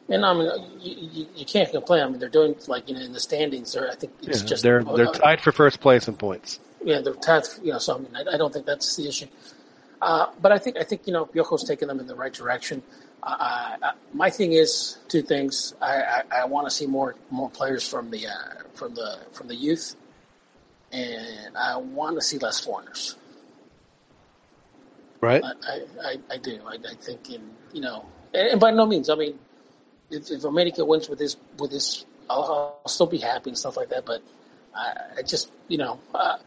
and I mean, you, you, you can't complain. I mean, they're doing like you know in the standings. They're I think it's Yeah, just they're they're uh, tied for first place in points. Yeah, they're tied. You know, so I mean, I, I don't think that's the issue. Uh, but I think I think you know Piojo's taking them in the right direction. Uh, I, I, my thing is two things. I, I, I want to see more more players from the uh, from the from the youth, and I want to see less foreigners. Right. I, I, I, do. I, I think in you know, and, and by no means. I mean, if, if America wins with this with this, I'll, I'll still be happy and stuff like that. But I, I just you know, uh,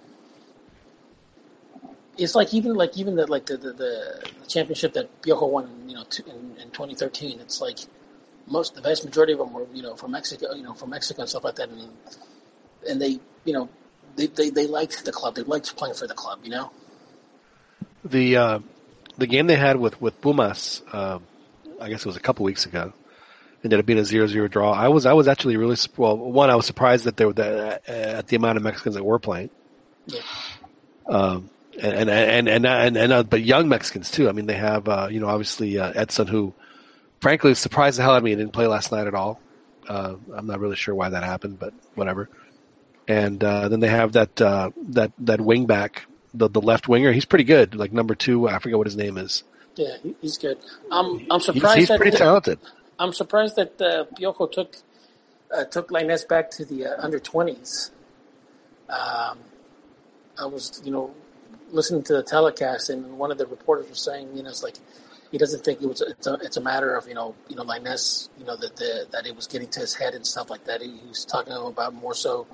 it's like even like even the like the the, the championship that Piojo won, you know, t- in, in 2013. It's like most the vast majority of them were you know from Mexico, you know, from Mexico and stuff like that, and and they you know they they, they liked the club. They liked playing for the club, you know. The uh, the game they had with with Pumas, uh, I guess it was a couple weeks ago, ended up being a 0-0 draw. I was I was actually really well. One, I was surprised that there were the, uh, at the amount of Mexicans that were playing. Yeah. Um, and and and and and, uh, but young Mexicans too. I mean, they have uh, you know obviously uh, Edson, who frankly surprised the hell out of me. He didn't play last night at all. Uh, I'm not really sure why that happened, but whatever. And uh, then they have that uh, that that wing back, the the left winger. He's pretty good, like number two. I forget what his name is. Yeah, he's good. I'm I'm surprised. he's that pretty talented. I'm surprised that uh, Piojo took uh, took Lainez back to the uh, under twenties. Um, I was, you know, listening to the telecast, and one of the reporters was saying, you know, it's like he doesn't think it was. It's a, it's a matter of you know, you know, Lainez, you know, that the that it was getting to his head and stuff like that. He, he was talking about more so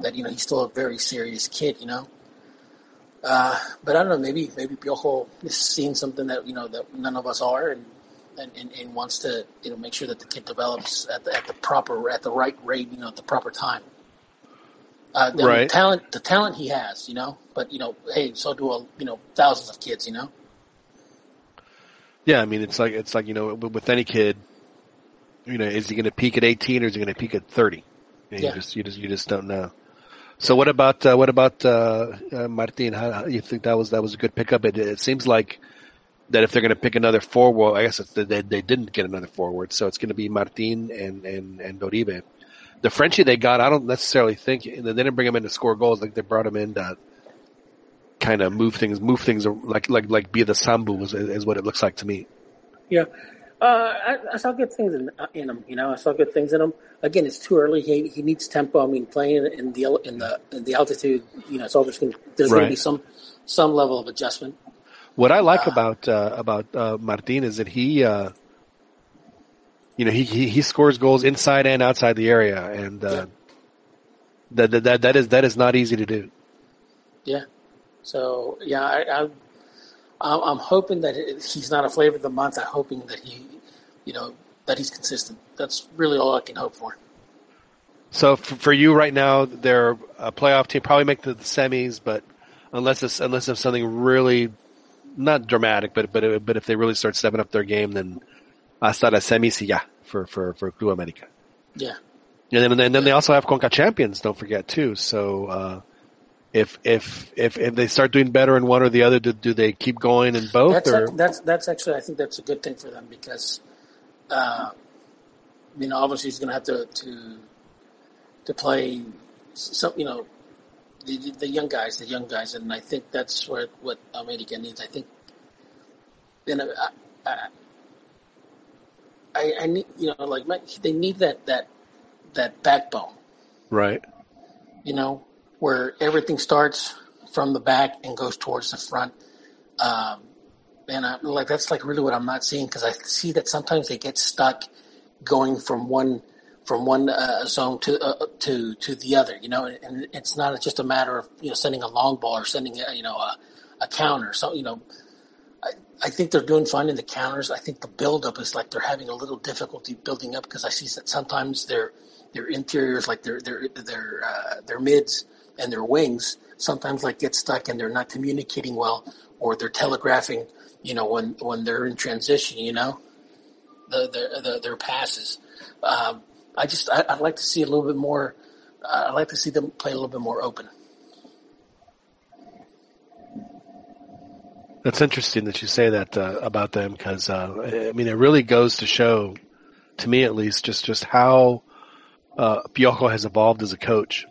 that you know he's still a very serious kid, you know. Uh, but I don't know. Maybe maybe Piojo is seeing something that you know that none of us are, and and, and, and wants to you know make sure that the kid develops at the, at the proper at the right rate, you know, at the proper time. Uh, the Right. talent, the talent he has, you know. But you know, hey, so do a, you know thousands of kids, you know. Yeah, I mean, it's like it's like you know, with any kid, you know, is he going to peak at 18 or is he going to peak at 30? You, Yeah. just you just you just don't know. So what about uh, what about uh, uh, Martin? How, how you think that was that was a good pickup? It, it seems like that if they're going to pick another forward, I guess it's, they they didn't get another forward, so it's going to be Martin and and and Oribe. The Frenchie they got, I don't necessarily think they didn't bring him in to score goals. Like they brought him in to kind of move things, move things like like like be the Sambu is, is what it looks like to me. Yeah. Uh, I, I saw good things in, in him. You know, I saw good things in him. Again, it's too early. He he needs tempo. I mean, playing in the in the in the altitude, you know, it's always going. There's going to be some some level of adjustment. What I like about uh, about uh, Martin is that he, uh, you know, he, he he scores goals inside and outside the area, and uh, that, that that that is that is not easy to do. Yeah. So yeah, I, I I'm hoping that he's not a flavor of the month. I'm hoping that he, you know, that he's consistent. That's really all I can hope for. So for, for you right now, they're a playoff team, probably make the, the semis, but unless it's unless it's something really not dramatic, but but but if they really start stepping up their game, then hasta la semis y ya for for for Club America. Yeah. And then and then they also have Conca Champions. Don't forget too. So uh, if if if if they start doing better in one or the other, do, do they keep going in both? That's, or? that's that's actually I think that's a good thing for them because, uh, you know, obviously he's going to have to to to play some, you know, the, the young guys, the young guys, and I think that's what what America needs. I think, you know, I, I, I, I need you know like my, they need that that that backbone, right? you know, where everything starts from the back and goes towards the front. Um, and I, like that's like really what I'm not seeing because I see that sometimes they get stuck going from one from one uh, zone to uh, to to the other. You know, and it's not just a matter of you know sending a long ball or sending a, you know a, a counter. So you know, I, think they're doing fine in the counters. I think the buildup is like they're having a little difficulty building up because I see that sometimes their their interiors, like their their their uh, their mids and their wings, sometimes like get stuck and they're not communicating well, or they're telegraphing. You know, when when they're in transition, you know, the the, the their passes. Um, I just I, I'd like to see a little bit more. Uh, I'd like to see them play a little bit more open. That's interesting that you say that uh, about them because uh, I mean it really goes to show, to me at least, just just how uh, Piojo has evolved as a coach.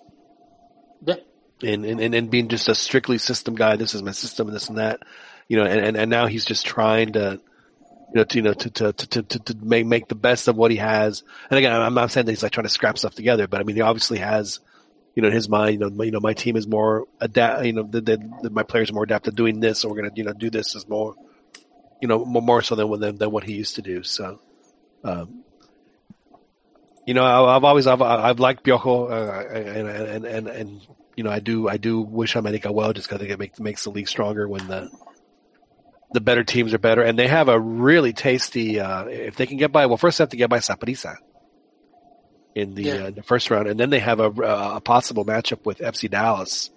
Yeah. And, and and being just a strictly system guy. This is my system, and this and that. You know, and, and, and now he's just trying to, you know, to, you know, to, to, to, to, to make, make the best of what he has. And again, I'm not saying that he's like trying to scrap stuff together, but I mean, he obviously has, you know, in his mind, you know, my, you know, my team is more adapt, you know, the, the, the, my players are more adapted to doing this, so we're going to, you know, do this is more, you know, more, more so than, than, than what he used to do. So, um, you know, I, I've always, I've, I've liked Piojo, uh, and, and, and, and, you know, I do, I do wish America well, just because it makes, makes the league stronger when the, the better teams are better, and they have a really tasty. Uh, if they can get by, well, first they have to get by Saprissa in the, Yeah. uh, the first round, and then they have a, a possible matchup with FC Dallas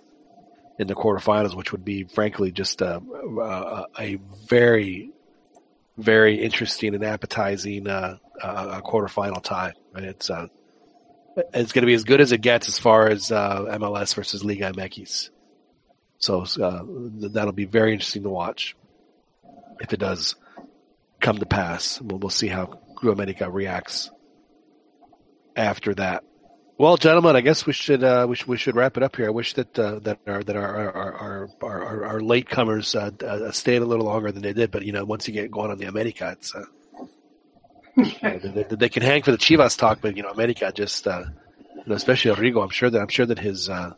in the quarterfinals, which would be, frankly, just a, a, a very, very interesting and appetizing uh, uh, quarterfinal tie. And it's uh, it's going to be as good as it gets as far as uh, MLS versus Liga MX. So uh, that'll be very interesting to watch if it does come to pass. We'll, we'll see how Club America reacts after that. Well, gentlemen, I guess we should uh, we should we should wrap it up here. I wish that uh, that our that our our our, our, our, our latecomers uh, uh, stayed a little longer than they did, but you know, once you get going on the America, it's uh, they, they, they can hang for the Chivas talk, but you know, America just uh, you know, especially Rigo. I'm sure that I'm sure that his uh,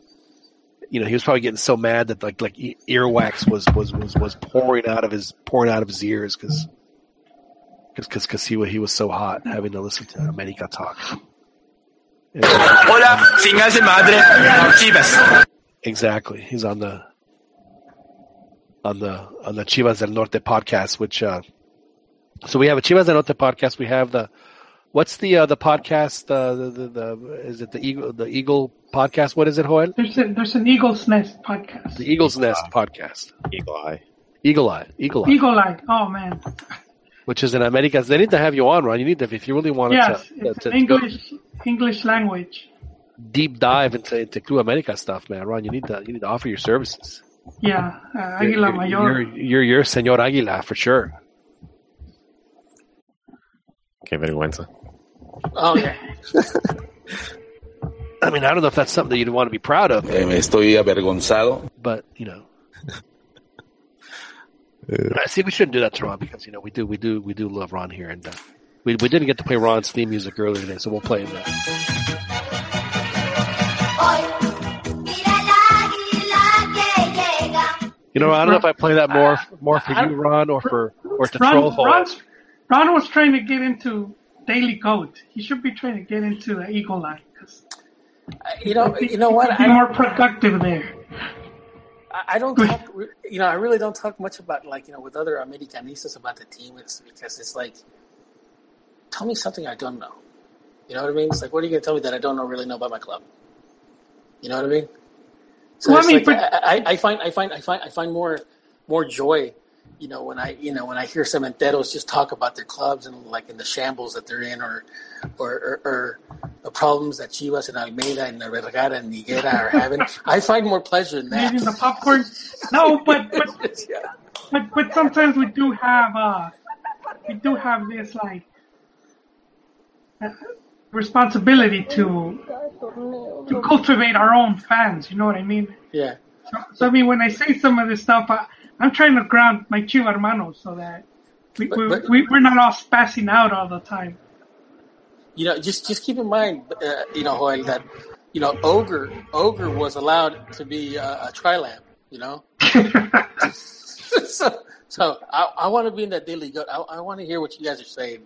you know he was probably getting so mad that like like earwax was was was was pouring out of his pouring out of his ears because because because he he was so hot having to listen to America talk. Hola, chingas de madre, Chivas. Exactly. He's on the on the on the Chivas del Norte podcast, which uh so we have a Chivas del Norte podcast. We have the what's the uh, the podcast uh, the, the the is it the Eagle the Eagle podcast? What is it, Joel? There's a, there's an Eagle's Nest podcast. The Eagle's Nest podcast. Eagle Eye. Eagle Eye. Eagle Eye. Eagle Eye. Oh man. Which is in America. They need to have you on, Ron. You need to if you really want Yes, to, it's to, to go English English language. deep dive into into Club America stuff, man. Ron, you need to you need to offer your services. Yeah, uh, You're- Águila you're, Mayor. You're, you're, you're Senor Aguila for sure. Que vergüenza. Oh yeah. I mean, I don't know if that's something that you'd want to be proud of, Eh, estoy avergonzado. but you know. I see. We shouldn't do that to Ron because you know we do, we do, we do love Ron here, and uh, we we didn't get to play Ron's theme music earlier today, so we'll play it now. You know, I don't know if I play that more more for you, Ron, or for or to troll Ron, Ron was trying to get into Daily Goat. He should be trying to get into the Eagle Eye. 'cause You know, you know what? Be I more productive there. I don't talk. You know, I really don't talk much about like you know with other Americanistas about the team. It's because it's like, tell me something I don't know. You know what I mean? It's like, what are you gonna tell me that I don't know really know about my club? You know what I mean? So Well, I mean, like, but- I, I, I find I find I find I find more more joy, you know, when I you know when I hear cementeros just talk about their clubs and like in the shambles that they're in, or or or, or the problems that Chivas and Almeyda and Vergara and Higuera are having. I find more pleasure in that. Eating the popcorn. No, but but but but sometimes we do have uh we do have this like uh, responsibility to to cultivate our own fans. You know what I mean? Yeah. So, so I mean, when I say some of this stuff, I, I'm trying to ground my Chiva hermanos so that we, we, but- we we're not all spazzing out all the time. You know, just just keep in mind, uh, you know, Joel, that you know, Ogre Ogre was allowed to be uh, a trilam. You know, so so I, I want to be in that daily goat. I, I want to hear what you guys are saying.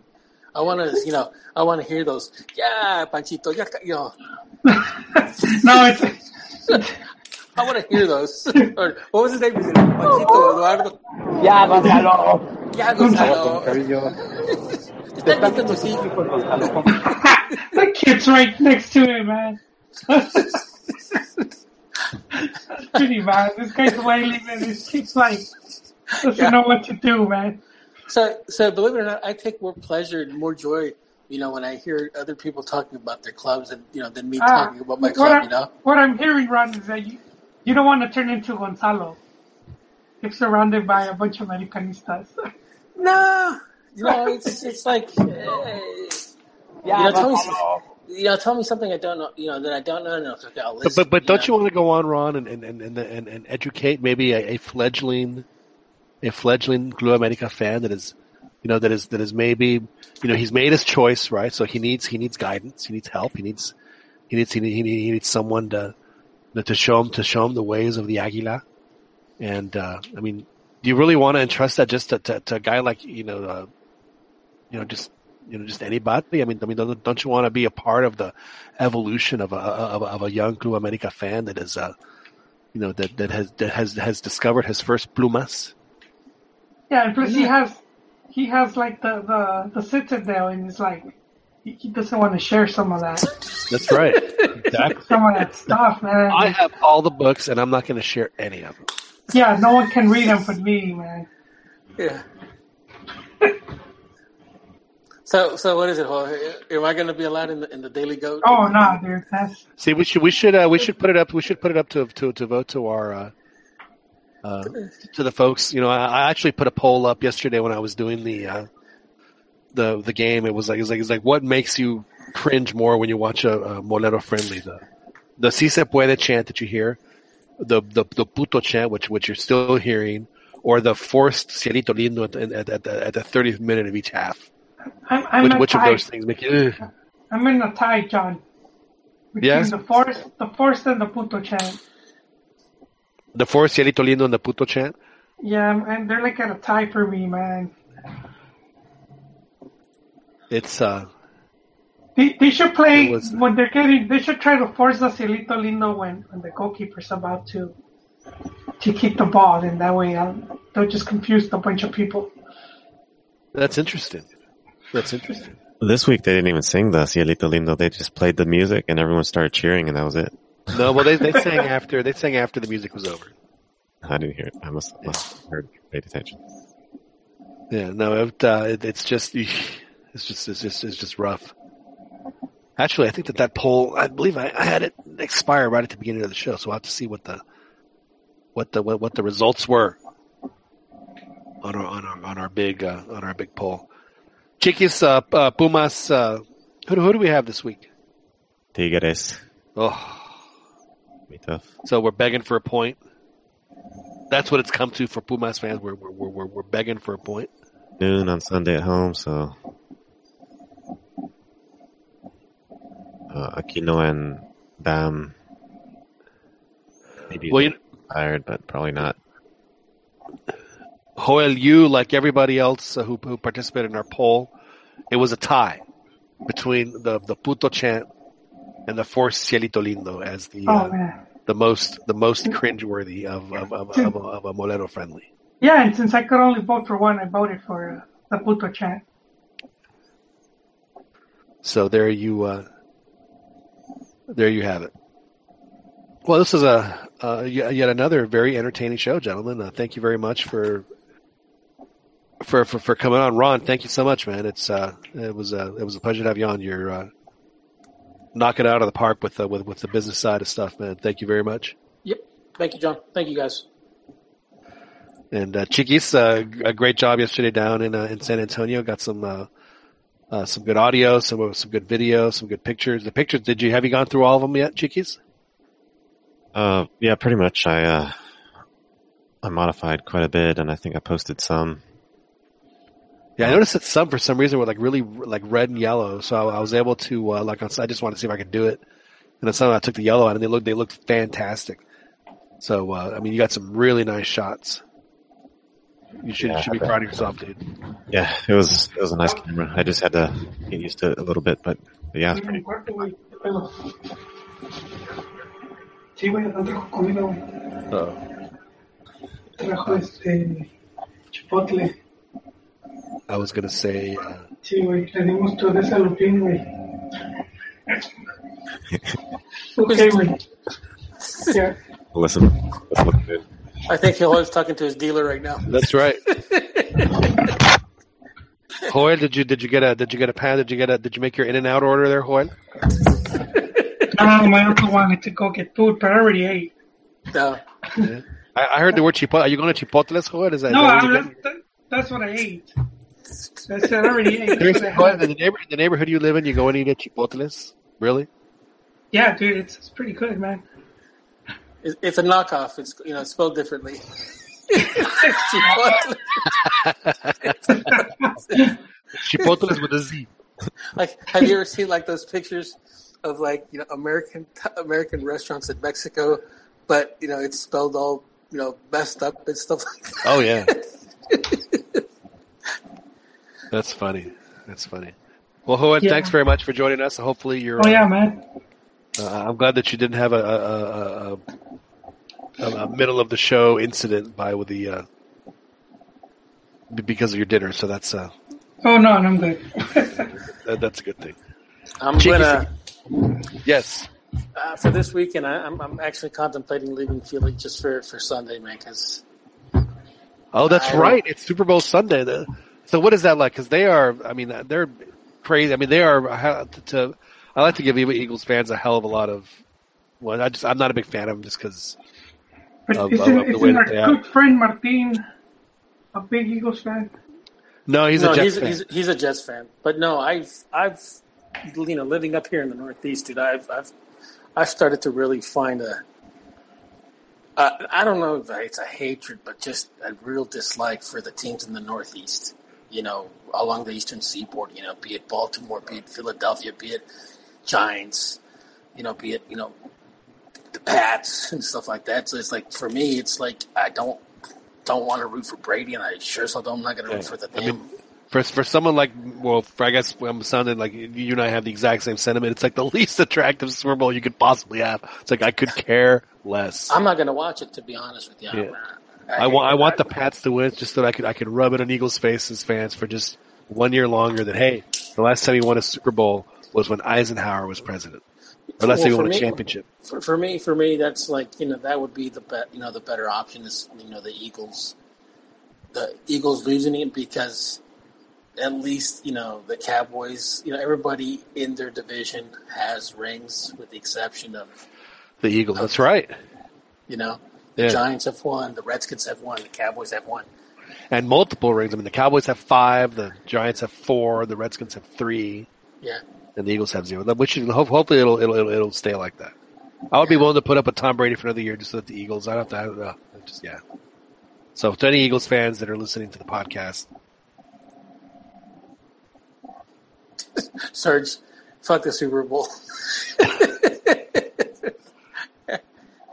I want to, you know, I want to hear those. Yeah, Panchito. Yeah, you know, No, it's I want to hear those. or what was his name? Panchito Eduardo. Ya, Gonzalo. Yeah, Gonzalo. Está quitando así. the kid's right next to him, man. That's pretty bad. This guy's wailing and his kid's like doesn't Yeah. know what to do, man. So, so believe it or not, I take more pleasure and more joy, you know, when I hear other people talking about their clubs and you know than me Ah, talking about my club. I'm, You know, What I'm hearing, Ron, is that you, you don't want to turn into Gonzalo. You're surrounded by a bunch of Americanistas. no, you know, it's it's like, uh, you know, tell me, you know, tell me something I don't know, you know, that I don't know, enough. it's okay, I'll But listen. but, but you don't know? you want to go on, Ron, and and and and, and, and educate maybe a, a fledgling, a fledgling Club America fan that is, you know, that is that is maybe, you know, he's made his choice, right? So he needs he needs guidance, he needs help, he needs he needs, he needs, he needs someone to to show him to show him the ways of the Aguila, and uh, I mean, do you really want to entrust that just to, to, to a guy like you know, uh, you know, just you know, just anybody? I mean, I mean, don't, don't you want to be a part of the evolution of a of, a- of a young Club America fan that is, uh, you know, that that has that has has discovered his first plumas? Yeah, and plus he has he has like the the the citadel, and he's like he, he doesn't want to share some of that That's right. Exactly. some of that stuff, man. I have all the books, and I'm not going to share any of them. yeah, no one can read them but me, man. Yeah. So, so what is it? Jorge? Am I going to be allowed in the in the Daily Goat? Oh no, dude, that's See, we should we should uh, we should put it up. We should put it up to to to vote to our uh, uh, to the folks. You know, I, I actually put a poll up yesterday when I was doing the uh, the the game. It was like it was like it's like what makes you cringe more when you watch a, a Molero friendly the the si se puede chant that you hear, the the the puto chant which which you're still hearing, or the forced cielito lindo at, at, at, the, at the 30th minute of each half. I'm, I'm Which, which of those things make you? ugh? I'm in a tie, John. Between Yes? the force, the force, and the puto chant. The forced cielito lindo and the puto chant. Yeah, and they're like at a tie for me, man. It's uh They, they should play was- when they're getting. They should try to force the Cielito Lindo when, when the goalkeeper's about to to kick the ball, and that way um, they'll just confuse a bunch of people. that's interesting. That's interesting. This week they didn't even sing the Cielito Lindo. They just played the music and everyone started cheering and that was it. No, well they they sang after they sang after the music was over. I didn't hear it. I must, must have heard, paid attention. Yeah, no, it, uh, it, it's just it's just it's just it's just rough. Actually, I think that that poll, I believe I, I had it expire right at the beginning of the show, so I'll have to see what the what the what, what the results were on our on our on our big uh, on our big poll. Chiquis, uh, uh, Pumas, uh, who, do- who do we have this week? Tigres. Oh, Be tough. so we're begging for a point. That's what it's come to for Pumas fans. We're we're we're, we're- we're begging for a point. Noon on Sunday at home, so uh, Aquino and Bam maybe Well, you, tired, but probably not. Joel, you like everybody else uh, who who participated in our poll, it was a tie between the the puto chant and the forced cielito lindo as the Oh uh, the most the most cringeworthy of of of, of, of, of a Molero friendly. yeah. And since I could only vote for one, I voted for uh, the puto chant. So there you uh, there you have it. Well, this is a uh, yet another very entertaining show, gentlemen. Uh, thank you very much for, for for for coming on, Ron. Thank you so much, man. It's uh, it was uh, it was a pleasure to have you on. You're uh, knocking it out of the park with the with with the business side of stuff, man. Thank you very much. Yep. Thank you, John. Thank you, guys. And uh, Chiquis, uh, a great job yesterday down in uh, in San Antonio. Got some uh, some good audio, some some good video, some good pictures. The pictures. Did you have you gone through all of them yet, Chiquis? Uh, yeah, pretty much. I uh, I modified quite a bit, and I think I posted some. Yeah, I noticed that some for some reason were like really like red and yellow. So I was able to uh, like I just wanted to see if I could do it, and then suddenly I took the yellow out, and they looked they looked fantastic. So uh, I mean, you got some really nice shots. You should Yeah, you should be proud of yourself, dude. Yeah, it was it was a nice camera. I just had to get used to it a little bit, but, but yeah, it's En pretty mi cuarto, güey. ¿Qué pedo? Sí, güey, trajo comida, güey. Trajo este. Chipotle. I was gonna say. Uh, Sí, güey. Le dimos todo ese a Lupín, güey. ok, güey. Yeah. listen, let's good. I think Joel's talking to his dealer right now. That's right. Hoyle, did you did you get a did you get a pound? Did you get a did you make your in and out order there, Hoyle? No, my uncle wanted to go get food, but I already ate. No. I, I heard the word chipotle. Are you going to Chipotles, Hoyle? Is that, No, that I, what that, that, that's what I ate. I said I already ate. That's Seriously, what I Hoyle, had. in the, neighbor, the neighborhood you live in, you go and eat at Chipotles? Really? Yeah, dude, it's, it's pretty good, man. It's, it's a knockoff. It's you know it's spelled differently. Chipotles with a Z. like, have you ever seen like those pictures of like you know American American restaurants in Mexico, but you know it's spelled all you know messed up and stuff like that. Oh yeah. That's funny. That's funny. Well, Hoyle, Yeah. thanks very much for joining us. Hopefully, you're. Oh, yeah, man. Uh, I'm glad that you didn't have a, a, a, a, a, a middle of the show incident by with the uh, because of your dinner. So that's uh, Oh, no, no, I'm good. that, that's a good thing. I'm Chiquis- gonna Yes. uh, for this weekend. I, I'm I'm actually contemplating leaving Philly just for for Sunday, man. Because Oh, that's I right. It's Super Bowl Sunday. The- So what is that like? Because they are. I mean, they're crazy. I mean, they are. uh, To, to I like to give Eagles fans a hell of a lot of. Well, I just I'm not a big fan of them just because But of, of, isn't, of the way isn't that our they are. good friend Martin a big Eagles fan? No, he's no, a Jets he's, fan. he's he's a Jets fan. But no, I've I've you know living up here in the Northeast, dude. I've I've I've started to really find a. Uh, I don't know if it's a hatred, but just a real dislike for the teams in the Northeast. You know, along the Eastern Seaboard. You know, be it Baltimore, be it Philadelphia, be it Giants. You know, be it you know the Pats and stuff like that. So it's like for me, it's like I don't don't want to root for Brady, and I sure so don't. I'm not going to root for the I mean, for for someone like well, for I guess I'm sounding like you and I have the exact same sentiment. It's like the least attractive Super Bowl you could possibly have. It's like I could care less. I'm not going to watch it to be honest with you. Yeah. I want I want the Pats to win just so that I could I could rub it on Eagles' faces, fans, for just one year longer. That hey, the last time you won a Super Bowl was when Eisenhower was president, unless Well, he won a me- championship. For, for me, for me, that's like you know that would be the bet. You know, the better option is you know the Eagles, the Eagles losing it because at least you know the Cowboys. You know, everybody in their division has rings, with the exception of The Eagles. That's right. you know the Yeah. Giants have won, the Redskins have won, the Cowboys have won. And multiple rings. I mean, the Cowboys have five, the Giants have four, the Redskins have three. Yeah. And the Eagles have zero. Which hopefully it'll, it'll it'll it'll stay like that. I would be willing to put up a Tom Brady for another year just so that the Eagles. I don't have to. I don't know. Just yeah. So to any Eagles fans that are listening to the podcast, Serge, fuck the Super Bowl.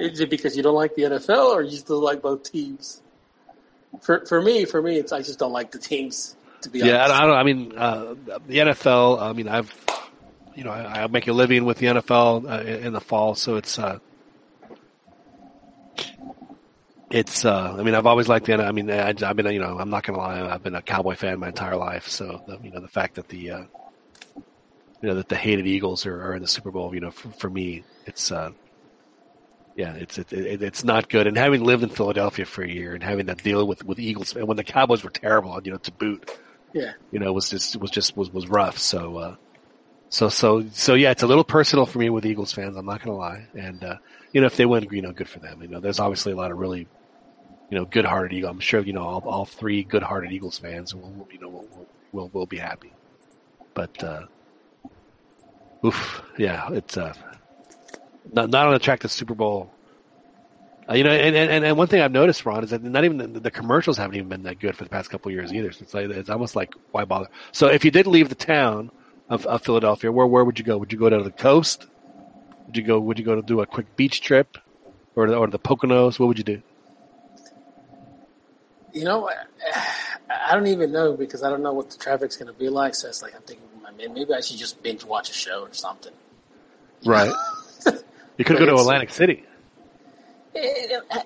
Is it because you don't like the NFL, or you still like both teams? For for me, for me, it's I just don't like the teams. To be yeah, I honest, don't, I don't. I mean, uh, the NFL. I mean, I've you know I, I make a living with the NFL uh, in the fall, so it's. Uh, it's. Uh, I mean, I've always liked the. I mean, I, I've been. You know, I'm not gonna lie. I've been a Cowboy fan my entire life. So, the, you know, the fact that the, uh, you know, that the hated Eagles are, are in the Super Bowl. You know, for, for me, it's. Uh, yeah, it's it, it, it's not good. And having lived in Philadelphia for a year and having to deal with with Eagles and when the Cowboys were terrible, you know, to boot, Yeah. you know, was just was just was was rough. So uh, so so so yeah, it's a little personal for me with Eagles fans. I'm not gonna lie. And uh, you know, if they win, you know, good for them. You know, there's obviously a lot of really you know good-hearted Eagle. I'm sure you know all, all three good-hearted Eagles fans will you know will will, will, will be happy. But uh, oof, yeah, it's uh, not not on the track to Super Bowl. Uh, you know, and, and and one thing I've noticed, Ron, is that not even the, the commercials haven't even been that good for the past couple years either. So it's like it's almost like why bother? So if you did leave the town of, of Philadelphia, where where would you go? Would you go down to the coast? Would you go? Would you go to do a quick beach trip, or the, or the Poconos? What would you do? You know, I, I don't even know because I don't know what the traffic's going to be like. So it's like I'm thinking, I mean, maybe I should just binge watch a show or something. Right. you could go to Atlantic City.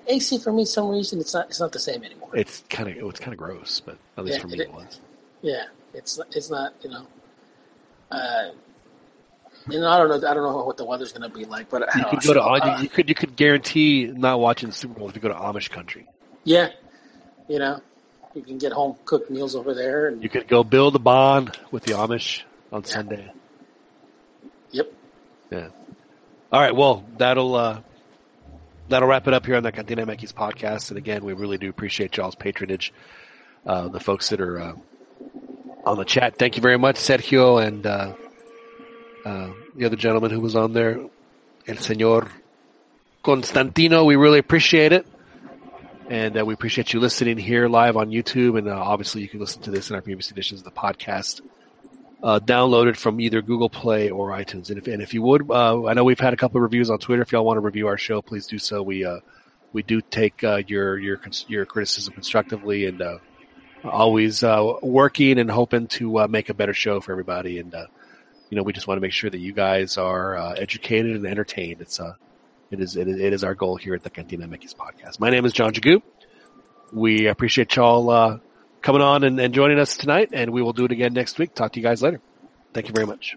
AC for me, some reason it's not it's not the same anymore. It's kind of oh, it's kind of gross, but at least Yeah, for me it- it was. Yeah, it's it's not you know. Uh, you know, I don't know. I don't know what the weather's going to be like, but You uh, could go to uh, you, could you could guarantee not watching the Super Bowl if you go to Amish country. yeah, you know, you can get home cooked meals over there, and You could go build a bond with the Amish on Sunday. Yep. Yeah. All right. Well, that'll uh, that'll wrap it up here on the Cantina MX podcast. And again, we really do appreciate y'all's patronage. Uh, the folks that are uh, on the chat, thank you very much, Sergio, and uh, uh, the other gentleman who was on there, El Señor Constantino. We really appreciate it. And uh, we appreciate you listening here live on YouTube. And uh, obviously, you can listen to this in our previous editions of the podcast uh, downloaded from either Google Play or iTunes. And if, and if you would, uh, I know we've had a couple of reviews on Twitter. If y'all want to review our show, please do so. We, we do take, your, your, your criticism constructively and, always, uh, working and hoping to, uh, make a better show for everybody. And, uh, you know, we just want to make sure that you guys are, uh, educated and entertained. It's, uh, it is, it is, it is our goal here at the Cantina MX podcast. My name is John Jagu. We appreciate y'all, uh, coming on and, and joining us tonight, and we will do it again next week. Talk to you guys later. Thank you very much.